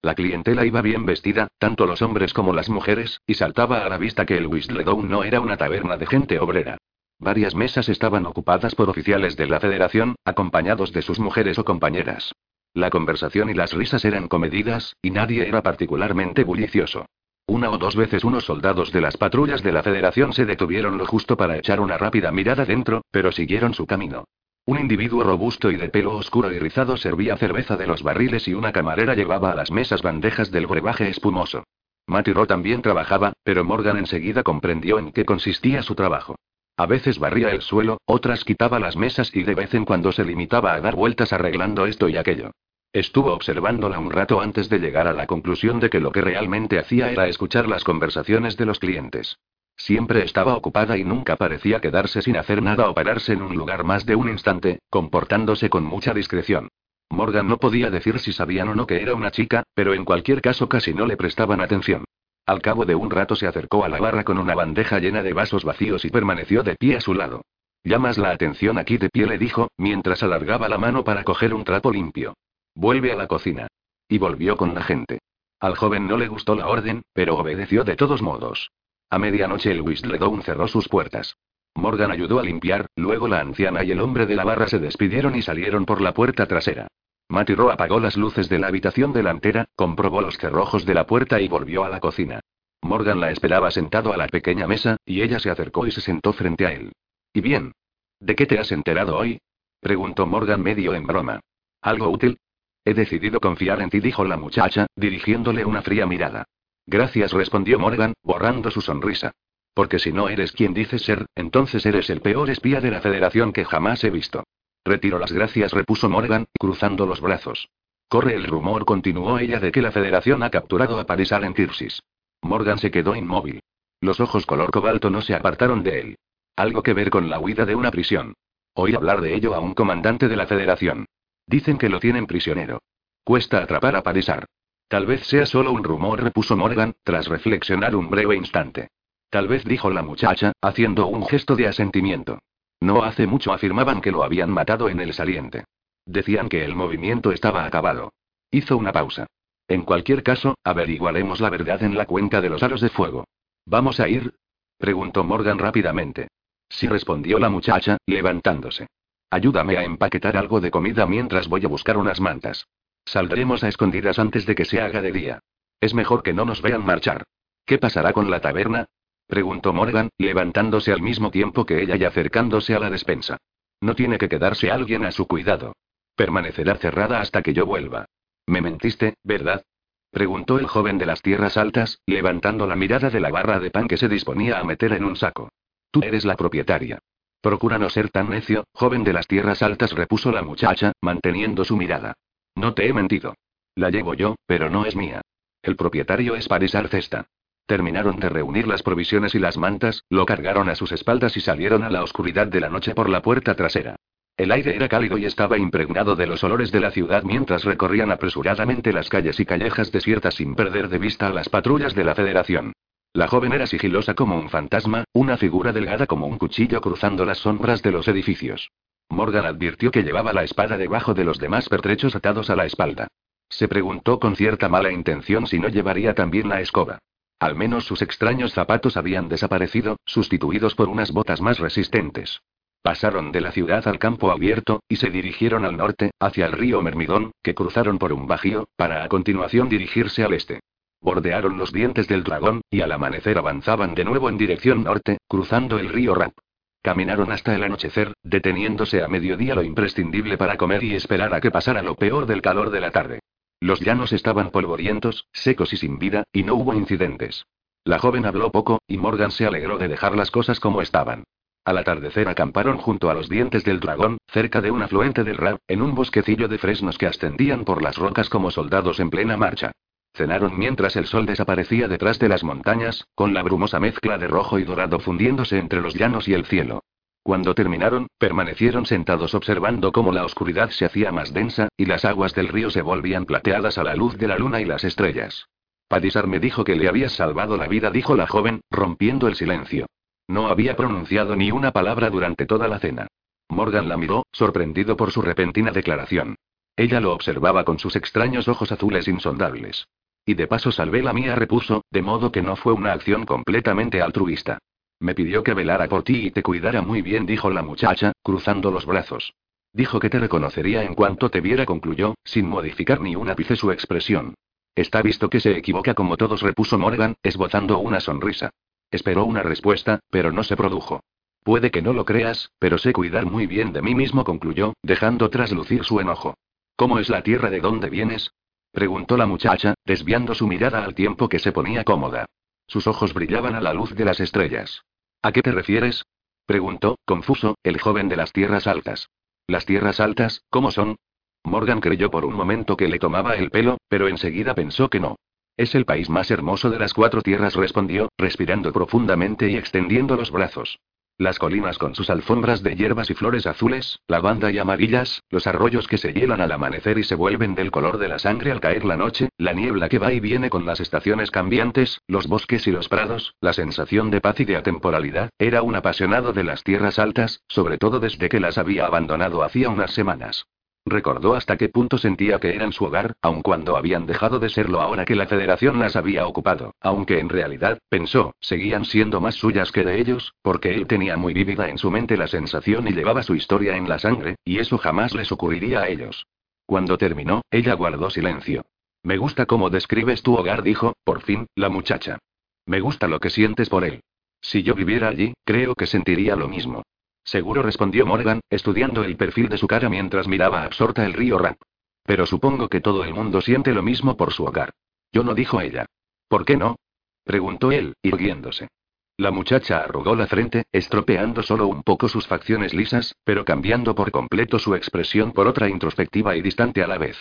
la clientela iba bien vestida, tanto los hombres como las mujeres, y saltaba a la vista que el Whistledown no era una taberna de gente obrera. Varias mesas estaban ocupadas por oficiales de la Federación, acompañados de sus mujeres o compañeras. La conversación y las risas eran comedidas, y nadie era particularmente bullicioso. Una o dos veces unos soldados de las patrullas de la Federación se detuvieron lo justo para echar una rápida mirada dentro, pero siguieron su camino. Un individuo robusto y de pelo oscuro y rizado servía cerveza de los barriles y una camarera llevaba a las mesas bandejas del brebaje espumoso. Matiro también trabajaba, pero Morgan enseguida comprendió en qué consistía su trabajo. A veces barría el suelo, otras quitaba las mesas y de vez en cuando se limitaba a dar vueltas arreglando esto y aquello. Estuvo observándola un rato antes de llegar a la conclusión de que lo que realmente hacía era escuchar las conversaciones de los clientes. Siempre estaba ocupada y nunca parecía quedarse sin hacer nada o pararse en un lugar más de un instante, comportándose con mucha discreción. Morgan no podía decir si sabían o no que era una chica, pero en cualquier caso casi no le prestaban atención. Al cabo de un rato se acercó a la barra con una bandeja llena de vasos vacíos y permaneció de pie a su lado. Llamas la atención aquí de pie, le dijo, mientras alargaba la mano para coger un trapo limpio. Vuelve a la cocina. Y volvió con la gente. Al joven no le gustó la orden, pero obedeció de todos modos. A medianoche el Whistledown cerró sus puertas. Morgan ayudó a limpiar, luego la anciana y el hombre de la barra se despidieron y salieron por la puerta trasera. Matty apagó las luces de la habitación delantera, comprobó los cerrojos de la puerta y volvió a la cocina. Morgan la esperaba sentado a la pequeña mesa, y ella se acercó y se sentó frente a él. ¿Y bien? ¿De qué te has enterado hoy? preguntó Morgan medio en broma. ¿Algo útil? He decidido confiar en ti, dijo la muchacha, dirigiéndole una fría mirada. Gracias, respondió Morgan, borrando su sonrisa. Porque si no eres quien dices ser, entonces eres el peor espía de la Federación que jamás he visto. Retiro las gracias, repuso Morgan, cruzando los brazos. Corre el rumor, continuó ella, de que la Federación ha capturado a Paris en Kirsis. Morgan se quedó inmóvil. Los ojos color cobalto no se apartaron de él. Algo que ver con la huida de una prisión. Oí hablar de ello a un comandante de la Federación. Dicen que lo tienen prisionero. Cuesta atrapar a Parisar. Tal vez sea solo un rumor, repuso Morgan, tras reflexionar un breve instante. Tal vez dijo la muchacha, haciendo un gesto de asentimiento. No hace mucho afirmaban que lo habían matado en el saliente. Decían que el movimiento estaba acabado. Hizo una pausa. En cualquier caso, averiguaremos la verdad en la cuenca de los aros de fuego. ¿Vamos a ir? preguntó Morgan rápidamente. Sí respondió la muchacha, levantándose. Ayúdame a empaquetar algo de comida mientras voy a buscar unas mantas. Saldremos a escondidas antes de que se haga de día. Es mejor que no nos vean marchar. ¿Qué pasará con la taberna? Preguntó Morgan, levantándose al mismo tiempo que ella y acercándose a la despensa. No tiene que quedarse alguien a su cuidado. Permanecerá cerrada hasta que yo vuelva. Me mentiste, ¿verdad? Preguntó el joven de las tierras altas, levantando la mirada de la barra de pan que se disponía a meter en un saco. Tú eres la propietaria. Procura no ser tan necio, joven de las tierras altas, repuso la muchacha, manteniendo su mirada. No te he mentido. La llevo yo, pero no es mía. El propietario es Paris Arcesta. Terminaron de reunir las provisiones y las mantas, lo cargaron a sus espaldas y salieron a la oscuridad de la noche por la puerta trasera. El aire era cálido y estaba impregnado de los olores de la ciudad mientras recorrían apresuradamente las calles y callejas desiertas sin perder de vista a las patrullas de la Federación. La joven era sigilosa como un fantasma, una figura delgada como un cuchillo cruzando las sombras de los edificios. Morgan advirtió que llevaba la espada debajo de los demás pertrechos atados a la espalda. Se preguntó con cierta mala intención si no llevaría también la escoba. Al menos sus extraños zapatos habían desaparecido, sustituidos por unas botas más resistentes. Pasaron de la ciudad al campo abierto, y se dirigieron al norte, hacia el río Mermidón, que cruzaron por un bajío, para a continuación dirigirse al este. Bordearon los dientes del dragón, y al amanecer avanzaban de nuevo en dirección norte, cruzando el río Rap. Caminaron hasta el anochecer, deteniéndose a mediodía lo imprescindible para comer y esperar a que pasara lo peor del calor de la tarde. Los llanos estaban polvorientos, secos y sin vida, y no hubo incidentes. La joven habló poco, y Morgan se alegró de dejar las cosas como estaban. Al atardecer acamparon junto a los dientes del dragón, cerca de un afluente del Rap, en un bosquecillo de fresnos que ascendían por las rocas como soldados en plena marcha. Cenaron mientras el sol desaparecía detrás de las montañas, con la brumosa mezcla de rojo y dorado fundiéndose entre los llanos y el cielo. Cuando terminaron, permanecieron sentados observando cómo la oscuridad se hacía más densa, y las aguas del río se volvían plateadas a la luz de la luna y las estrellas. Padisar me dijo que le habías salvado la vida, dijo la joven, rompiendo el silencio. No había pronunciado ni una palabra durante toda la cena. Morgan la miró, sorprendido por su repentina declaración. Ella lo observaba con sus extraños ojos azules insondables. Y de paso salvé la mía, repuso, de modo que no fue una acción completamente altruista. Me pidió que velara por ti y te cuidara muy bien, dijo la muchacha, cruzando los brazos. Dijo que te reconocería en cuanto te viera, concluyó, sin modificar ni un ápice su expresión. Está visto que se equivoca como todos, repuso Morgan, esbozando una sonrisa. Esperó una respuesta, pero no se produjo. Puede que no lo creas, pero sé cuidar muy bien de mí mismo, concluyó, dejando traslucir su enojo. ¿Cómo es la tierra de donde vienes? Preguntó la muchacha, desviando su mirada al tiempo que se ponía cómoda. Sus ojos brillaban a la luz de las estrellas. ¿A qué te refieres? Preguntó, confuso, el joven de las tierras altas. ¿Las tierras altas, cómo son? Morgan creyó por un momento que le tomaba el pelo, pero enseguida pensó que no. Es el país más hermoso de las cuatro tierras, respondió, respirando profundamente y extendiendo los brazos. Las colinas con sus alfombras de hierbas y flores azules, lavanda y amarillas, los arroyos que se hielan al amanecer y se vuelven del color de la sangre al caer la noche, la niebla que va y viene con las estaciones cambiantes, los bosques y los prados, la sensación de paz y de atemporalidad, era un apasionado de las tierras altas, sobre todo desde que las había abandonado hacía unas semanas. Recordó hasta qué punto sentía que eran su hogar, aun cuando habían dejado de serlo ahora que la Federación las había ocupado, aunque en realidad, pensó, seguían siendo más suyas que de ellos, porque él tenía muy vívida en su mente la sensación y llevaba su historia en la sangre, y eso jamás les ocurriría a ellos. Cuando terminó, ella guardó silencio. Me gusta cómo describes tu hogar, dijo, por fin, la muchacha. Me gusta lo que sientes por él. Si yo viviera allí, creo que sentiría lo mismo. Seguro respondió Morgan, estudiando el perfil de su cara mientras miraba absorta el río Rap. Pero supongo que todo el mundo siente lo mismo por su hogar. Yo no dijo ella. ¿Por qué no? preguntó él, irguiéndose. La muchacha arrugó la frente, estropeando solo un poco sus facciones lisas, pero cambiando por completo su expresión por otra introspectiva y distante a la vez.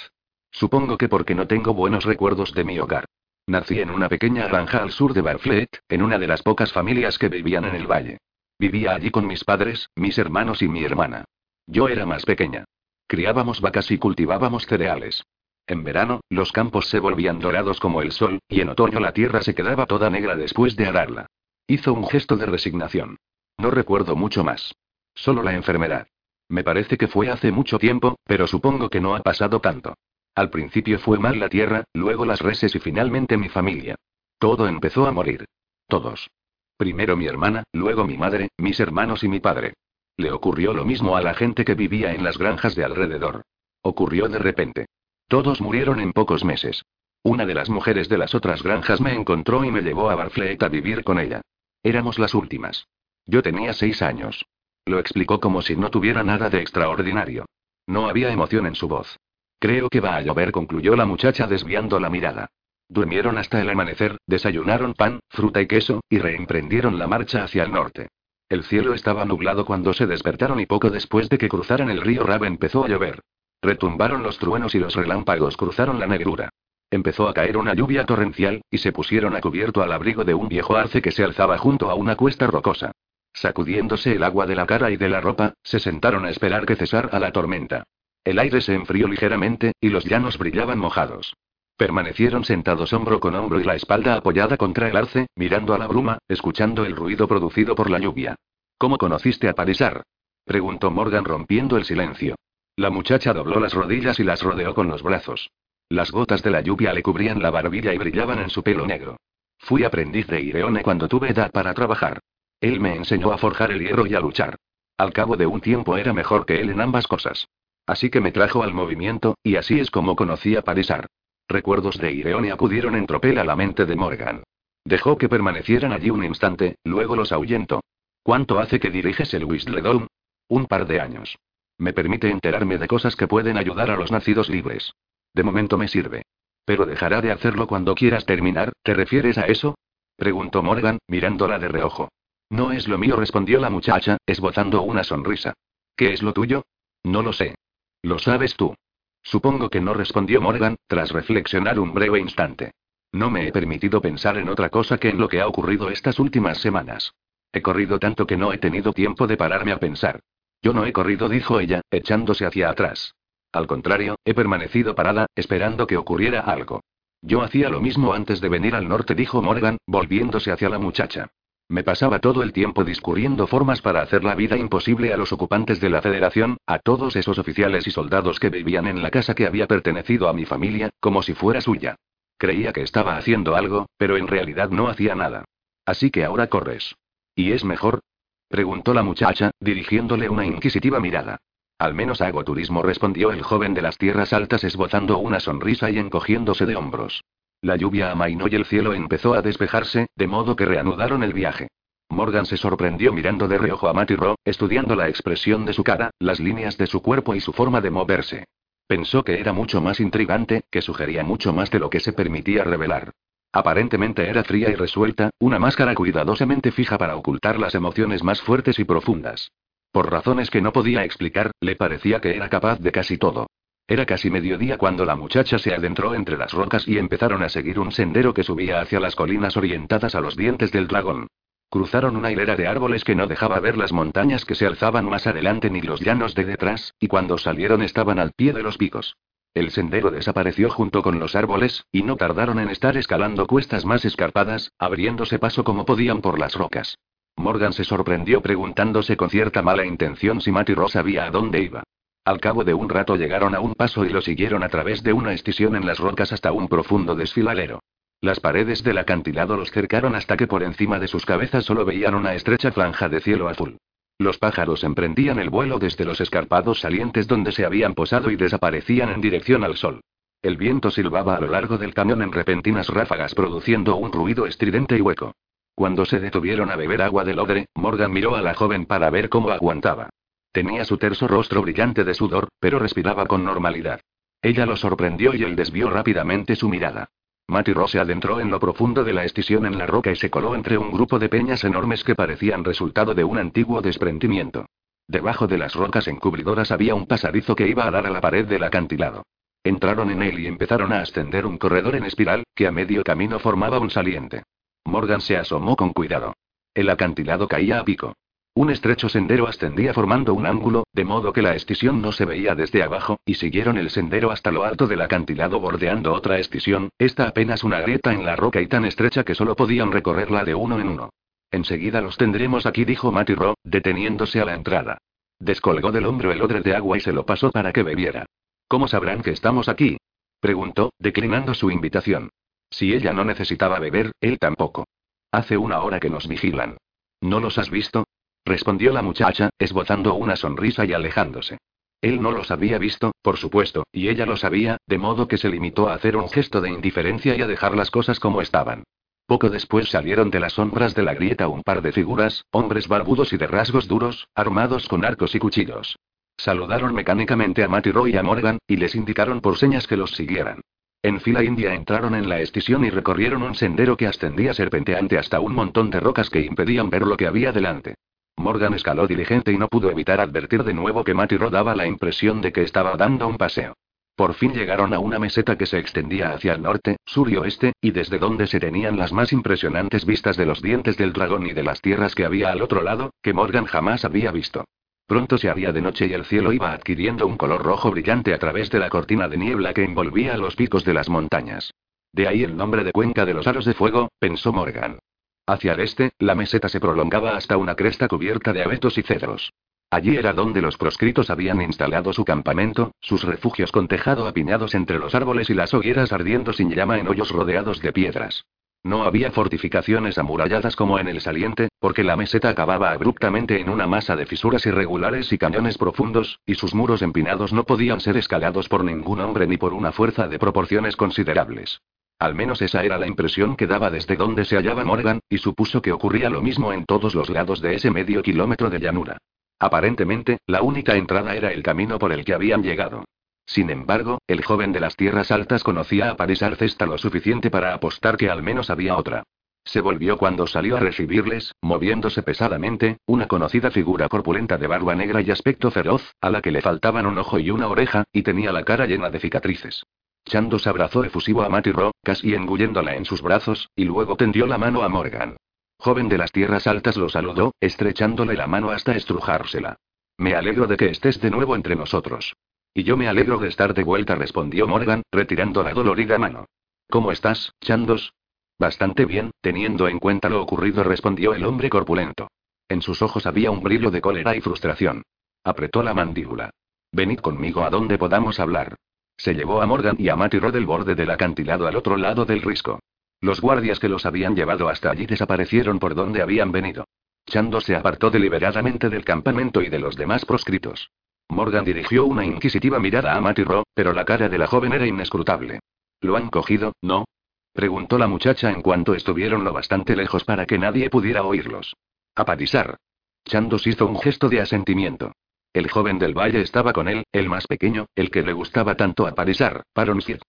Supongo que porque no tengo buenos recuerdos de mi hogar. Nací en una pequeña granja al sur de Barflet, en una de las pocas familias que vivían en el valle. Vivía allí con mis padres, mis hermanos y mi hermana. Yo era más pequeña. Criábamos vacas y cultivábamos cereales. En verano, los campos se volvían dorados como el sol, y en otoño la tierra se quedaba toda negra después de ararla. Hizo un gesto de resignación. No recuerdo mucho más. Solo la enfermedad. Me parece que fue hace mucho tiempo, pero supongo que no ha pasado tanto. Al principio fue mal la tierra, luego las reses y finalmente mi familia. Todo empezó a morir. Todos. Primero mi hermana, luego mi madre, mis hermanos y mi padre. Le ocurrió lo mismo a la gente que vivía en las granjas de alrededor. Ocurrió de repente. Todos murieron en pocos meses. Una de las mujeres de las otras granjas me encontró y me llevó a Barfleet a vivir con ella. Éramos las últimas. Yo tenía seis años. Lo explicó como si no tuviera nada de extraordinario. No había emoción en su voz. Creo que va a llover, concluyó la muchacha desviando la mirada. Durmieron hasta el amanecer, desayunaron pan, fruta y queso, y reemprendieron la marcha hacia el norte. El cielo estaba nublado cuando se despertaron y poco después de que cruzaran el río Rab empezó a llover. Retumbaron los truenos y los relámpagos cruzaron la negrura. Empezó a caer una lluvia torrencial, y se pusieron a cubierto al abrigo de un viejo arce que se alzaba junto a una cuesta rocosa. Sacudiéndose el agua de la cara y de la ropa, se sentaron a esperar que cesara la tormenta. El aire se enfrió ligeramente, y los llanos brillaban mojados. Permanecieron sentados hombro con hombro y la espalda apoyada contra el arce, mirando a la bruma, escuchando el ruido producido por la lluvia. ¿Cómo conociste a Parisar? preguntó Morgan rompiendo el silencio. La muchacha dobló las rodillas y las rodeó con los brazos. Las gotas de la lluvia le cubrían la barbilla y brillaban en su pelo negro. Fui aprendiz de Ireone cuando tuve edad para trabajar. Él me enseñó a forjar el hierro y a luchar. Al cabo de un tiempo era mejor que él en ambas cosas. Así que me trajo al movimiento, y así es como conocí a Parisar. Recuerdos de Ireone acudieron en tropel a la mente de Morgan. Dejó que permanecieran allí un instante, luego los ahuyentó. ¿Cuánto hace que diriges el Whistledome? Un par de años. Me permite enterarme de cosas que pueden ayudar a los nacidos libres. De momento me sirve. Pero dejará de hacerlo cuando quieras terminar, ¿te refieres a eso? preguntó Morgan, mirándola de reojo. No es lo mío, respondió la muchacha, esbozando una sonrisa. ¿Qué es lo tuyo? No lo sé. Lo sabes tú. Supongo que no respondió Morgan, tras reflexionar un breve instante. No me he permitido pensar en otra cosa que en lo que ha ocurrido estas últimas semanas. He corrido tanto que no he tenido tiempo de pararme a pensar. Yo no he corrido, dijo ella, echándose hacia atrás. Al contrario, he permanecido parada, esperando que ocurriera algo. Yo hacía lo mismo antes de venir al norte, dijo Morgan, volviéndose hacia la muchacha. Me pasaba todo el tiempo discurriendo formas para hacer la vida imposible a los ocupantes de la Federación, a todos esos oficiales y soldados que vivían en la casa que había pertenecido a mi familia, como si fuera suya. Creía que estaba haciendo algo, pero en realidad no hacía nada. Así que ahora corres. ¿Y es mejor? preguntó la muchacha, dirigiéndole una inquisitiva mirada. Al menos hago turismo, respondió el joven de las tierras altas esbozando una sonrisa y encogiéndose de hombros. La lluvia amainó y el cielo empezó a despejarse, de modo que reanudaron el viaje. Morgan se sorprendió mirando de reojo a Matty Rowe, estudiando la expresión de su cara, las líneas de su cuerpo y su forma de moverse. Pensó que era mucho más intrigante, que sugería mucho más de lo que se permitía revelar. Aparentemente era fría y resuelta, una máscara cuidadosamente fija para ocultar las emociones más fuertes y profundas. Por razones que no podía explicar, le parecía que era capaz de casi todo. Era casi mediodía cuando la muchacha se adentró entre las rocas y empezaron a seguir un sendero que subía hacia las colinas orientadas a los dientes del dragón. Cruzaron una hilera de árboles que no dejaba ver las montañas que se alzaban más adelante ni los llanos de detrás, y cuando salieron estaban al pie de los picos. El sendero desapareció junto con los árboles, y no tardaron en estar escalando cuestas más escarpadas, abriéndose paso como podían por las rocas. Morgan se sorprendió preguntándose con cierta mala intención si Matty Ross sabía a dónde iba. Al cabo de un rato llegaron a un paso y lo siguieron a través de una escisión en las rocas hasta un profundo desfiladero. Las paredes del acantilado los cercaron hasta que por encima de sus cabezas solo veían una estrecha franja de cielo azul. Los pájaros emprendían el vuelo desde los escarpados salientes donde se habían posado y desaparecían en dirección al sol. El viento silbaba a lo largo del cañón en repentinas ráfagas produciendo un ruido estridente y hueco. Cuando se detuvieron a beber agua del odre, Morgan miró a la joven para ver cómo aguantaba. Tenía su terso rostro brillante de sudor, pero respiraba con normalidad. Ella lo sorprendió y él desvió rápidamente su mirada. Ross se adentró en lo profundo de la escisión en la roca y se coló entre un grupo de peñas enormes que parecían resultado de un antiguo desprendimiento. Debajo de las rocas encubridoras había un pasadizo que iba a dar a la pared del acantilado. Entraron en él y empezaron a ascender un corredor en espiral, que a medio camino formaba un saliente. Morgan se asomó con cuidado. El acantilado caía a pico. Un estrecho sendero ascendía formando un ángulo, de modo que la escisión no se veía desde abajo, y siguieron el sendero hasta lo alto del acantilado bordeando otra escisión, esta apenas una grieta en la roca y tan estrecha que solo podían recorrerla de uno en uno. Enseguida los tendremos aquí, dijo Matty Rowe, deteniéndose a la entrada. Descolgó del hombro el odre de agua y se lo pasó para que bebiera. ¿Cómo sabrán que estamos aquí? preguntó, declinando su invitación. Si ella no necesitaba beber, él tampoco. Hace una hora que nos vigilan. ¿No los has visto? Respondió la muchacha, esbozando una sonrisa y alejándose. Él no los había visto, por supuesto, y ella lo sabía, de modo que se limitó a hacer un gesto de indiferencia y a dejar las cosas como estaban. Poco después salieron de las sombras de la grieta un par de figuras, hombres barbudos y de rasgos duros, armados con arcos y cuchillos. Saludaron mecánicamente a Matt y Roy y a Morgan, y les indicaron por señas que los siguieran. En fila india entraron en la escisión y recorrieron un sendero que ascendía serpenteante hasta un montón de rocas que impedían ver lo que había delante. Morgan escaló diligente y no pudo evitar advertir de nuevo que Matty daba la impresión de que estaba dando un paseo. Por fin llegaron a una meseta que se extendía hacia el norte, sur y oeste, y desde donde se tenían las más impresionantes vistas de los dientes del dragón y de las tierras que había al otro lado, que Morgan jamás había visto. Pronto se haría de noche y el cielo iba adquiriendo un color rojo brillante a través de la cortina de niebla que envolvía los picos de las montañas. De ahí el nombre de Cuenca de los Aros de Fuego, pensó Morgan. Hacia el este, la meseta se prolongaba hasta una cresta cubierta de abetos y cedros. Allí era donde los proscritos habían instalado su campamento, sus refugios con tejado apiñados entre los árboles y las hogueras ardiendo sin llama en hoyos rodeados de piedras. No había fortificaciones amuralladas como en el saliente, porque la meseta acababa abruptamente en una masa de fisuras irregulares y cañones profundos, y sus muros empinados no podían ser escalados por ningún hombre ni por una fuerza de proporciones considerables. Al menos esa era la impresión que daba desde donde se hallaba Morgan, y supuso que ocurría lo mismo en todos los lados de ese medio kilómetro de llanura. Aparentemente, la única entrada era el camino por el que habían llegado. Sin embargo, el joven de las tierras altas conocía a Paris Arcesta lo suficiente para apostar que al menos había otra. Se volvió cuando salió a recibirles, moviéndose pesadamente, una conocida figura corpulenta de barba negra y aspecto feroz, a la que le faltaban un ojo y una oreja, y tenía la cara llena de cicatrices. Chandos abrazó efusivo a Matty Ro, casi engulléndola en sus brazos, y luego tendió la mano a Morgan. Joven de las tierras altas lo saludó, estrechándole la mano hasta estrujársela. Me alegro de que estés de nuevo entre nosotros. Y yo me alegro de estar de vuelta, respondió Morgan, retirando la dolorida mano. ¿Cómo estás, Chandos? Bastante bien, teniendo en cuenta lo ocurrido, respondió el hombre corpulento. En sus ojos había un brillo de cólera y frustración. Apretó la mandíbula. Venid conmigo a donde podamos hablar. Se llevó a Morgan y a Matty del borde del acantilado al otro lado del risco. Los guardias que los habían llevado hasta allí desaparecieron por donde habían venido. Chandos se apartó deliberadamente del campamento y de los demás proscritos. Morgan dirigió una inquisitiva mirada a Matty pero la cara de la joven era inescrutable. ¿Lo han cogido, no? preguntó la muchacha en cuanto estuvieron lo bastante lejos para que nadie pudiera oírlos. A Parisar. Chandos hizo un gesto de asentimiento. El joven del valle estaba con él, el más pequeño, el que le gustaba tanto a Parisar, Paronsir.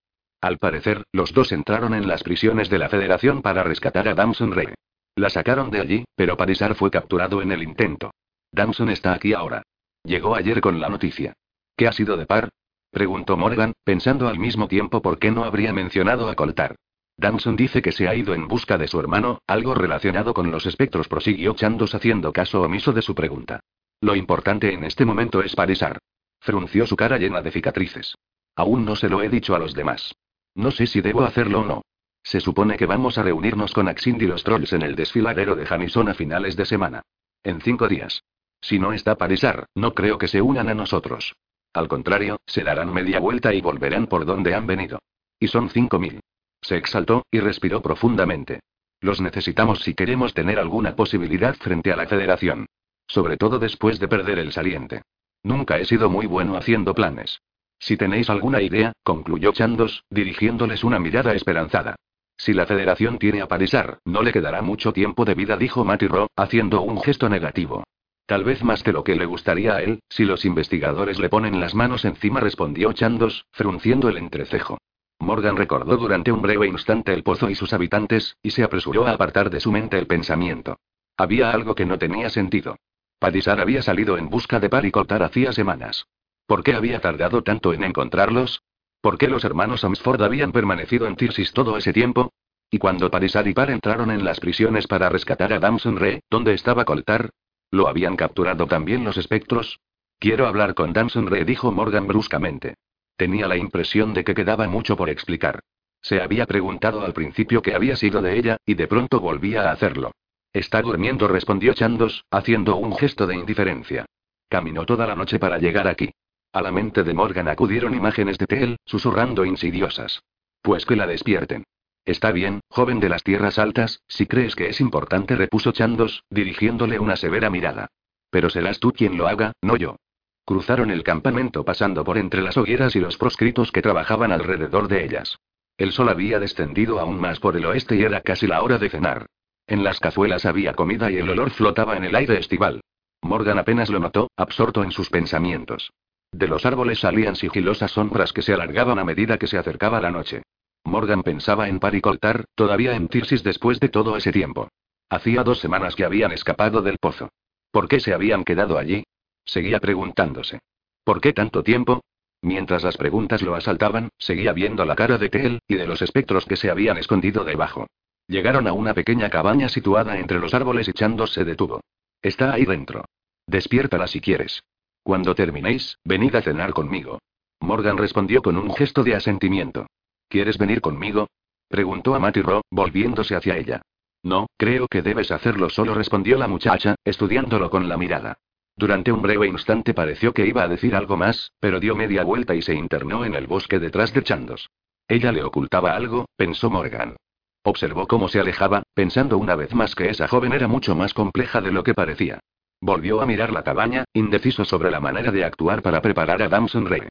Al parecer, los dos entraron en las prisiones de la Federación para rescatar a Damson Rey. La sacaron de allí, pero Parisar fue capturado en el intento. Damson está aquí ahora. Llegó ayer con la noticia. ¿Qué ha sido de Par? Preguntó Morgan, pensando al mismo tiempo por qué no habría mencionado a Coltar. Damson dice que se ha ido en busca de su hermano, algo relacionado con los espectros, prosiguió Chandos haciendo caso omiso de su pregunta. Lo importante en este momento es Parisar. Frunció su cara llena de cicatrices. Aún no se lo he dicho a los demás. No sé si debo hacerlo o no. Se supone que vamos a reunirnos con Axind y los trolls en el desfiladero de Jamison a finales de semana. En cinco días. Si no está Parisar, no creo que se unan a nosotros. Al contrario, se darán media vuelta y volverán por donde han venido. Y son cinco mil. Se exaltó, y respiró profundamente. Los necesitamos si queremos tener alguna posibilidad frente a la Federación. Sobre todo después de perder el saliente. Nunca he sido muy bueno haciendo planes. Si tenéis alguna idea, concluyó Chandos, dirigiéndoles una mirada esperanzada. Si la Federación tiene a Parisar, no le quedará mucho tiempo de vida, dijo Matty haciendo un gesto negativo. Tal vez más de lo que le gustaría a él, si los investigadores le ponen las manos encima, respondió Chandos, frunciendo el entrecejo. Morgan recordó durante un breve instante el pozo y sus habitantes, y se apresuró a apartar de su mente el pensamiento. Había algo que no tenía sentido. Padisar había salido en busca de Par y Cotar hacía semanas. ¿Por qué había tardado tanto en encontrarlos? ¿Por qué los hermanos Amsford habían permanecido en Tirsis todo ese tiempo? Y cuando Padisar y Par entraron en las prisiones para rescatar a Damson Re, ¿dónde estaba Coltar? ¿Lo habían capturado también los espectros? Quiero hablar con Damson Re, dijo Morgan bruscamente. Tenía la impresión de que quedaba mucho por explicar. Se había preguntado al principio qué había sido de ella, y de pronto volvía a hacerlo. Está durmiendo, respondió Chandos, haciendo un gesto de indiferencia. Caminó toda la noche para llegar aquí. A la mente de Morgan acudieron imágenes de Tel, susurrando insidiosas. Pues que la despierten. Está bien, joven de las tierras altas, si crees que es importante, repuso Chandos, dirigiéndole una severa mirada. Pero serás tú quien lo haga, no yo. Cruzaron el campamento pasando por entre las hogueras y los proscritos que trabajaban alrededor de ellas. El sol había descendido aún más por el oeste y era casi la hora de cenar. En las cazuelas había comida y el olor flotaba en el aire estival. Morgan apenas lo notó, absorto en sus pensamientos. De los árboles salían sigilosas sombras que se alargaban a medida que se acercaba la noche. Morgan pensaba en Paricoltar, todavía en Tirsis después de todo ese tiempo. Hacía dos semanas que habían escapado del pozo. ¿Por qué se habían quedado allí? Seguía preguntándose. ¿Por qué tanto tiempo? Mientras las preguntas lo asaltaban, seguía viendo la cara de Tel, y de los espectros que se habían escondido debajo. Llegaron a una pequeña cabaña situada entre los árboles y Chandos se detuvo. Está ahí dentro. Despiértala si quieres. Cuando terminéis, venid a cenar conmigo. Morgan respondió con un gesto de asentimiento. ¿Quieres venir conmigo? preguntó a Matty Ro, volviéndose hacia ella. No, creo que debes hacerlo solo, respondió la muchacha, estudiándolo con la mirada. Durante un breve instante pareció que iba a decir algo más, pero dio media vuelta y se internó en el bosque detrás de Chandos. Ella le ocultaba algo, pensó Morgan. Observó cómo se alejaba, pensando una vez más que esa joven era mucho más compleja de lo que parecía. Volvió a mirar la cabaña, indeciso sobre la manera de actuar para preparar a Damson Rey.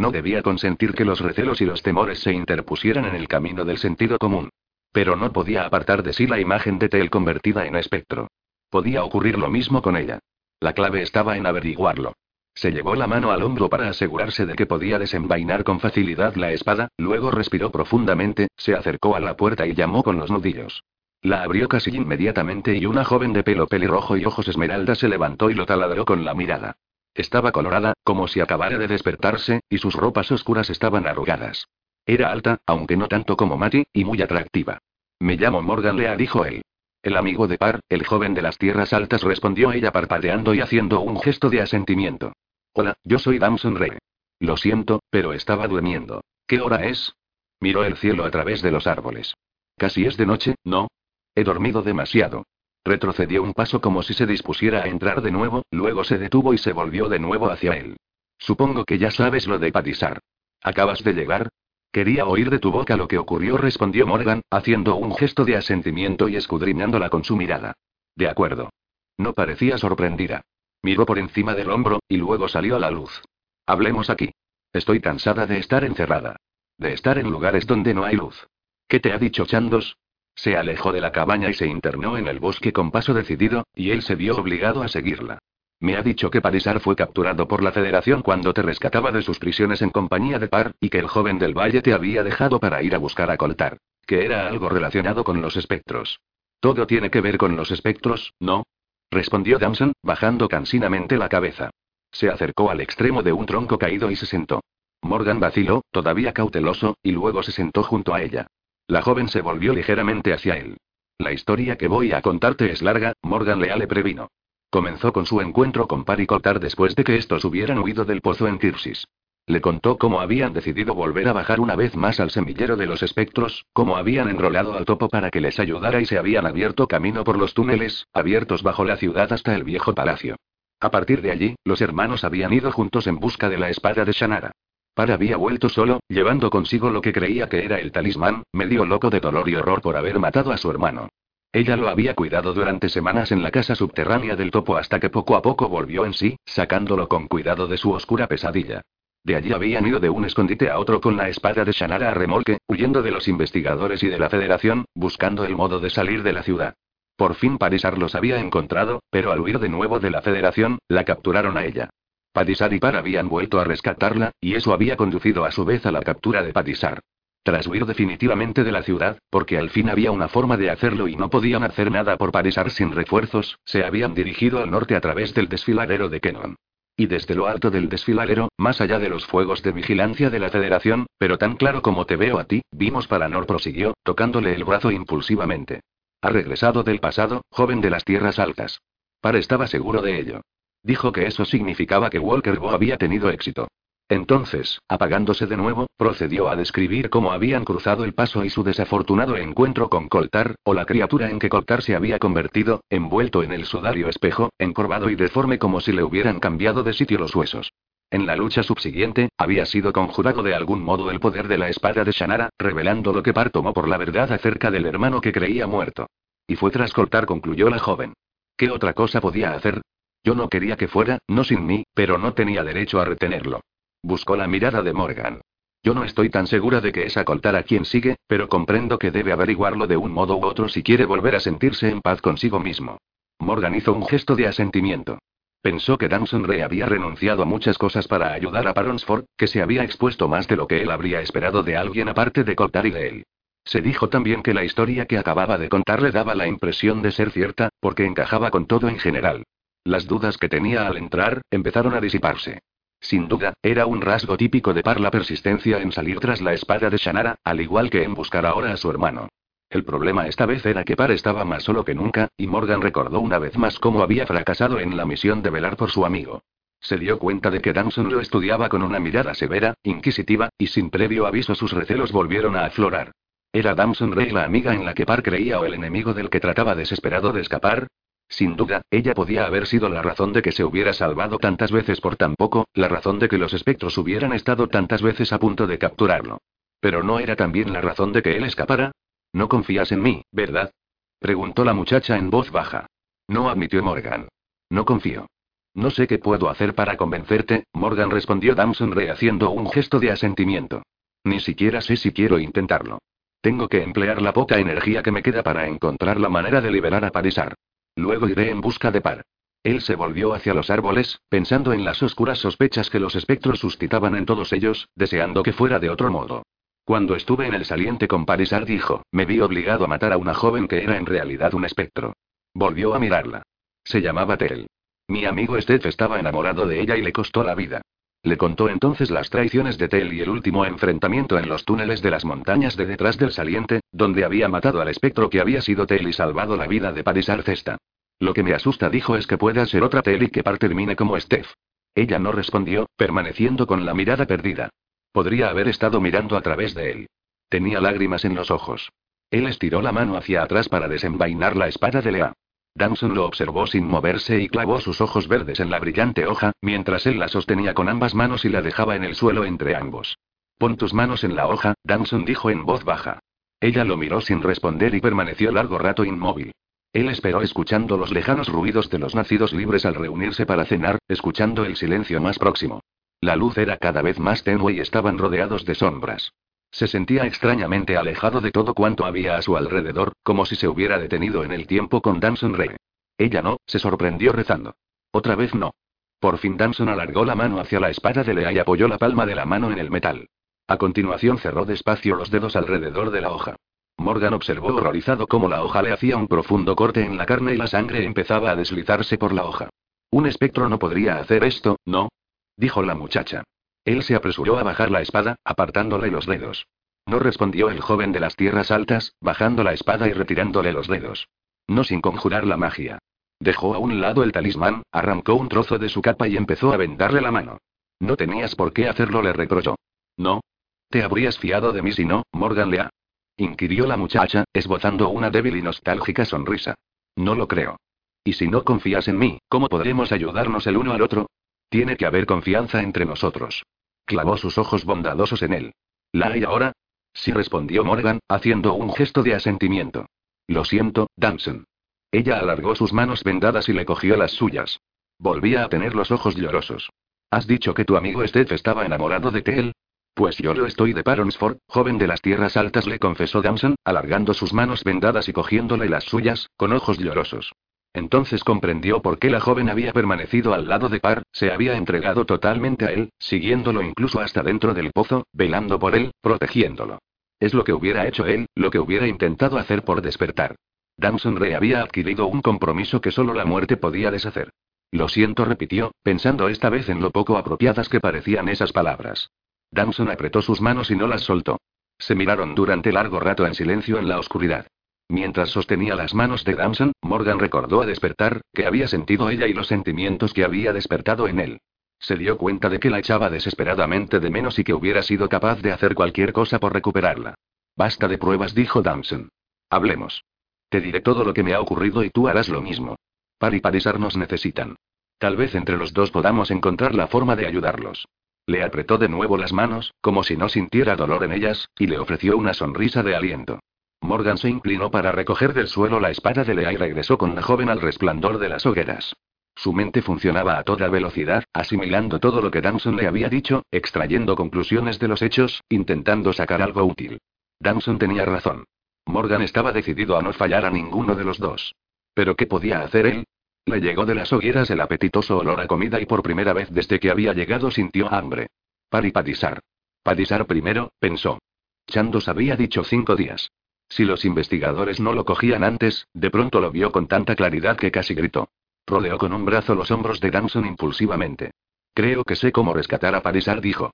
No debía consentir que los recelos y los temores se interpusieran en el camino del sentido común. Pero no podía apartar de sí la imagen de Tel convertida en espectro. Podía ocurrir lo mismo con ella. La clave estaba en averiguarlo. Se llevó la mano al hombro para asegurarse de que podía desenvainar con facilidad la espada, luego respiró profundamente, se acercó a la puerta y llamó con los nudillos. La abrió casi inmediatamente y una joven de pelo pelirrojo y ojos esmeralda se levantó y lo taladró con la mirada. Estaba colorada, como si acabara de despertarse, y sus ropas oscuras estaban arrugadas. Era alta, aunque no tanto como Matty, y muy atractiva. Me llamo Morgan Lea, dijo él. El amigo de Par, el joven de las tierras altas, respondió ella parpadeando y haciendo un gesto de asentimiento. Hola, yo soy Damson Rey. Lo siento, pero estaba durmiendo. ¿Qué hora es? Miró el cielo a través de los árboles. Casi es de noche, ¿no? He dormido demasiado. Retrocedió un paso como si se dispusiera a entrar de nuevo, luego se detuvo y se volvió de nuevo hacia él. Supongo que ya sabes lo de Patisar. ¿Acabas de llegar? Quería oír de tu boca lo que ocurrió, respondió Morgan, haciendo un gesto de asentimiento y escudriñándola con su mirada. De acuerdo. No parecía sorprendida. Miró por encima del hombro, y luego salió a la luz. Hablemos aquí. Estoy cansada de estar encerrada. De estar en lugares donde no hay luz. ¿Qué te ha dicho Chandos? Se alejó de la cabaña y se internó en el bosque con paso decidido, y él se vio obligado a seguirla. Me ha dicho que Parisar fue capturado por la Federación cuando te rescataba de sus prisiones en compañía de Par, y que el joven del valle te había dejado para ir a buscar a Coltar. Que era algo relacionado con los espectros. Todo tiene que ver con los espectros, ¿no? respondió Damson, bajando cansinamente la cabeza. Se acercó al extremo de un tronco caído y se sentó. Morgan vaciló, todavía cauteloso, y luego se sentó junto a ella. La joven se volvió ligeramente hacia él. La historia que voy a contarte es larga, Morgan Leal le previno. Comenzó con su encuentro con Pari después de que estos hubieran huido del pozo en Kirsis. Le contó cómo habían decidido volver a bajar una vez más al semillero de los espectros, cómo habían enrolado al topo para que les ayudara y se habían abierto camino por los túneles, abiertos bajo la ciudad hasta el viejo palacio. A partir de allí, los hermanos habían ido juntos en busca de la espada de Shannara. Par había vuelto solo, llevando consigo lo que creía que era el talismán, medio loco de dolor y horror por haber matado a su hermano. Ella lo había cuidado durante semanas en la casa subterránea del topo hasta que poco a poco volvió en sí, sacándolo con cuidado de su oscura pesadilla. De allí habían ido de un escondite a otro con la espada de Shannara a remolque, huyendo de los investigadores y de la Federación, buscando el modo de salir de la ciudad. Por fin Parisar los había encontrado, pero al huir de nuevo de la Federación, la capturaron a ella. Patisar y Par habían vuelto a rescatarla, y eso había conducido a su vez a la captura de Patisar. Tras huir definitivamente de la ciudad, porque al fin había una forma de hacerlo y no podían hacer nada por Parisar sin refuerzos, se habían dirigido al norte a través del desfiladero de Kenon. Y desde lo alto del desfiladero, más allá de los fuegos de vigilancia de la Federación, pero tan claro como te veo a ti, vimos para Nor prosiguió, tocándole el brazo impulsivamente. Ha regresado del pasado, joven de las tierras altas. Par estaba seguro de ello. Dijo que eso significaba que Walker Bo había tenido éxito. Entonces, apagándose de nuevo, procedió a describir cómo habían cruzado el paso y su desafortunado encuentro con Coltar, o la criatura en que Coltar se había convertido, envuelto en el sudario espejo, encorvado y deforme como si le hubieran cambiado de sitio los huesos. En la lucha subsiguiente, había sido conjurado de algún modo el poder de la espada de Shannara, revelando lo que Par tomó por la verdad acerca del hermano que creía muerto. Y fue tras Coltar, concluyó la joven. ¿Qué otra cosa podía hacer? Yo no quería que fuera, no sin mí, pero no tenía derecho a retenerlo. Buscó la mirada de Morgan. Yo no estoy tan segura de que es acoltar a quien sigue, pero comprendo que debe averiguarlo de un modo u otro si quiere volver a sentirse en paz consigo mismo. Morgan hizo un gesto de asentimiento. Pensó que Damson Ray había renunciado a muchas cosas para ayudar a Paronsford, que se había expuesto más de lo que él habría esperado de alguien aparte de Coltar y de él. Se dijo también que la historia que acababa de contar le daba la impresión de ser cierta, porque encajaba con todo en general. Las dudas que tenía al entrar, empezaron a disiparse. Sin duda, era un rasgo típico de Par la persistencia en salir tras la espada de Shannara, al igual que en buscar ahora a su hermano. El problema esta vez era que Par estaba más solo que nunca, y Morgan recordó una vez más cómo había fracasado en la misión de velar por su amigo. Se dio cuenta de que Danson lo estudiaba con una mirada severa, inquisitiva, y sin previo aviso sus recelos volvieron a aflorar. ¿Era Damson Ray la amiga en la que Par creía o el enemigo del que trataba desesperado de escapar? Sin duda, ella podía haber sido la razón de que se hubiera salvado tantas veces por tan poco, la razón de que los espectros hubieran estado tantas veces a punto de capturarlo. Pero no era también la razón de que él escapara, no confías en mí, ¿verdad? Preguntó la muchacha en voz baja. No admitió Morgan. No confío. No sé qué puedo hacer para convencerte, Morgan respondió Damson rehaciendo un gesto de asentimiento. Ni siquiera sé si quiero intentarlo. Tengo que emplear la poca energía que me queda para encontrar la manera de liberar a Parisar. Luego iré en busca de Par. Él se volvió hacia los árboles, pensando en las oscuras sospechas que los espectros suscitaban en todos ellos, deseando que fuera de otro modo. Cuando estuve en el saliente con Parisar dijo, me vi obligado a matar a una joven que era en realidad un espectro. Volvió a mirarla. Se llamaba Tel. Mi amigo Steph estaba enamorado de ella y le costó la vida. Le contó entonces las traiciones de Tel y el último enfrentamiento en los túneles de las montañas de detrás del saliente, donde había matado al espectro que había sido Tel y salvado la vida de Parisar Cesta. Lo que me asusta, dijo, es que pueda ser otra Tel y que Par termine como Steph. Ella no respondió, permaneciendo con la mirada perdida. Podría haber estado mirando a través de él. Tenía lágrimas en los ojos. Él estiró la mano hacia atrás para desenvainar la espada de Lea. Damson lo observó sin moverse y clavó sus ojos verdes en la brillante hoja, mientras él la sostenía con ambas manos y la dejaba en el suelo entre ambos. Pon tus manos en la hoja, Damson dijo en voz baja. Ella lo miró sin responder y permaneció largo rato inmóvil. Él esperó escuchando los lejanos ruidos de los nacidos libres al reunirse para cenar, escuchando el silencio más próximo. La luz era cada vez más tenue y estaban rodeados de sombras. Se sentía extrañamente alejado de todo cuanto había a su alrededor, como si se hubiera detenido en el tiempo con Danson Rey. Ella no, se sorprendió rezando. Otra vez no. Por fin Danson alargó la mano hacia la espada de Lea y apoyó la palma de la mano en el metal. A continuación cerró despacio los dedos alrededor de la hoja. Morgan observó horrorizado cómo la hoja le hacía un profundo corte en la carne y la sangre empezaba a deslizarse por la hoja. Un espectro no podría hacer esto, ¿no? dijo la muchacha. Él se apresuró a bajar la espada, apartándole los dedos. No respondió el joven de las tierras altas, bajando la espada y retirándole los dedos. No sin conjurar la magia. Dejó a un lado el talismán, arrancó un trozo de su capa y empezó a vendarle la mano. No tenías por qué hacerlo, le reprochó. No. ¿Te habrías fiado de mí si no, Morgan Lea? inquirió la muchacha, esbozando una débil y nostálgica sonrisa. No lo creo. Y si no confías en mí, ¿cómo podremos ayudarnos el uno al otro? Tiene que haber confianza entre nosotros. Clavó sus ojos bondadosos en él. ¿La hay ahora? Sí respondió Morgan, haciendo un gesto de asentimiento. Lo siento, Damson. Ella alargó sus manos vendadas y le cogió las suyas. Volvía a tener los ojos llorosos. ¿Has dicho que tu amigo Steph estaba enamorado de Tel? Pues yo lo estoy de Paronsford, joven de las tierras altas, le confesó Damson, alargando sus manos vendadas y cogiéndole las suyas, con ojos llorosos. Entonces comprendió por qué la joven había permanecido al lado de Par, se había entregado totalmente a él, siguiéndolo incluso hasta dentro del pozo, velando por él, protegiéndolo. Es lo que hubiera hecho él, lo que hubiera intentado hacer por despertar. Damson Ray había adquirido un compromiso que solo la muerte podía deshacer. Lo siento, repitió, pensando esta vez en lo poco apropiadas que parecían esas palabras. Damson apretó sus manos y no las soltó. Se miraron durante largo rato en silencio en la oscuridad. Mientras sostenía las manos de Damson, Morgan recordó a despertar, que había sentido ella y los sentimientos que había despertado en él. Se dio cuenta de que la echaba desesperadamente de menos y que hubiera sido capaz de hacer cualquier cosa por recuperarla. Basta de pruebas, dijo Damson. Hablemos. Te diré todo lo que me ha ocurrido y tú harás lo mismo. Par y Parisar nos necesitan. Tal vez entre los dos podamos encontrar la forma de ayudarlos. Le apretó de nuevo las manos, como si no sintiera dolor en ellas, y le ofreció una sonrisa de aliento. Morgan se inclinó para recoger del suelo la espada de Lea y regresó con la joven al resplandor de las hogueras. Su mente funcionaba a toda velocidad, asimilando todo lo que Danson le había dicho, extrayendo conclusiones de los hechos, intentando sacar algo útil. Danson tenía razón. Morgan estaba decidido a no fallar a ninguno de los dos. ¿Pero qué podía hacer él? Le llegó de las hogueras el apetitoso olor a comida y por primera vez desde que había llegado sintió hambre. Paripadisar. Padisar primero, pensó. Chandos había dicho cinco días. Si los investigadores no lo cogían antes, de pronto lo vio con tanta claridad que casi gritó. Rodeó con un brazo los hombros de Danson impulsivamente. Creo que sé cómo rescatar a Parisar, dijo.